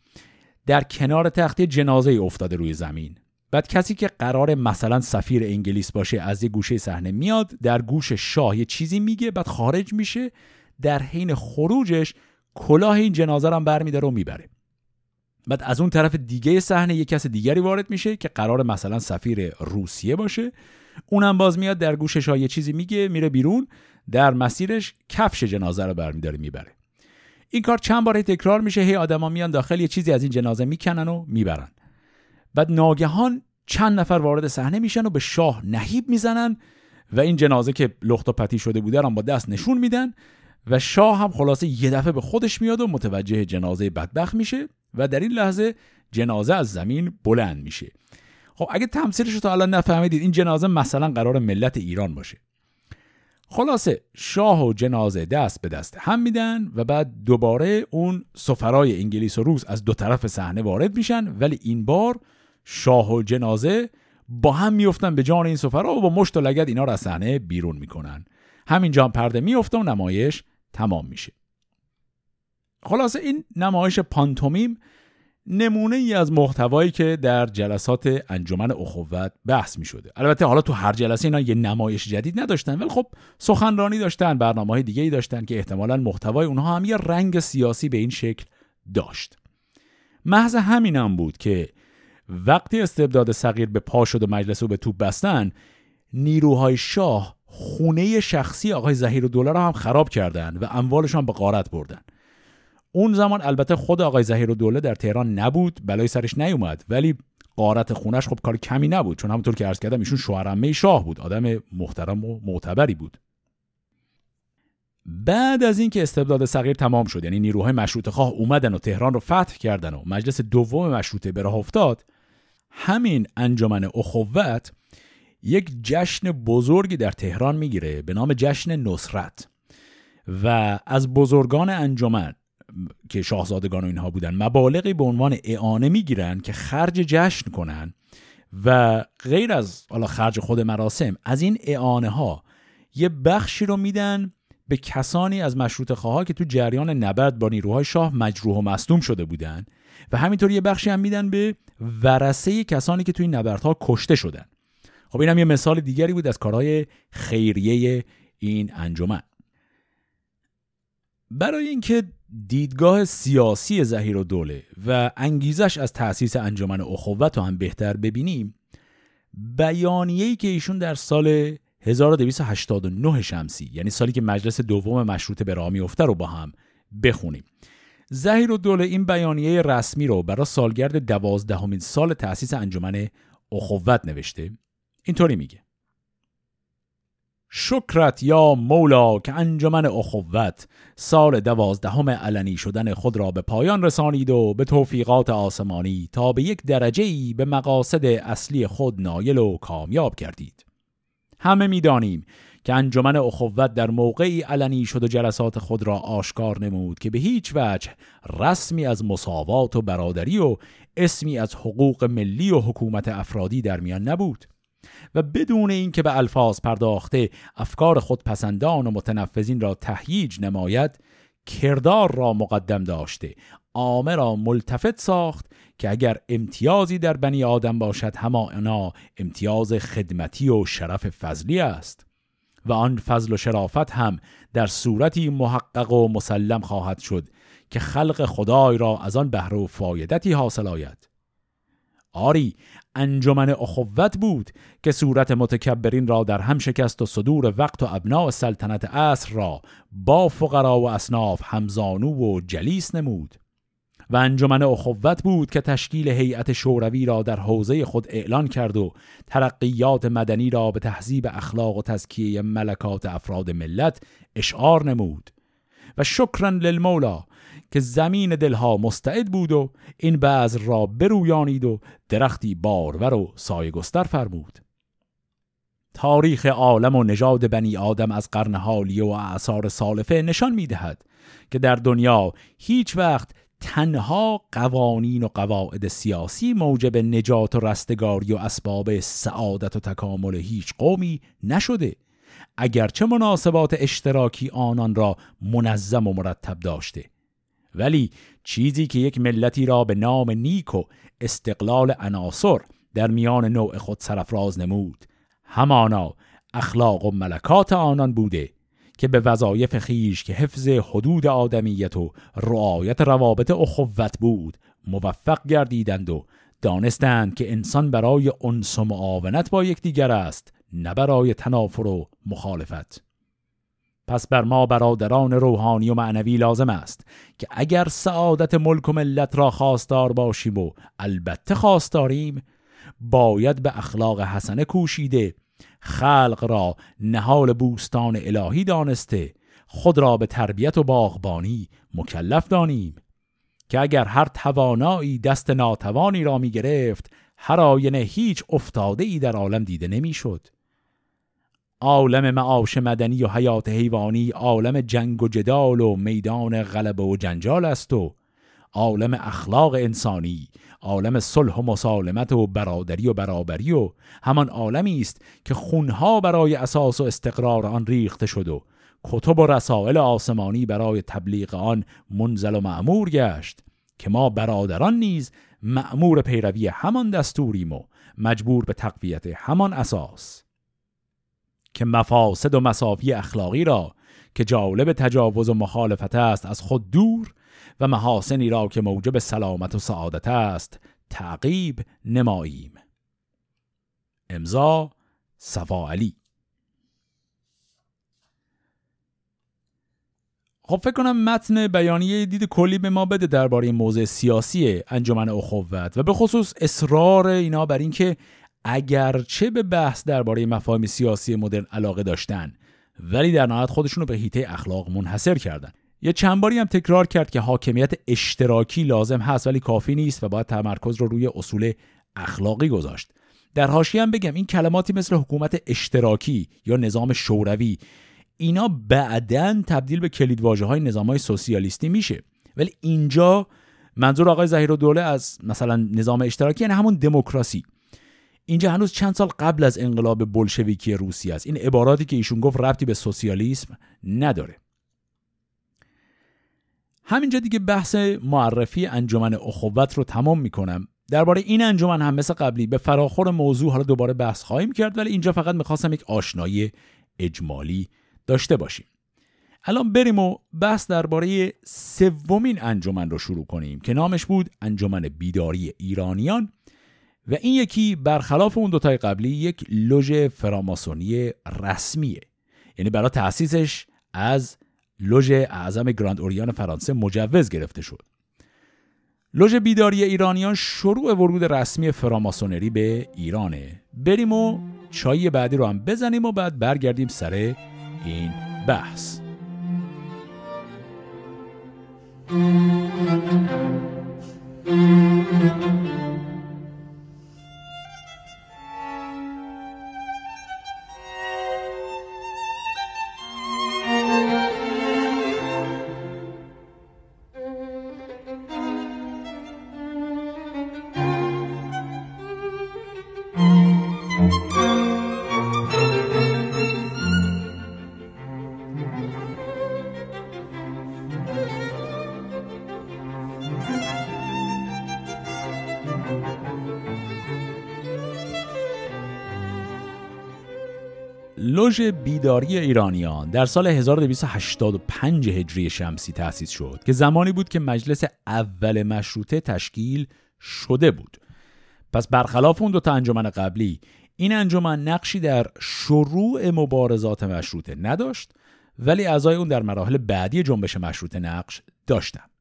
در کنار تخت جنازه افتاده روی زمین. بعد کسی که قرار مثلا سفیر انگلیس باشه از یه گوشه صحنه میاد در گوش شاه یه چیزی میگه بعد خارج میشه در حین خروجش کلاه این جنازه رو هم برمیداره و می‌بره. بعد از اون طرف دیگه صحنه یه کس دیگری وارد میشه که قرار مثلا سفیر روسیه باشه. اونم باز میاد در گوشش ها یه چیزی میگه میره بیرون در مسیرش کفش جنازه رو برمیداره می‌بره. این کار چند بار تکرار میشه هی آدما میان داخل یه چیزی از این جنازه می‌کنن و می‌برن. بعد ناگهان چند نفر وارد صحنه میشن و به شاه نهیب می‌زنن و این جنازه که لخت و پتی شده بوده رو با دست نشون میدن و شاه هم خلاصه یه دفعه به خودش میاد و متوجه جنازه بدبخت میشه و در این لحظه جنازه از زمین بلند میشه. خب اگه تمثیلش رو تا الان نفهمیدید این جنازه مثلا قرار ملت ایران باشه. خلاصه شاه و جنازه دست به دست هم میدن و بعد دوباره اون سفرای انگلیس و روس از دو طرف صحنه وارد میشن ولی این بار شاه و جنازه با هم میفتن به جان این سفرا و با مشت و لگد اینا رو از صحنه بیرون می‌کنن همینجا پرده میفته و نمایش تمام میشه. خلاصه این نمایش پانتومیم نمونه ای از محتوایی که در جلسات انجمن اخوت بحث می شده البته حالا تو هر جلسه اینا یه نمایش جدید نداشتن ولی خب سخنرانی داشتن برنامه های دیگه ای داشتن که احتمالا محتوای اونها هم یه رنگ سیاسی به این شکل داشت. محض همینم بود که وقتی استبداد صغیر به پا شد و مجلس رو به توپ بستن نیروهای شاه خونه شخصی آقای زهیر و دوله هم خراب کردن و اموالشان به غارت بردن. اون زمان البته خود آقای زهیر و در تهران نبود بلای سرش نیومد ولی قارت خونش خب کار کمی نبود چون همونطور که عرض کردم ایشون شوهرمه شاه بود آدم محترم و معتبری بود. بعد از اینکه استبداد صغیر تمام شد یعنی نیروهای مشروط خواه اومدن و تهران رو فتح کردن و مجلس دوم مشروطه به راه افتاد همین انجمن اخوت یک جشن بزرگی در تهران می‌گیره به نام جشن نصرت. و از بزرگان انجمن که شاهزادگان و اینها بودن مبالغی به عنوان اعانه می‌گیرن که خرج جشن کنن و غیر از حالا خرج خود مراسم از این اعانه ها یه بخشی رو میدن به کسانی از مشروط خواه که تو جریان نبرد با نیروهای شاه مجروح و مصدوم شده بودن. و همینطور یه بخشی هم میدن به ورسه کسانی که تو این نبردها کشته شدن. خب این هم یه مثال دیگری بود از کارهای خیریه این انجمن. برای اینکه دیدگاه سیاسی زهیر و دوله و انگیزش از تأسیس انجمن اخوت رو هم بهتر ببینیم بیانیه‌ای که ایشون در سال 1289 شمسی یعنی سالی که مجلس دوم مشروطه به راه میفته رو با هم بخونیم. زهیر و دوله این بیانیه رسمی رو برای سالگرد دوازدهمین سال تأسیس انجمن اخوت نوشته. اینطوری میگه. شکرت یا مولا که انجمن اخوت سال دوازدهم علنی شدن خود را به پایان رسانید و به توفیقات آسمانی تا به یک درجه ای به مقاصد اصلی خود نایل و کامیاب کردید همه می‌دانیم که انجمن اخوت در موقعی علنی شد و جلسات خود را آشکار نمود که به هیچ وجه رسمی از مساوات و برادری و اسمی از حقوق ملی و حکومت افرادی در میان نبود و بدون اینکه به الفاظ پرداخته افکار خودپسندان و متنفذین را تهییج نماید کردار را مقدم داشته عامه را ملتفت ساخت که اگر امتیازی در بنی آدم باشد همانا امتیاز خدمتی و شرف فضلی است. و آن فضل و شرافت هم در صورتی محقق و مسلم خواهد شد که خلق خدای را از آن بهره و فایدتی حاصل آید. آری انجمن اخوت بود که صورت متکبرین را در هم شکست و صدور وقت و ابناع سلطنت اصر را با فقرا و اصناف همزانو و جلیس نمود. و انجمن اخوت بود که تشکیل هیئت شوروی را در حوزه خود اعلان کرد و ترقیات مدنی را به تهذیب اخلاق و تزکیه ملکات افراد ملت اشعار نمود. و شکرا للمولا که زمین دلها مستعد بود و این بعض را برویانید و درختی بارور و سایگستر فرمود. تاریخ عالم و نژاد بنی آدم از قرن حالیه و اعثار سالفه نشان می‌دهد که در دنیا هیچ وقت تنها قوانین و قواعد سیاسی موجب نجات و رستگاری و اسباب سعادت و تکامل هیچ قومی نشده. اگرچه مناسبات اشتراکی آنان را منظم و مرتب داشته. ولی چیزی که یک ملتی را به نام نیک و استقلال عناصر در میان نوع خود سرفراز نمود همانا اخلاق و ملکات آنان بوده. که به وظایف خیش که حفظ حدود آدمیت و رعایت روابط اخوت بود موفق گردیدند و دانستند که انسان برای انس و معاونت با یکدیگر است نه برای تنافر و مخالفت. پس بر ما برادران روحانی و معنوی لازم است که اگر سعادت ملک و ملت را خواستار باشیم و البته خواستاریم باید به اخلاق حسنه کوشیده خلق را نهال بوستان الهی دانسته خود را به تربیت و باغبانی مکلف دانیم که اگر هر توانایی دست ناتوانی را می گرفت هر آینه هیچ افتاده ای در عالم دیده نمی‌شد. عالم معاش مدنی و حیات حیوانی عالم جنگ و جدال و میدان غلبه و جنجال است و عالم اخلاق انسانی عالم صلح و مسالمت و برادری و برابری و همان عالمی است که خونها برای اساس و استقرار آن ریخته شد و کتب و رسائل آسمانی برای تبلیغ آن منزل و معمور گشت که ما برادران نیز معمور پیروی همان دستوریم و مجبور به تقویت همان اساس. که مفاسد و مساوی اخلاقی را که جالب تجاوز و مخالفت است از خود دور و محاسنی را که موجب سلامت و سعادت است تعقیب نماییم. امضا صفا علی. خب فکر کنم متن بیانیه دید کلی به ما بده درباره موضع سیاسی انجمن اخوت و به خصوص اصرار اینا بر اینکه اگرچه به بحث درباره مفاهیم سیاسی مدرن علاقه داشتن ولی در نهایت خودشون رو به هیته اخلاق منحصر کردن. یه چند باری هم تکرار کرد که حاکمیت اشتراکی لازم هست ولی کافی نیست و باید تمرکز رو روی اصول اخلاقی گذاشت. در حاشیه هم بگم این کلماتی مثل حکومت اشتراکی یا نظام شوروی اینا بعدا تبدیل به کلیدواژه های نظام های سوسیالیستی میشه. ولی اینجا منظور آقای زهیر و دوله از مثلا نظام اشتراکی یعنی همون دموکراسی. اینجا هنوز چند سال قبل از انقلاب بلشویکی روسیه است. این عباراتی که ایشون گفت ربطی به سوسیالیسم نداره. همینجا دیگه بحث معرفی انجمن اخوت رو تمام می‌کنم. درباره این انجمن هم مثل قبلی به فراخور موضوع حالا دوباره بحث خواهیم کرد ولی اینجا فقط می‌خواستم یک آشنایی اجمالی داشته باشیم. الان بریم و بحث درباره سومین انجمن رو شروع کنیم که نامش بود انجمن بیداری ایرانیان و این یکی برخلاف اون دوتای قبلی یک لوژ فراماسونی رسمیه. یعنی برای تأسیسش از لوژ اعظم گراند اوریان فرانسه مجوز گرفته شد. لوژ بیداری ایرانیان شروع ورود رسمی فراماسونری به ایرانه. بریم و چای بعدی رو هم بزنیم و بعد برگردیم سر این بحث. بیداری ایرانیان در سال 1285 هجری شمسی تأسیس شد که زمانی بود که مجلس اول مشروطه تشکیل شده بود. پس برخلاف اون دو تا انجمن قبلی این انجمن نقشی در شروع مبارزات مشروطه نداشت ولی اعضای اون در مراحل بعدی جنبش مشروطه نقش داشتند.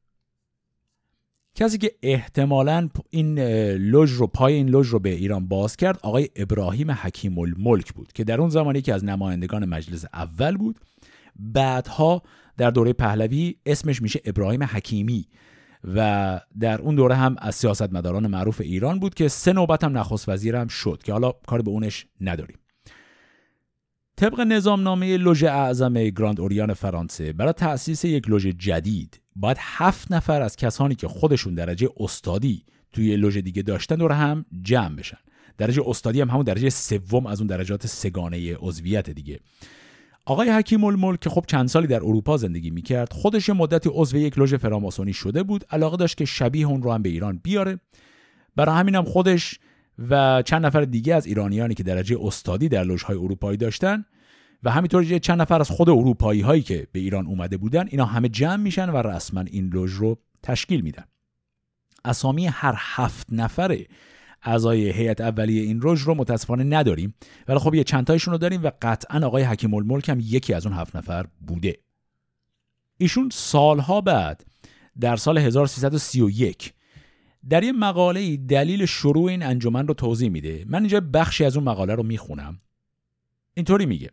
کسی که احتمالا این لوژ رو پای این لوژ رو به ایران باز کرد آقای ابراهیم حکیم الملک بود که در اون زمانی که از نمایندگان مجلس اول بود بعدها در دوره پهلوی اسمش میشه ابراهیم حکیمی و در اون دوره هم از سیاستمداران معروف ایران بود که سه نوبت هم نخست وزیر شد که حالا کار به اونش نداریم. طبق نظامنامه لوژ اعظم گراند اوریان فرانسه برای تأسیس یک لوژ جدید باید هفت نفر از کسانی که خودشون درجه استادی توی لوژ دیگه داشتن دور هم جمع بشن. درجه استادی هم همون درجه سوم از اون درجات سه‌گانه عضویت دیگه. آقای حکیم الملک که خب چند سالی در اروپا زندگی می‌کرد خودش مدتی عضو یک لوژ فراماسونی شده بود علاقه داشت که شبیه اون رو هم به ایران بیاره. برای همین هم خودش و چند نفر دیگه از ایرانیانی که درجه استادی در لوژهای اروپایی داشتن و همینطور چند نفر از خود اروپایی هایی که به ایران اومده بودن اینا همه جمع میشن و رسما این لوژ رو تشکیل میدن. اسامی هر هفت نفره اعضای هیئت اولیه این لوژ رو متاسفانه نداریم. ولی خب یه چند تایشون رو داریم و قطعا آقای حکیم الملک هم یکی از اون هفت نفر بوده. ایشون سالها بعد در سال 1331 در یه مقاله دلیل شروع این انجمن رو توضیح میده. من اینجا بخشی از اون مقاله رو می‌خونم. اینطوری میگه.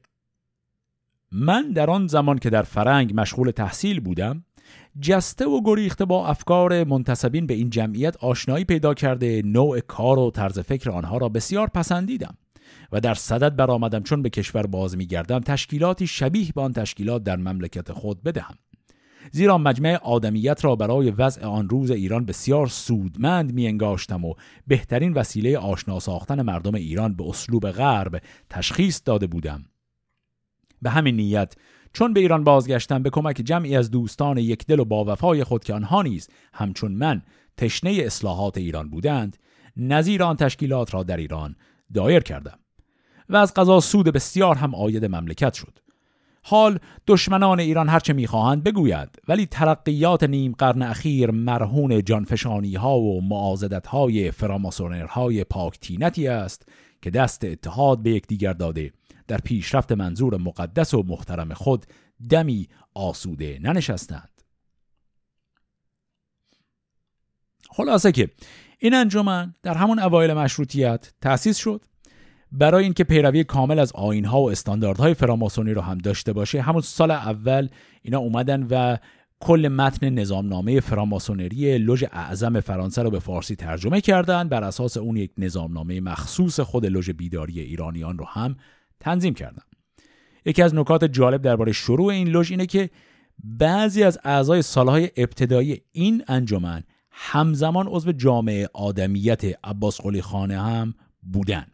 من در آن زمان که در فرنگ مشغول تحصیل بودم جسته و گریخته با افکار منتصبین به این جمعیت آشنایی پیدا کرده نوع کار و طرز فکر آنها را بسیار پسندیدم و در صدد برآمدم چون به کشور باز میگردم تشکیلاتی شبیه به آن تشکیلات در مملکت خود بدهم. زیرا مجمع آدمیت را برای وضع آن روز ایران بسیار سودمند می انگاشتم و بهترین وسیله آشنا ساختن مردم ایران به اسلوب غرب تشخیص داده بودم. به همین نیت. چون به ایران بازگشتم به کمک جمعی از دوستان یک دل و با وفای خود که آنها نیز همچون من تشنه اصلاحات ایران بودند نظیر آن تشکیلات را در ایران دایر کردم و از قضا سود بسیار هم آید مملکت شد. حال دشمنان ایران هرچه می‌خواهند بگوید ولی ترقیات نیم قرن اخیر مرهون جانفشانی ها و معازدت های فراماسونرهای پاکتینتی است که دست اتحاد به یکدیگر داده در پیشرفت منظور مقدس و محترم خود دمی آسوده ننشستند. خلاصه که این انجمن در همون اوایل مشروطیت تأسیس شد. برای اینکه پیروی کامل از آینها و استانداردهای فراماسونی رو هم داشته باشه همون سال اول اینا اومدن و کل متن نظامنامه فراماسونری لوژ اعظم فرانسه رو به فارسی ترجمه کردن. بر اساس اون یک نظامنامه مخصوص خود لوژ بیداری ایرانیان رو هم تنظیم کردن یکی از نکات جالب درباره شروع این لوژ اینه که بعضی از اعضای سالهای ابتدایی این انجمن همزمان عضو جامعه آدمیت عباس قلی خانه هم بودن.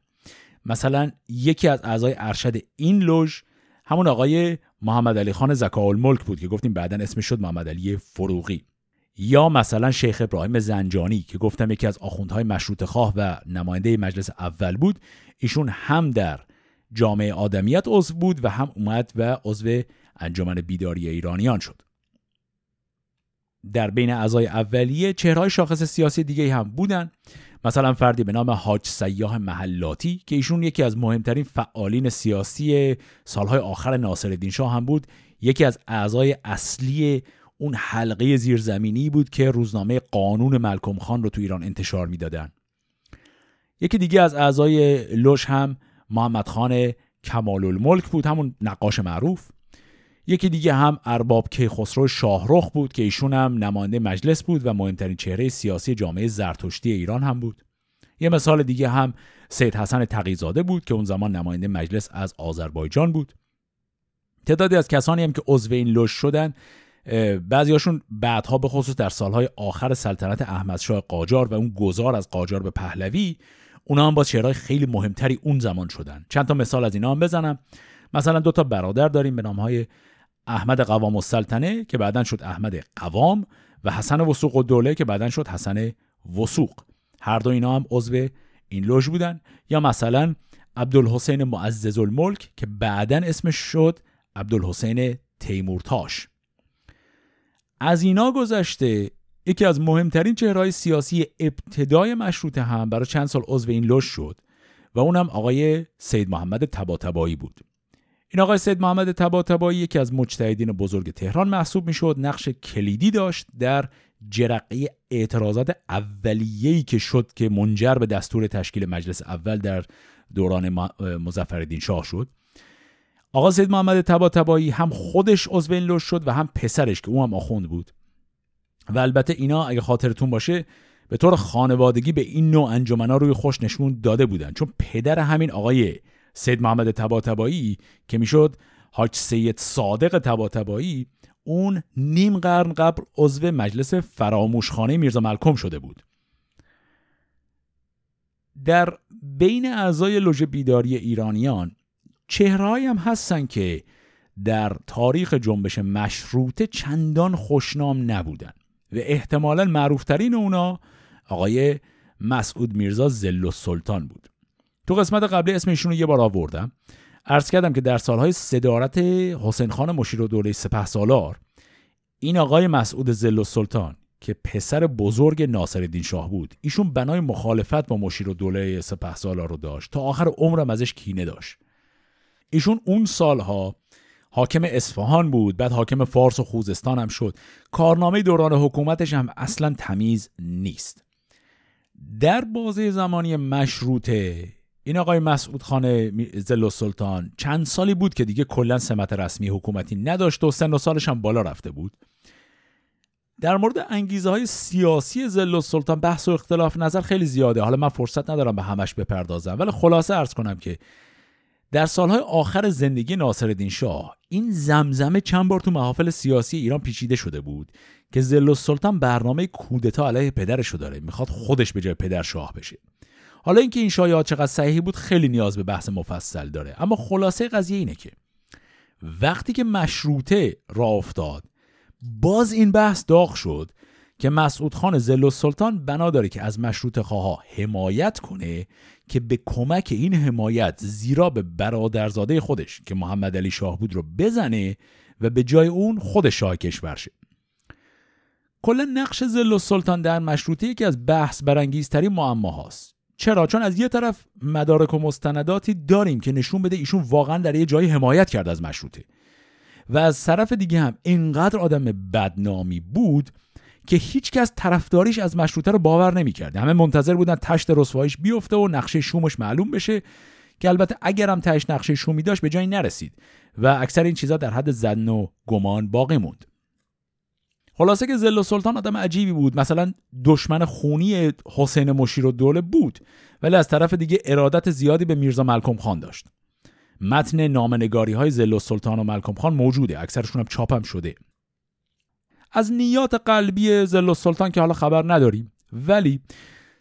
مثلا یکی از اعضای ارشد این لوژ همون آقای محمد علی خان زکا الملک بود که گفتیم بعدا اسمش شد محمد علی فروغی. یا مثلا شیخ ابراهیم زنجانی که گفتم یکی از آخوندهای مشروط خواه و نماینده مجلس اول بود ایشون هم در جامعه آدمیت عضو بود و هم اومد و عضو انجمن بیداری ایرانیان شد. در بین اعضای اولیه چهرهای شاخص سیاسی دیگه هم بودن. مثلا فردی به نام حاج سیاه محلاتی که ایشون یکی از مهمترین فعالین سیاسی سالهای آخر ناصرالدین شاه هم بود یکی از اعضای اصلی اون حلقه زیرزمینی بود که روزنامه قانون ملکم خان رو تو ایران انتشار می‌دادن. یکی دیگه از اعضای لوش هم محمد خان کمال الملک بود همون نقاش معروف. یکی دیگه هم ارباب که خسرو شاهرخ بود که ایشون هم نماینده مجلس بود و مهمترین چهره سیاسی جامعه زرتشتی ایران هم بود. یه مثال دیگه هم سید حسن تقیزاده بود که اون زمان نماینده مجلس از آذربایجان بود. تعدادی از کسانی هم که عضو این لوش شدن بعضیاشون بعدها به خصوص در سالهای آخر سلطنت احمدشاه قاجار و اون گذار از قاجار به پهلوی اونا هم با چهرهای خیلی مهمتری اون زمان شدن. چند تا مثال از اینا هم بزنم. مثلا دو تا برادر داریم به نامهای احمد قوام السلطنه که بعدا شد احمد قوام و حسن وسوق و دوله که بعدا شد حسن وسوق هر دو اینا هم عضو این لوژ بودن. یا مثلا عبدالحسین معزز الملک که بعدا اسمش شد عبدالحسین تیمورتاش. از اینا گذشته یکی از مهمترین چهرهای سیاسی ابتدای مشروطه هم برای چند سال عضو این لوش شد و اونم آقای سید محمد تباتبایی بود. این آقای سید محمد تباتبایی یکی از مجتهدین بزرگ تهران محسوب می‌شد نقش کلیدی داشت در جرقه اعتراضات اولیه‌ای که شد که منجر به دستور تشکیل مجلس اول در دوران مظفرالدین شاه شد. آقا سید محمد تباتبایی هم خودش عضو این لوش شد و هم پسرش که او هم آخوند بود. و البته اینا اگه خاطرتون باشه به طور خانوادگی به این نوع انجمنا روی خوش نشون داده بودن. چون پدر همین آقای سید محمد تباتبایی که می‌شد حاج سید صادق تباتبایی اون نیم قرن قبل عضو مجلس فراموشخانه میرزا ملکم شده بود. در بین اعضای لوژ بیداری ایرانیان چهرهایی هم هستن که در تاریخ جنبش مشروطه چندان خوشنام نبودن. و احتمالا معروفترین اونا آقای مسعود میرزا زل سلطان بود. تو قسمت قبلی اسم ایشون رو یه بار آوردم. عرض کردم که در سالهای صدارت حسین خان مشیر و دوله سپه سالار این آقای مسعود زل سلطان که پسر بزرگ ناصرالدین شاه بود ایشون بنای مخالفت با مشیر و دوله سپه سالار رو داشت. تا آخر عمرم ازش کینه داشت. ایشون اون سالها حاکم اصفهان بود بعد حاکم فارس و خوزستان هم شد. کارنامه دوران حکومتش هم اصلا تمیز نیست. در بازه زمانی مشروطه این آقای مسعود خان زل سلطان چند سالی بود که دیگه کلا سمت رسمی حکومتی نداشت و سن و سالش هم بالا رفته بود. در مورد انگیزه های سیاسی زل سلطان بحث و اختلاف نظر خیلی زیاده. حالا من فرصت ندارم به همش بپردازم ولی خلاصه ارز کنم که در سالهای آخر زندگی ناصرالدین شاه این زمزمه چند بار تو محافل سیاسی ایران پیچیده شده بود که زل سلطان برنامه کودتا علیه پدرش رو داره می‌خواد خودش به جای پدر شاه بشه. حالا اینکه این شایعات چقدر صحیحی بود خیلی نیاز به بحث مفصل داره. اما خلاصه قضیه اینه که وقتی که مشروطه را افتاد باز این بحث داغ شد که مسعود خان زل سلطان بنا داره که از مشروط خواه حمایت کنه که به کمک این حمایت زیرا به برادرزاده خودش که محمد علی شاه بود رو بزنه و به جای اون خود شاه کشور شه. کلا نقش زل سلطان در مشروطه یکی از بحث برانگیزترین معماهاست چرا؟ چون از یه طرف مدارک و مستنداتی داریم که نشون بده ایشون واقعا در یه جایی حمایت کرد از مشروطه. و از طرف دیگه هم اینقدر آدم بدنامی بود که هیچکس طرفداریش از مشروطه رو باور نمی‌کرد همه منتظر بودن تشت رسواییش بیفته و نقشه شومش معلوم بشه که البته اگرم تهش نقشه شومی داشت به جایی نرسید و اکثر این چیزا در حد زن و گمان باقی موند. خلاصه که زل سلطان آدم عجیبی بود. مثلا دشمن خونی حسین مشیر و دوله بود ولی از طرف دیگه ارادت زیادی به میرزا ملکم خان داشت. متن نامنگاری های زل سلطان و ملکم خان موجوده اکثرشون هم چاپم شده. از نیات قلبی زل سلطان که حالا خبر نداریم. ولی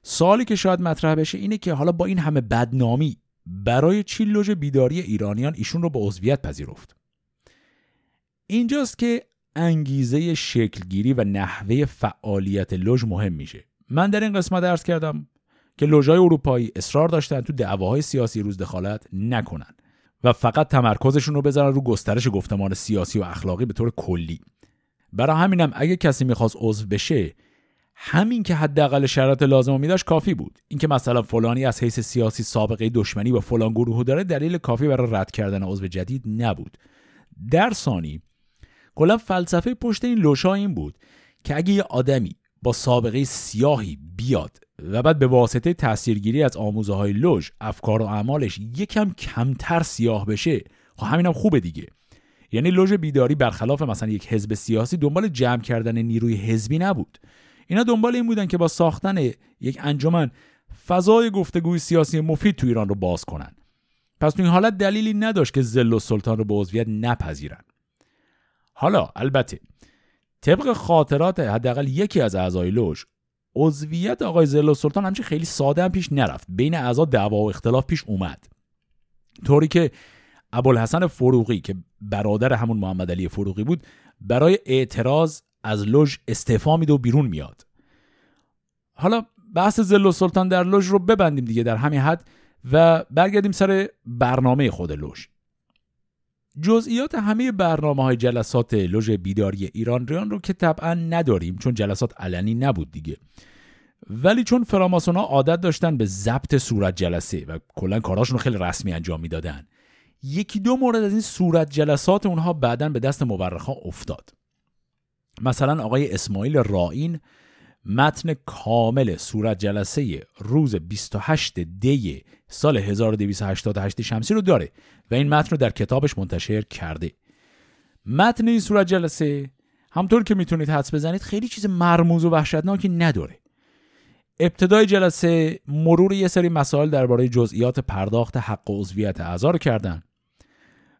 سوالی که شاید مطرح بشه اینه که حالا با این همه بدنامی برای چی لوژ بیداری ایرانیان ایشون رو به عضویت پذیرفت؟ اینجاست که انگیزه شکلگیری و نحوه فعالیت لوژ مهم میشه. من در این قسمت درس کردم که لوژهای اروپایی اصرار داشتن تو دعواهای سیاسی روز دخالت نکنن و فقط تمرکزشون رو بذارن رو گسترش گفتمان سیاسی و اخلاقی به طور کلی. برای همینم اگه کسی می‌خواست عضو بشه همین که حداقل شرایط لازم می داشت کافی بود. اینکه مثلا فلانی از حیث سیاسی سابقه دشمنی با فلان گروه داره دلیل کافی برای رد کردن عضو جدید نبود. در ثانی کلا فلسفه پشت این لوشا این بود که اگه یه آدمی با سابقه سیاهی بیاد و بعد به واسطه تاثیرگیری از آموزه های لوژ افکار و اعمالش یکم کمتر سیاه بشه خب همینم خوبه دیگه. یعنی لوژ بیداری برخلاف مثلا یک حزب سیاسی دنبال جمع کردن نیروی حزبی نبود. اینا دنبال این بودن که با ساختن یک انجمن فضای گفتگوی سیاسی مفید تو ایران رو باز کنن. پس تو این حالت دلیلی نداشت که زل و سلطان رو به عضویت نپذیرن. حالا البته طبق خاطرات حداقل یکی از اعضای لوژ عضویت آقای زل و سلطان همچین خیلی ساده هم پیش نرفت. بین اعضا دعوا و اختلاف پیش اومد. طوری که ابوالحسن فروغی که برادر همون محمد علی فروغی بود برای اعتراض از لوژ استعفا میده و بیرون میاد. حالا بحث زل و سلطان در لوژ رو ببندیم دیگه در همین حد و برگردیم سر برنامه خود لوژ جزئیات همه برنامه های جلسات لوژ بیداری ایران ریان رو که طبعا نداریم چون جلسات علنی نبود دیگه. ولی چون فراماسونا عادت داشتن به ضبط صورت جلسه و کلا کاراشون رو خیلی رسمی انجام می‌دادن یکی دو مورد از این صورت جلسات اونها بعدا به دست مورخا افتاد. مثلا آقای اسماعیل رائین متن کامل صورت جلسه روز 28 دی سال 1288 شمسی رو داره و این متن رو در کتابش منتشر کرده. متن این صورت جلسه همطور که می‌تونید حدس بزنید خیلی چیز مرموز و وحشتناکی نداره. ابتدای جلسه مرور یه سری مسائل درباره جزئیات پرداخت حق عضویت اعضا رو کردن.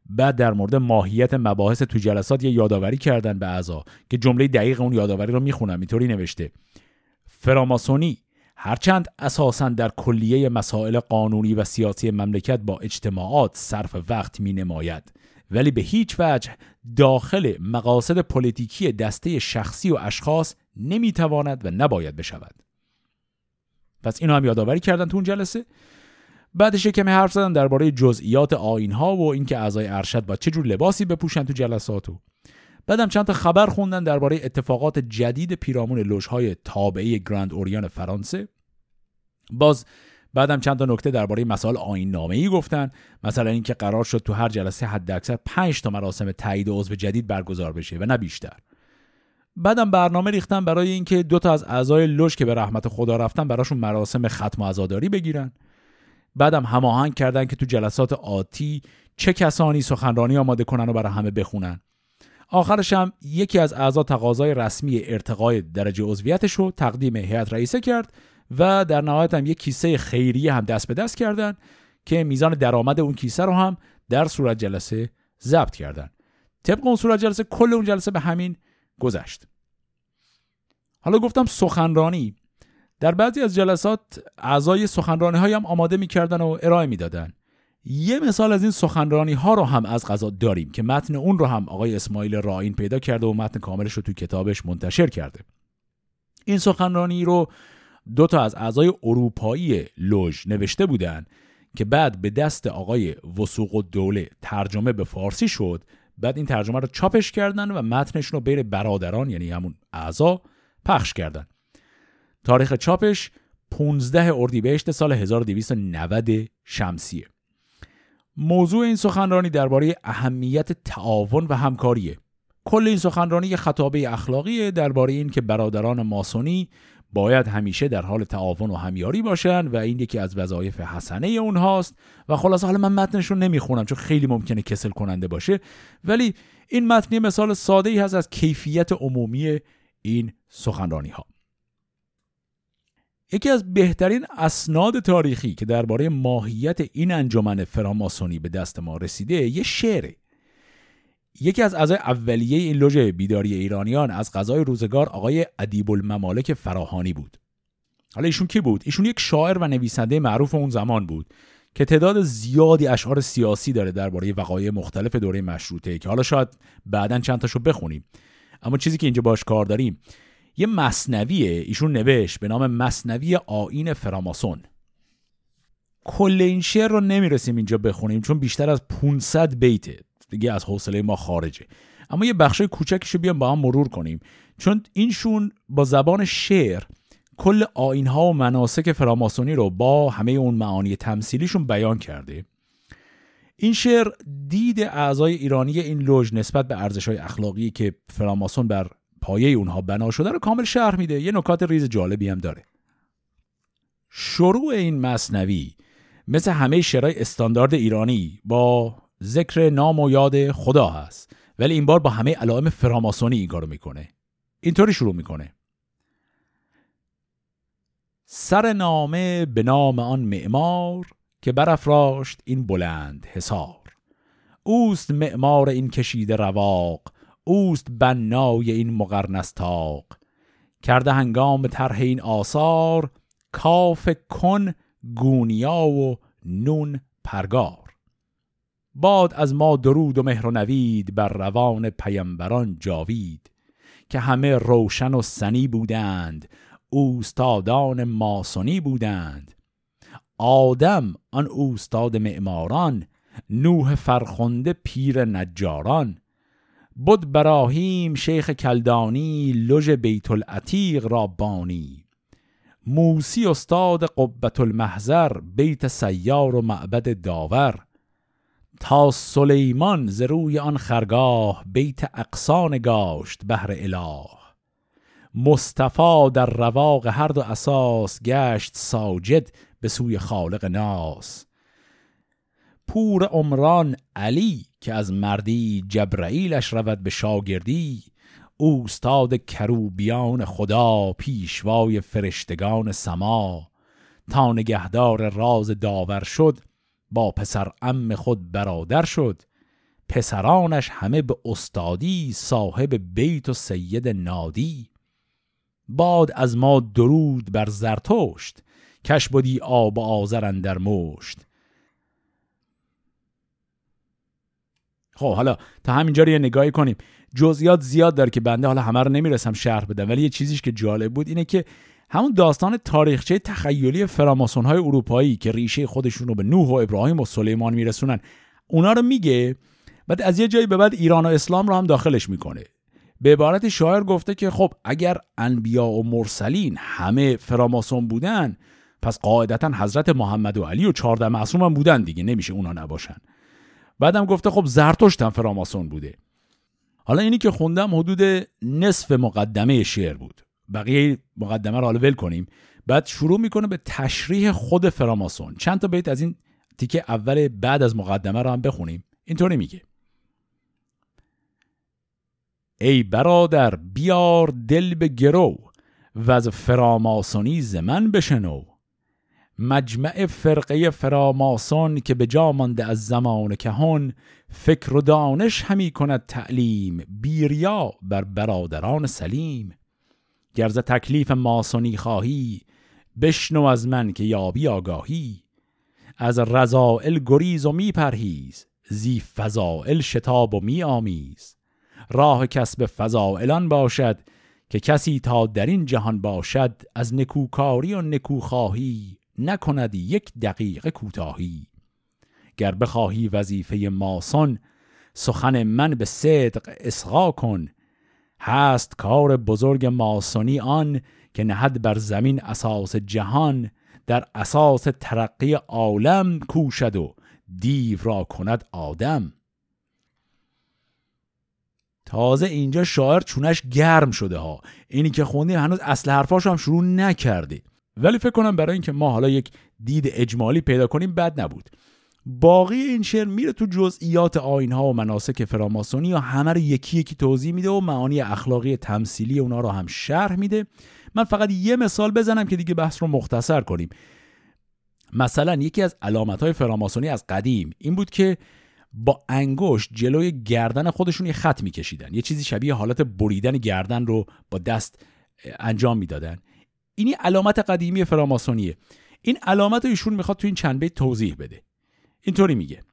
بعد در مورد ماهیت مباحث تو جلسات یه یادآوری کردن به اعضا که جمله دقیق اون یادآوری رو می‌خونم اینطوری نوشته. فراماسونی هرچند اساسا در کلیه مسائل قانونی و سیاسی مملکت با اجتماعات صرف وقت می نماید ولی به هیچ وجه داخل مقاصد پلیتیکی دسته شخصی و اشخاص نمی‌تواند و نباید بشود. پس اینو هم یادآوری کردن تو اون جلسه. بعدش کمی حرف زدن درباره جزئیات آین ها و اینکه اعضای ارشد با چه جور لباسی بپوشن تو جلساتو. بعدم چند تا خبر خوندن درباره اتفاقات جدید پیرامون لوژهای تابعه گراند اوریان فرانسه. باز بعدم چند تا نکته درباره مسائل آیین نامه ای گفتن. مثلا اینکه قرار شد تو هر جلسه حداکثر 5 تا مراسم تایید عضو جدید برگزار بشه و نه بیشتر. بعدم برنامه ریختن برای اینکه دو تا از اعضای لوژ که به رحمت خدا رفتن براشون مراسم ختم عزاداری بگیرن. بعدم هماهنگ کردن که تو جلسات آتی چه کسانی سخنرانی آماده کنن و برای همه بخونن. آخرش هم یکی از اعضا تقاضای رسمی ارتقای درجه عضویتش رو تقدیم هیئت رئیسه کرد و در نهایت هم یک کیسه خیریه هم دست به دست کردن که میزان درآمد اون کیسه رو هم در صورت جلسه ضبط کردن. طبق اون صورت جلسه کل اون جلسه به همین گذشت. حالا گفتم سخنرانی. در بعضی از جلسات اعضای سخنرانی های هم آماده می‌کردن و ارائه می‌دادن. یه مثال از این سخنرانی ها رو هم از غذا داریم که متن اون رو هم آقای اسماعیل راین پیدا کرده و متن کاملش رو تو کتابش منتشر کرده. این سخنرانی رو دو تا از اعضای اروپایی لوژ نوشته بودن که بعد به دست آقای وسوق و دوله ترجمه به فارسی شد بعد این ترجمه رو چاپش کردن و متنش رو بین برادران یعنی همون اعضا پخش کردن. تاریخ چاپش 15 اردیبهشت سال 1290 شمسیه. موضوع این سخنرانی درباره اهمیت تعاون و همکاریه. کل این سخنرانی خطابه اخلاقیه درباره این که برادران ماسونی باید همیشه در حال تعاون و همیاری باشن و این یکی از وظایف حسنه اونهاست و خلاص حالا من متنش نمی‌خونم چون خیلی ممکنه کسل کننده باشه ولی این متنی مثال ساده ای هست از کیفیت عمومی این سخنرانی ها یکی از بهترین اسناد تاریخی که درباره ماهیت این انجمن فراماسونی به دست ما رسیده یه شعره. یکی از اعضای اولیه این لوژ بیداری ایرانیان از غذای روزگار آقای ادیب الممالک فراهانی بود. حالا ایشون کی بود؟ ایشون یک شاعر و نویسنده معروف اون زمان بود که تعداد زیادی اشعار سیاسی داره درباره وقایع مختلف دوره مشروطه که حالا شاید بعدا چند تاشو بخونیم. اما چیزی که اینجا باش کار داریم یه مصنویه ایشون نوشت به نام مصنوی آین فراماسون. کل این شعر رو نمی‌رسیم اینجا بخونیم چون بیشتر از 500 بیته. دیگه از حوصله ما خارجه. اما یه بخش کوچکش رو بیام با هم مرور کنیم. چون اینشون با زبان شعر کل آینها و مناسک فراماسونی رو با همه اون معانی تمثیلیشون بیان کرده. این شعر دید اعضای ایرانی این لوژ نسبت به ارزش های اخلاقی که فراماسون بر پایه اونها بنا شده رو کامل شرح میده. یه نکات ریز جالبی هم داره. شروع این مصنوی مثل همه شعرهای استاندارد ایرانی با ذکر نام و یاد خدا هست. ولی این بار با همه علائم فراماسونی این کارو می‌کنه. اینطوری شروع می‌کنه. سر نامه به نام آن معمار که برافراشت این بلند حصار. اوست معمار این کشید رواق اوست بنای این مقرنستاق کرده هنگام طرح این آثار کاف کن گونیا و نون پرگار. باد از ما درود و مهر و نوید بر روان پیمبران جاوید که همه روشن و سنی بودند اوستادان ماسونی بودند. آدم آن اوستاد معماران نوح فرخنده پیر نجاران. بود براهیم شیخ کلدانی لژ بیت العتیق را بانی. موسی استاد قبت المحضر بیت سیار و معبد داور. تا سلیمان ز روی آن خرگاه بیت اقصان گاشت بهر اله. مصطفی در رواق هر دو اساس گشت ساجد به سوی خالق ناس. پور عمران علی که از مردی جبرئیلش رود به شاگردی اوستاد کروبیان خدا پیشوای فرشتگان سما. تا نگهدار راز داور شد با پسر ام خود برادر شد. پسرانش همه به استادی صاحب بیت و سید نادی. باد از ما درود بر زرتشت کش بودی آب آذر در مشت. خب حالا تا همینجا رو یه نگاهی کنیم. جزئیات زیاد داره که بنده حالا همه رو نمی‌رسم شرح بدم ولی یه چیزیش که جالب بود اینه که همون داستان تاریخچه تخیلی فراماسون های اروپایی که ریشه خودشون رو به نوح و ابراهیم و سلیمان میرسونن اونا رو میگه بعد از یه جایی به بعد ایران و اسلام رو هم داخلش می‌کنه. به عبارت شاعر گفته که خب اگر انبیا و مرسلین همه فراماسون بودن پس قاعدتا حضرت محمد و علی و چهارده معصوم هم بودن دیگه نمیشه اونا نباشن. بعدم گفته خب زرتشت هم فراماسون بوده. حالا اینی که خوندم حدود نصف مقدمه شعر بود. بقیه مقدمه رو حالا ول کنیم. بعد شروع می‌کنه به تشریح خود فراماسون. چند تا بیت از این تیکه اول بعد از مقدمه رو هم بخونیم. اینطوری میگه. ای برادر بیار دل به گرو و از فراماسونی زمن بشنو. مجمع فرقه فراماسون که به جا مانده از زمان کهون فکر و دانش همی کند تعلیم بیریا بر برادران سلیم. گرز تکلیف ماسونی خواهی بشنو از من که یابی آگاهی. از رضائل گریز و میپرهیز زی فضائل شتاب و می آمیز. راه کسب فضائلان باشد که کسی تا در این جهان باشد از نکوکاری و نکوخواهی نکند یک دقیقه کوتاهی. گر بخواهی وظیفه ماسون سخن من به صدق اصغا کن هست کار بزرگ ماسونی آن که نهد بر زمین اساس جهان در اساس ترقی عالم کوشد و دیو را کند آدم. تازه اینجا شاعر چونش گرم شده ها. اینی که خوندیم هنوز اصل حرفاش هم شروع نکرده ولی فکر کنم برای اینکه ما حالا یک دید اجمالی پیدا کنیم بد نبود. باقی این شعر میره تو جزئیات آینها و مناسک فراماسونی و همه رو یکی یکی توضیح میده و معانی اخلاقی تمثیلی اونا رو هم شرح میده. من فقط یه مثال بزنم که دیگه بحث رو مختصر کنیم. مثلا یکی از علامت های فراماسونی از قدیم این بود که با انگشت جلوی گردن خودشون یه خط میکشیدن. یه چیزی شبیه حالت بریدن گردن رو با دست انجام می‌دادن. اینی علامت قدیمی فراماسونیه. این علامت رو ایشون می‌خواد تو این چند بیت توضیح بده. اینطوری میگه.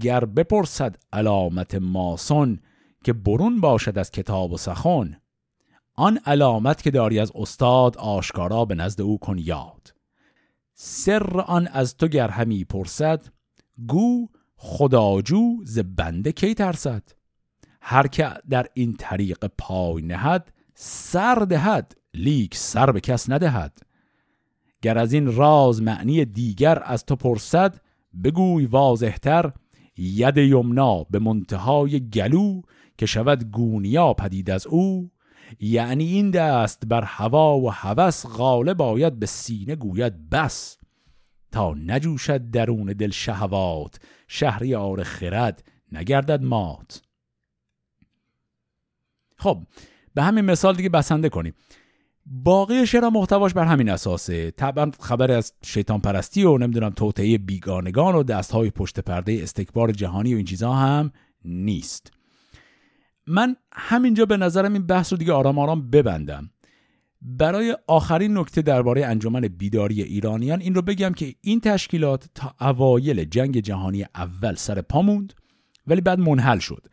گر بپرسد علامت ماسون که برون باشد از کتاب و سخن آن علامت که داری از استاد آشکارا به نزد او کن یاد. سر آن از تو گر همی پرسد گو خداجو ز بنده کی ترسد؟ هر که در این طریق پای نهد سر دهد لیک سر به کس ندهد. گر از این راز معنی دیگر از تو پرسد بگوی واضحتر ید یمنا به منتهای گلو که شود گونیا پدید از او. یعنی این دست بر هوا و هوس غالب باید به سینه گوید بس. تا نجوشد درون دل شهوات شهریار خرد نگردد مات. خب به همین مثال دیگه بسنده کنیم. باقی شعر محتواش بر همین اساسه. طبعا خبر از شیطان پرستی و نمی‌دونم توطعه بیگانگان و دستهای پشت پرده استکبار جهانی و این چیزها هم نیست. من همینجا به نظرم این بحث رو دیگه آرام آرام ببندم. برای آخرین نکته درباره انجمن بیداری ایرانیان این رو بگم که این تشکیلات تا اوایل جنگ جهانی اول سر پا موند ولی بعد منحل شد.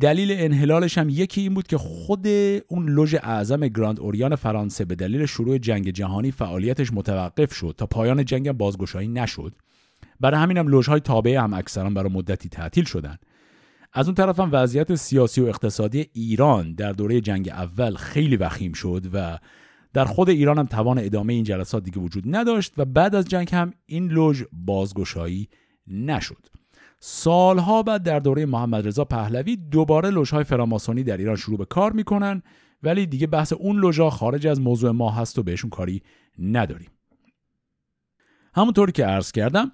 دلیل انحلالش هم یکی این بود که خود اون لوژ اعظم گراند اوریان فرانسه به دلیل شروع جنگ جهانی فعالیتش متوقف شد تا پایان جنگ بازگشایی نشد. برای همین هم لوژهای تابعه هم اکثرا برای مدتی تعطیل شدن. از اون طرف هم وضعیت سیاسی و اقتصادی ایران در دوره جنگ اول خیلی وخیم شد و در خود ایران هم توان ادامه این جلسات دیگه وجود نداشت و بعد از جنگ هم این لوژ بازگشایی نشد. سالها بعد در دوره محمد رضا پهلوی دوباره لوژهای فراماسونی در ایران شروع به کار می‌کنن ولی دیگه بحث اون لوژها خارج از موضوع ما هست و بهشون کاری نداریم. همونطوری که عرض کردم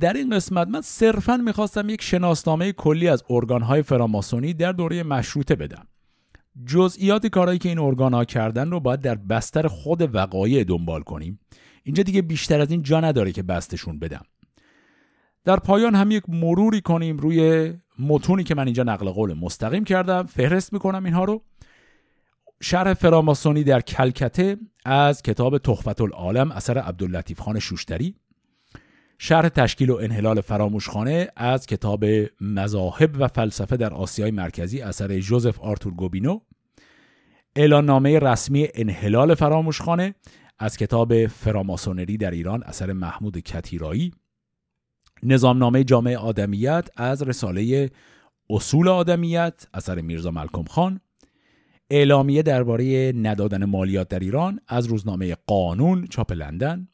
در این قسمت من صرفا می‌خواستم یک شناسنامه کلی از ارگانهای فراماسونی در دوره مشروطه بدم. جزئیات کارهایی که این ارگان ها کردن رو باید در بستر خود وقایع دنبال کنیم. اینجا دیگه بیشتر از این جا نداره که بستشون بدم. در پایان هم یک مروری کنیم روی متونی که من اینجا نقل قول مستقیم کردم. فهرست می‌کنم اینها رو. شرح فراماسونی در کلکته از کتاب تخفت العالم اثر عبداللطیف خان شوشتری. شرح تشکیل و انحلال فراموشخانه از کتاب مذاهب و فلسفه در آسیای مرکزی اثر جوزف آرتور گوبینو. اعلاننامه رسمی انحلال فراموشخانه از کتاب فراماسونری در ایران اثر محمود کتیرایی. نظامنامه جامعه آدمیت از رساله اصول آدمیت اثر میرزا ملکم خان. اعلامیه درباره ندادن مالیات در ایران از روزنامه قانون چاپ لندن.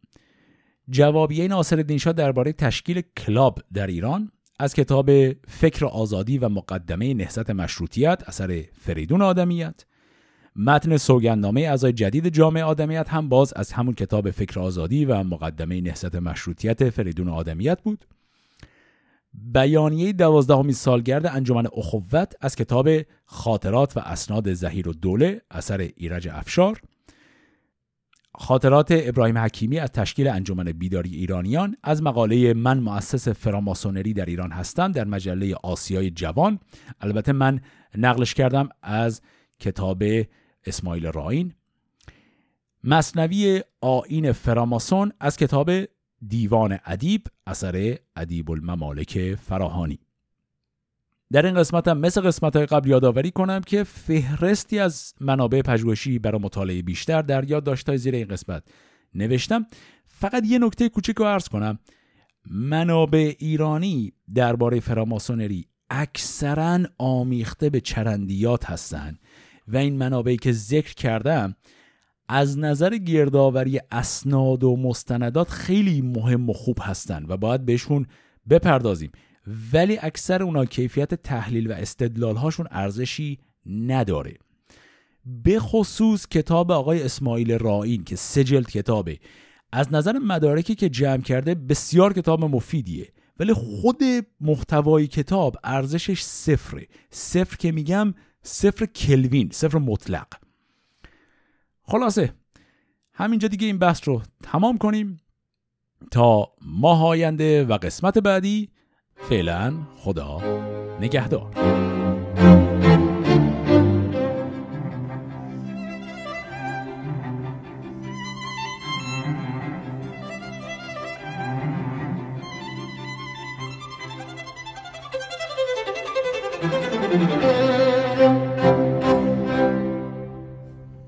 جوابیه ناصر شاه درباره تشکیل کلاب در ایران از کتاب فکر آزادی و مقدمه نهضت مشروطیت اثر فریدون آدمیت. متن سوگندنامه اعضای جدید جامعه آدمیت هم باز از همون کتاب فکر آزادی و مقدمه نهضت مشروطیت فریدون آدمیت بود. بیانیه دوازدهمین سالگرد انجمن اخوت از کتاب خاطرات و اسناد زهیر و دوله اثر ایرج افشار. خاطرات ابراهیم حکیمی از تشکیل انجمن بیداری ایرانیان از مقاله من مؤسس فراماسونری در ایران هستم در مجله آسیای جوان. البته من نقلش کردم از کتاب اسماعیل راین. مصنوی آین فراماسون از کتاب دیوان ادیب اثر ادیب الممالک فراهانی. در این قسمت هم مثل قسمت های قبل یادآوری کنم که فهرستی از منابع پژوهشی برای مطالعه بیشتر در یاد زیر این قسمت نوشتم. فقط یه نکته کوچیک رو عرض کنم. منابع ایرانی درباره فراماسونری اکثرا آمیخته به چرندیات هستند. و این منابعی که ذکر کردم از نظر گردآوری اسناد و مستندات خیلی مهم و خوب هستند و باید بهشون بپردازیم. ولی اکثر اونا کیفیت تحلیل و استدلال هاشون ارزشی نداره. به خصوص کتاب آقای اسماعیل رائین که سه جلد کتابه. از نظر مدارکی که جمع کرده بسیار کتاب مفیدیه. ولی خود محتوای کتاب ارزشش صفره. صفر که میگم صفر کلوین صفر مطلق خلاصه همینجا دیگه این بحث رو تمام کنیم تا ماه آینده و قسمت بعدی فعلا خدا نگهدار